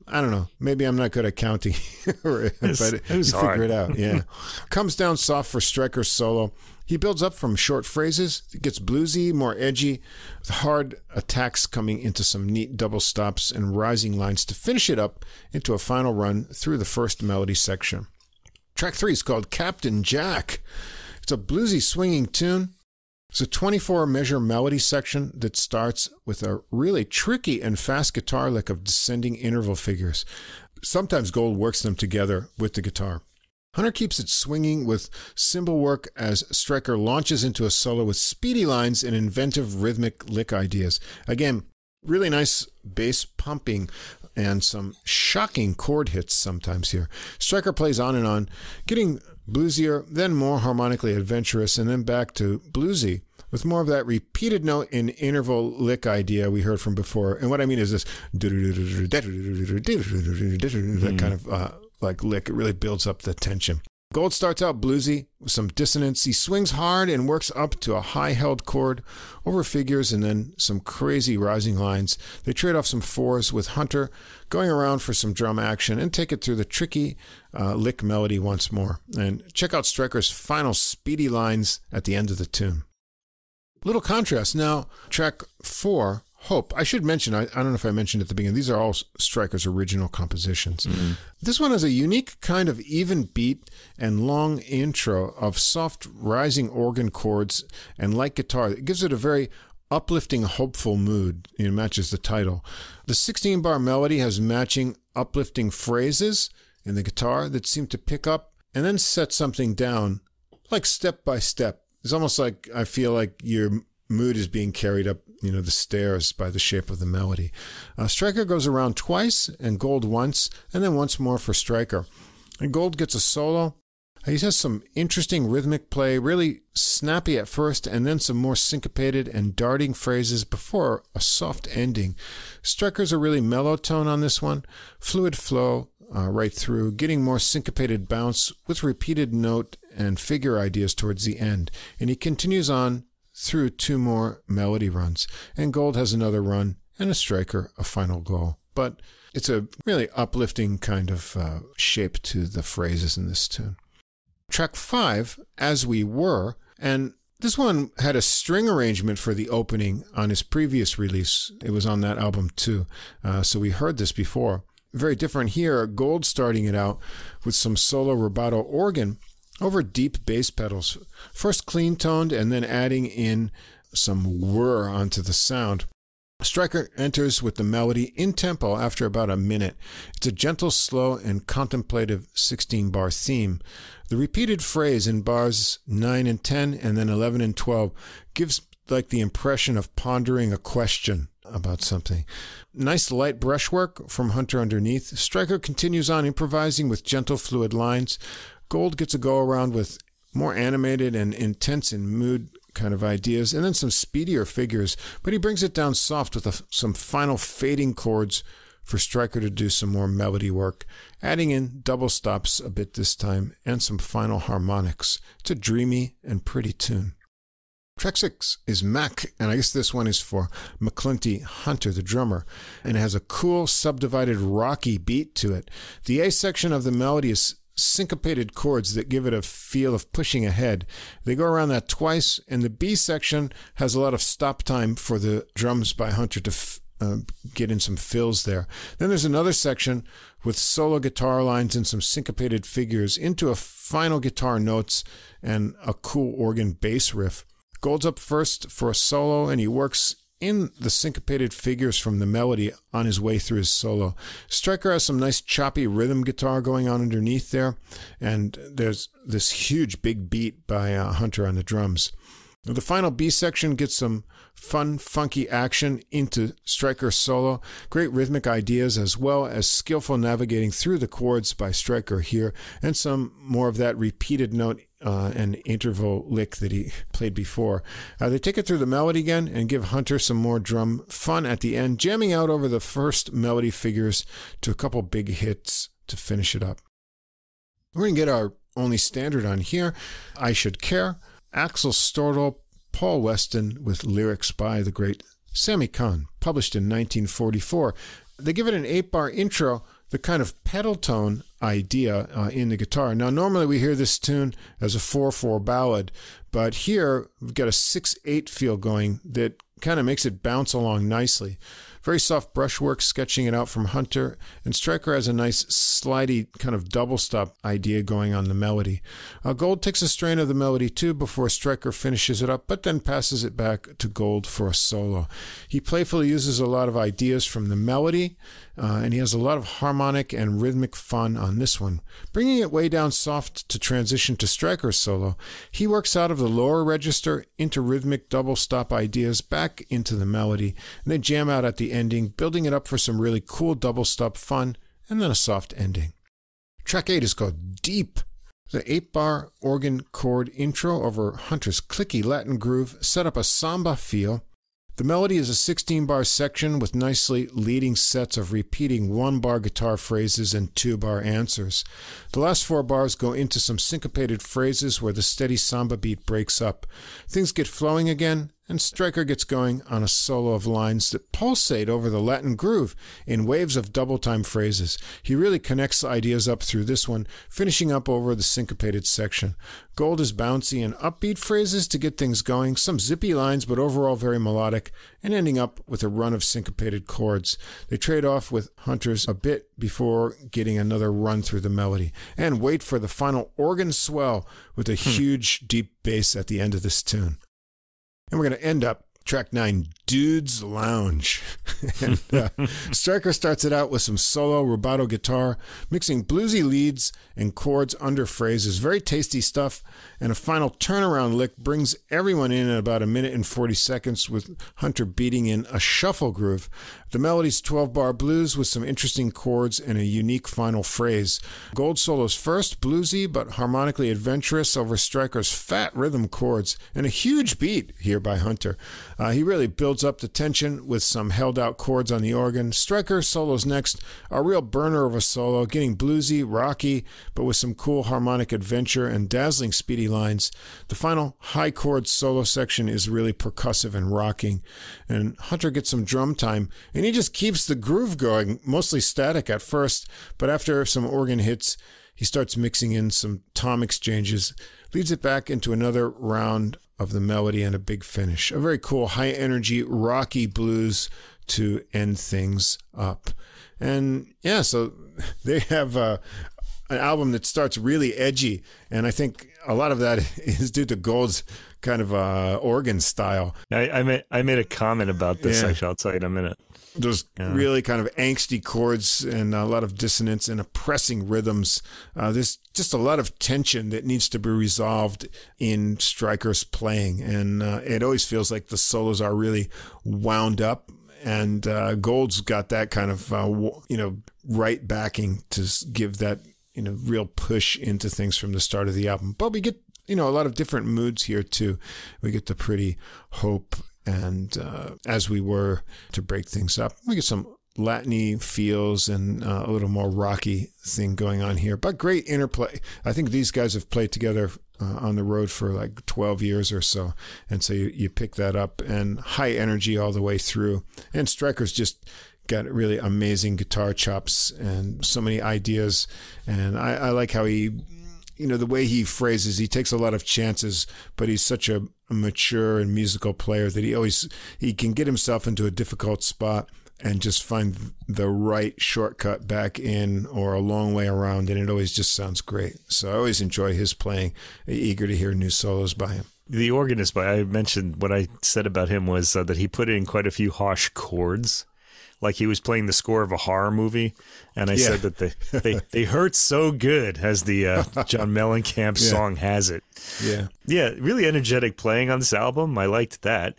I don't know. Maybe I'm not good at counting, but it you figure it out. Yeah. Comes down soft for Stryker's solo. He builds up from short phrases, it gets bluesy, more edgy, with hard attacks coming into some neat double stops and rising lines to finish it up into a final run through the first melody section. Track three is called Captain Jack. It's a bluesy swinging tune. It's a 24 measure melody section that starts with a really tricky and fast guitar lick of descending interval figures. Sometimes Gold works them together with the guitar. Hunter keeps it swinging with cymbal work as Stryker launches into a solo with speedy lines and inventive rhythmic lick ideas. Again, really nice bass pumping and some shocking chord hits sometimes here. Stryker plays on and on, getting bluesier, then more harmonically adventurous, and then back to bluesy with more of that repeated note in interval lick idea we heard from before. And what I mean is this that kind of uh, like lick. It really builds up the tension. Gold starts out bluesy with some dissonance. He swings hard and works up to a high held chord over figures and then some crazy rising lines. They trade off some fours with Hunter going around for some drum action and take it through the tricky uh, lick melody once more. And check out Stryker's final speedy lines at the end of the tune. Little contrast now, track four Hope. I should mention, I, I, don't know if I mentioned at the beginning, these are all Stryker's original compositions. Mm-hmm. This one has a unique kind of even beat and long intro of soft rising organ chords and light guitar. It gives it a very uplifting, hopeful mood. It matches the title. The 16 bar melody has matching uplifting phrases in the guitar that seem to pick up and then set something down, like step by step. It's almost like I feel like your mood is being carried up you know, the stairs by the shape of the melody. Uh, Stryker goes around twice and Gold once, and then once more for Stryker. And Gold gets a solo. He has some interesting rhythmic play, really snappy at first, and then some more syncopated and darting phrases before a soft ending. Stryker's a really mellow tone on this one, fluid flow uh, right through, getting more syncopated bounce with repeated note and figure ideas towards the end. And he continues on through two more melody runs. And Gold has another run, and a Stryker, a final goal. But it's a really uplifting kind of uh, shape to the phrases in this tune. Track five, As We Were, and this one had a string arrangement for the opening on his previous release. It was on that album too. Uh, so we heard this before. Very different here. Gold starting it out with some solo rubato organ over deep bass pedals. First clean toned and then adding in some whir onto the sound. Stryker enters with the melody in tempo after about a minute. It's a gentle, slow, and contemplative 16 bar theme. The repeated phrase in bars 9 and 10 and then 11 and 12 gives like the impression of pondering a question about something. Nice light brushwork from Hunter underneath. Stryker continues on improvising with gentle, fluid lines. Gold gets a go around with more animated and intense in mood kind of ideas, and then some speedier figures, but he brings it down soft with a, some final fading chords for Stryker to do some more melody work, adding in double stops a bit this time and some final harmonics. It's a dreamy and pretty tune. Track six is Mac, and I guess this one is for McClenty Hunter, the drummer, and it has a cool, subdivided, rocky beat to it. The A section of the melody is syncopated chords that give it a feel of pushing ahead. They go around that twice, and the B section has a lot of stop time for the drums by Hunter to f- uh, get in some fills there. Then there's another section with solo guitar lines and some syncopated figures into a final guitar notes and a cool organ bass riff. Gold's up first for a solo, and he works in the syncopated figures from the melody on his way through his solo. Stryker has some nice choppy rhythm guitar going on underneath there, and there's this huge big beat by uh, Hunter on the drums. The final B section gets some fun, funky action into Stryker's solo, great rhythmic ideas, as well as skillful navigating through the chords by Stryker here, and some more of that repeated note uh, and interval lick that he played before. Uh, they take it through the melody again and give Hunter some more drum fun at the end, jamming out over the first melody figures to a couple big hits to finish it up. We're going to get our only standard on here. I Should Care. Axel Stordahl, Paul Weston with lyrics by the great Sammy Cahn, published in 1944. They give it an eight bar intro the kind of pedal tone idea uh, in the guitar. Now, normally we hear this tune as a 4 4 ballad, but here we've got a 6 8 feel going that kind of makes it bounce along nicely. Very soft brushwork sketching it out from Hunter, and Stryker has a nice slidey kind of double stop idea going on the melody. Uh, Gold takes a strain of the melody too before Stryker finishes it up, but then passes it back to Gold for a solo. He playfully uses a lot of ideas from the melody, uh, and he has a lot of harmonic and rhythmic fun on this one. Bringing it way down soft to transition to Stryker's solo, he works out of the lower register into rhythmic double stop ideas back into the melody, and then jam out at the ending, building it up for some really cool double stop fun and then a soft ending. Track 8 is called Deep. The 8 bar organ chord intro over Hunter's clicky Latin groove set up a samba feel. The melody is a 16 bar section with nicely leading sets of repeating one bar guitar phrases and two bar answers. The last four bars go into some syncopated phrases where the steady samba beat breaks up. Things get flowing again, and Stryker gets going on a solo of lines that pulsate over the Latin groove in waves of double time phrases. He really connects the ideas up through this one, finishing up over the syncopated section. Gold is bouncy and upbeat phrases to get things going, some zippy lines, but overall very melodic, and ending up with a run of syncopated chords. They trade off with Hunters a bit before getting another run through the melody, and wait for the final organ swell with a hmm. huge deep bass at the end of this tune. And we're going to end up track nine, Dude's Lounge. and, uh, Stryker starts it out with some solo rubato guitar, mixing bluesy leads and chords under phrases. Very tasty stuff. And a final turnaround lick brings everyone in at about a minute and 40 seconds with Hunter beating in a shuffle groove. The melody's 12 bar blues with some interesting chords and a unique final phrase. Gold solo's first, bluesy but harmonically adventurous over Stryker's fat rhythm chords, and a huge beat here by Hunter. Uh, he really builds up the tension with some held out chords on the organ. Stryker solos next, a real burner of a solo, getting bluesy, rocky, but with some cool harmonic adventure and dazzling speedy lines. The final high chord solo section is really percussive and rocking, and Hunter gets some drum time, and he just keeps the groove going, mostly static at first, but after some organ hits, he starts mixing in some tom exchanges, leads it back into another round of the melody and a big finish. A very cool, high energy, rocky blues to end things up. And yeah, so they have uh, an album that starts really edgy, and I think a lot of that is due to Gold's kind of uh, organ style. I, I made I made a comment about this. Yeah. Actually, I'll tell you in a minute. Those yeah. really kind of angsty chords and a lot of dissonance and oppressing rhythms. Uh, there's just a lot of tension that needs to be resolved in Stryker's playing, and uh, it always feels like the solos are really wound up and uh, Gold's got that kind of uh, you know right backing to give that you know real push into things from the start of the album. But we get you know a lot of different moods here too. We get the pretty hope and uh, as we were to break things up, we get some Latiny feels and uh, a little more rocky thing going on here. But great interplay. I think these guys have played together uh, on the road for like 12 years or so. And so you, you pick that up and high energy all the way through. And Stryker's just got really amazing guitar chops and so many ideas. And I, I like how he, you know, the way he phrases, he takes a lot of chances, but he's such a mature and musical player that he always, he can get himself into a difficult spot and just find the right shortcut back in or a long way around and it always just sounds great. So i always enjoy his playing eager to hear new solos by him. The organist by i mentioned what i said about him was uh, that he put in quite a few harsh chords like he was playing the score of a horror movie. And I yeah. said that they, they, they hurt so good, as the uh, John Mellencamp yeah. song has it. Yeah. Yeah, really energetic playing on this album. I liked that.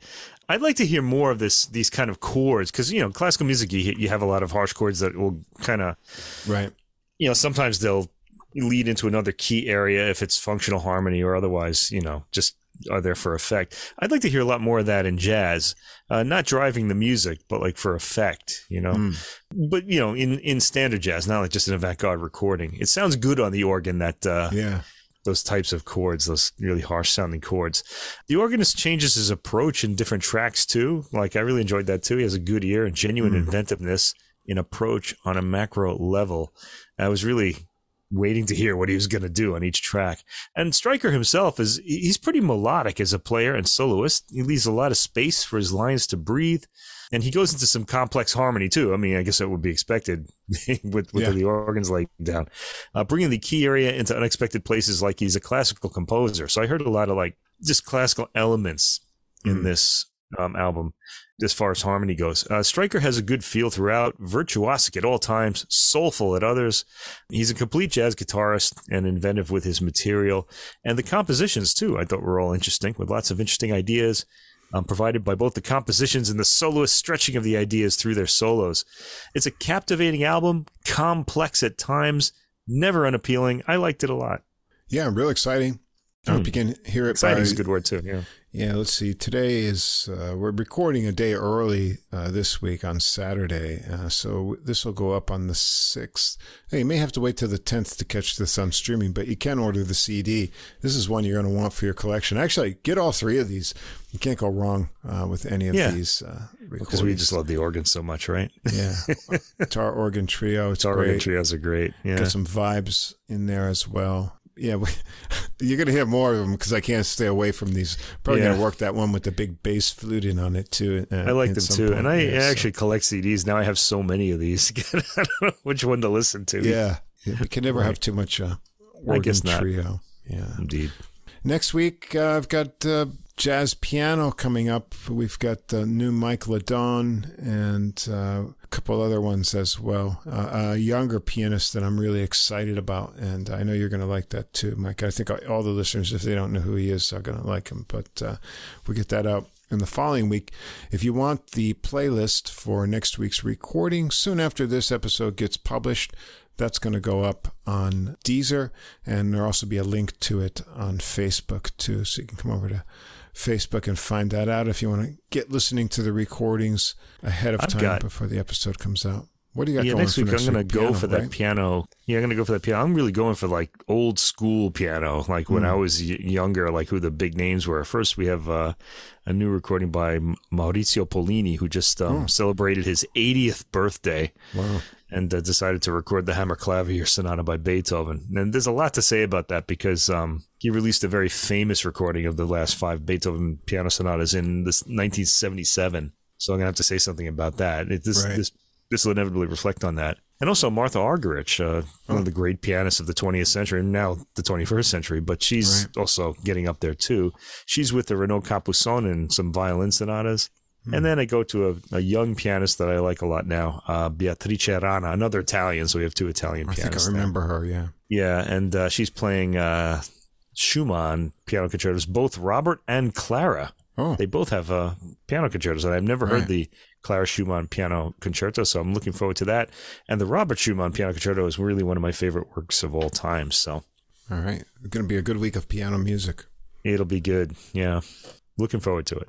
I'd like to hear more of this, these kind of chords, because you know, classical music, you you have a lot of harsh chords that will kind of, right. You know, sometimes they'll lead into another key area if it's functional harmony or otherwise, you know, just are there for effect. I'd like to hear a lot more of that in jazz, uh, not driving the music, but like for effect, you know. Mm. But you know, in in standard jazz, not like just an avant-garde recording. It sounds good on the organ. That uh, yeah. Those types of chords, those really harsh sounding chords. The organist changes his approach in different tracks too. Like I really enjoyed that too. He has a good ear and genuine mm. inventiveness in approach on a macro level. I was really waiting to hear what he was going to do on each track. And Stryker himself is he's pretty melodic as a player and soloist. He leaves a lot of space for his lines to breathe. And he goes into some complex harmony too. I mean, I guess that would be expected with, with yeah. the organs laid down, uh, bringing the key area into unexpected places. Like he's a classical composer, so I heard a lot of like just classical elements in mm. this um, album as far as harmony goes. Uh, Stryker has a good feel throughout, virtuosic at all times, soulful at others. He's a complete jazz guitarist and inventive with his material. And the compositions, too, I thought were all interesting, with lots of interesting ideas. Um, provided by both the compositions and the soloist stretching of the ideas through their solos. It's a captivating album, complex at times, never unappealing. I liked it a lot. Yeah, real exciting. I hope hmm. you can hear it. Exciting by, is a good word too. Yeah. Yeah. Let's see. Today is uh, we're recording a day early uh, this week on Saturday, uh, so this will go up on the sixth. Hey, you may have to wait till the tenth to catch this on streaming, but you can order the CD. This is one you're going to want for your collection. Actually, get all three of these. You can't go wrong uh, with any of yeah. these. Uh, because we just love the organ so much, right? yeah. Guitar organ trio. It's Guitar great. organ trios are great. Yeah. Got some vibes in there as well yeah, we, you're gonna hear more of them because I can't stay away from these. Probably yeah. gonna work that one with the big bass flute in on it too. Uh, I like them too, point. and I, yeah, actually so. collect CDs now. I have so many of these. I don't know which one to listen to. Yeah, yeah we can never right. have too much uh, organ trio. Yeah, indeed. Next week, uh, I've got uh, jazz piano coming up. We've got the new Mike LeDonne and uh, a couple other ones as well. Uh, a younger pianist that I'm really excited about, and I know you're going to like that too, Mike. I think all the listeners, if they don't know who he is, are going to like him. But uh, we get that out in the following week. If you want the playlist for next week's recording, soon after this episode gets published, that's going to go up on Deezer, and there'll also be a link to it on Facebook too, so you can come over to Facebook and find that out if you want to get listening to the recordings ahead of I've time got- before the episode comes out. What do you got Yeah, going next week next I'm gonna go Piano, for that right? piano. Yeah, I'm gonna go for that piano. I'm really going for like old school piano, like when Hmm. I was younger, like who the big names were. First, we have uh, a new recording by Maurizio Pollini, who just um, Oh. celebrated his 80th birthday Wow. and uh, decided to record the Hammerklavier Sonata by Beethoven. And there's a lot to say about that because um, he released a very famous recording of the last five Beethoven piano sonatas in this 1977. So I'm gonna have to say something about that. It, this Right. this this will inevitably reflect on that. And also Martha Argerich, uh, one of the great pianists of the 20th century and now the 21st century, but she's Right. also getting up there too. She's with the Renaud Capuçon in some violin sonatas. Hmm. And then I go to a, a young pianist that I like a lot now, uh, Beatrice Rana, another Italian. So we have two Italian I pianists. think I now. remember her. Yeah. Yeah, and uh, she's playing uh, Schumann piano concertos, both Robert and Clara. Oh, They both have uh, piano concertos, and I've never Right. heard the Clara Schumann piano concerto, so I'm looking forward to that. And the Robert Schumann piano concerto is really one of my favorite works of all time, so all right. It's going to be a good week of piano music. it'll be good. Yeah, looking forward to it.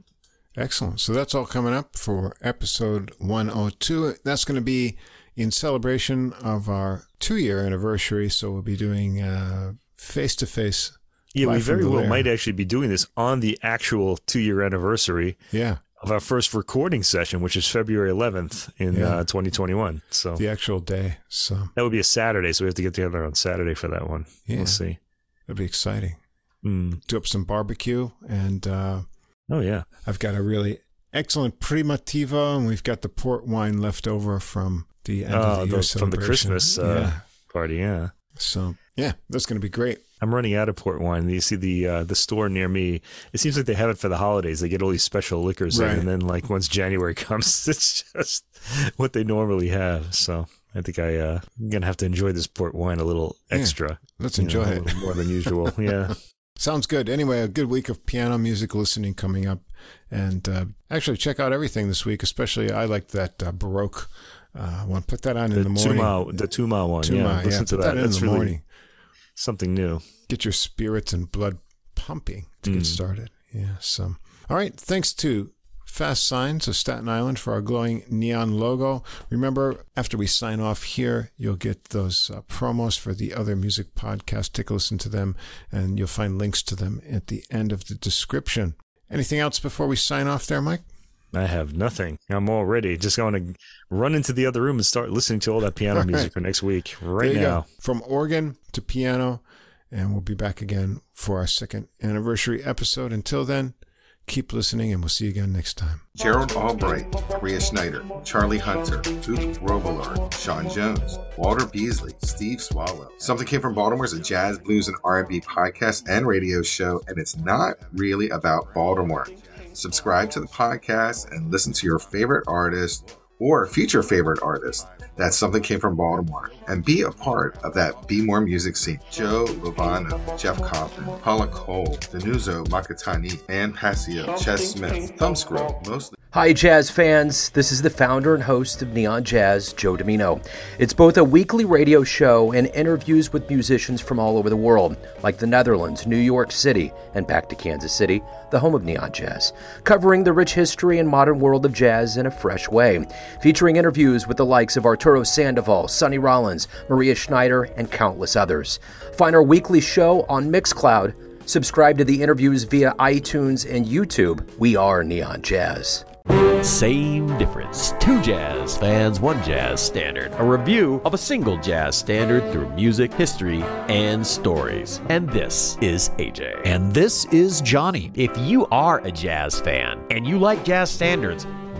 Excellent. So that's all coming up for episode 102. That's going to be in celebration of our two year anniversary. So we'll be doing face to face. Yeah, we very well might actually be doing this on the actual two year anniversary Yeah. of our first recording session, which is February 11th in Yeah. uh, 2021. So The actual day. So that would be a Saturday, so we have to get together on Saturday for that one. Yeah. We'll see. That'd be exciting. Mm. Do up some barbecue. And uh, Oh yeah, I've got a really excellent Primitivo. And we've got the port wine left over from the end Oh, of the year those from the. Christmas, uh, yeah. party. Yeah, So yeah, that's going to be great. I'm running out of port wine. You see the uh, the store near me. It seems like they have it for the holidays. They get all these special liquors Right. in, and then like once January comes, it's just what they normally have. So I think I uh, I'm gonna have to enjoy this port wine a little Yeah, extra. Let's you know, enjoy a it. more than usual. Yeah. Sounds good. Anyway, a good week of piano music listening coming up. And uh, actually, check out everything this week, especially I like that uh, Baroque uh, one. Put that on in The the morning. Tuma, the Tuma one. Tuma, yeah, yeah, listen to put that. that in That's the really morning. Something new. Get your spirits and blood pumping to Mm. get started. Yeah. So, all right. Thanks to Fast Signs of Staten Island for our glowing neon logo. Remember, after we sign off here, you'll get those uh, promos for the other music podcasts. Take a listen to them, and you'll find links to them at the end of the description. Anything else before we sign off there, Mike? I have nothing. I'm all ready. Just going to run into the other room and start listening to all that piano All music right. for next week. There Right you now. go. From organ to piano, and we'll be back again for our second anniversary episode. Until then, keep listening, and we'll see you again next time. Gerald Albright, Maria Schneider, Charlie Hunter, Duke Robillard, Sean Jones, Walter Beasley, Steve Swallow. Something Came from Baltimore is a jazz, blues, and R&B podcast and radio show, and it's not really about Baltimore. Subscribe to the podcast and listen to your favorite artist or future favorite artist. That's Something Came from Baltimore. And be a part of that Be More music scene. Joe Lovano, Jeff Compton, Paula Cole, Danuzo Makatani, Ann Passio, Ches Smith, Thumbscrew, mostly. Hi, jazz fans. This is the founder and host of Neon Jazz, Joe Dimino. It's both a weekly radio show and interviews with musicians from all over the world, like the Netherlands, New York City, and back to Kansas City, the home of Neon Jazz, covering the rich history and modern world of jazz in a fresh way, featuring interviews with the likes of Arturo Sandoval, Sonny Rollins, Maria Schneider, and countless others. Find our weekly show on Mixcloud. Subscribe to the interviews via iTunes and YouTube. We are Neon Jazz. Same difference. Two jazz fans, one jazz standard. A review of a single jazz standard through music, history, and stories. And this is AJ. And this is Johnny. If you are a jazz fan and you like jazz standards,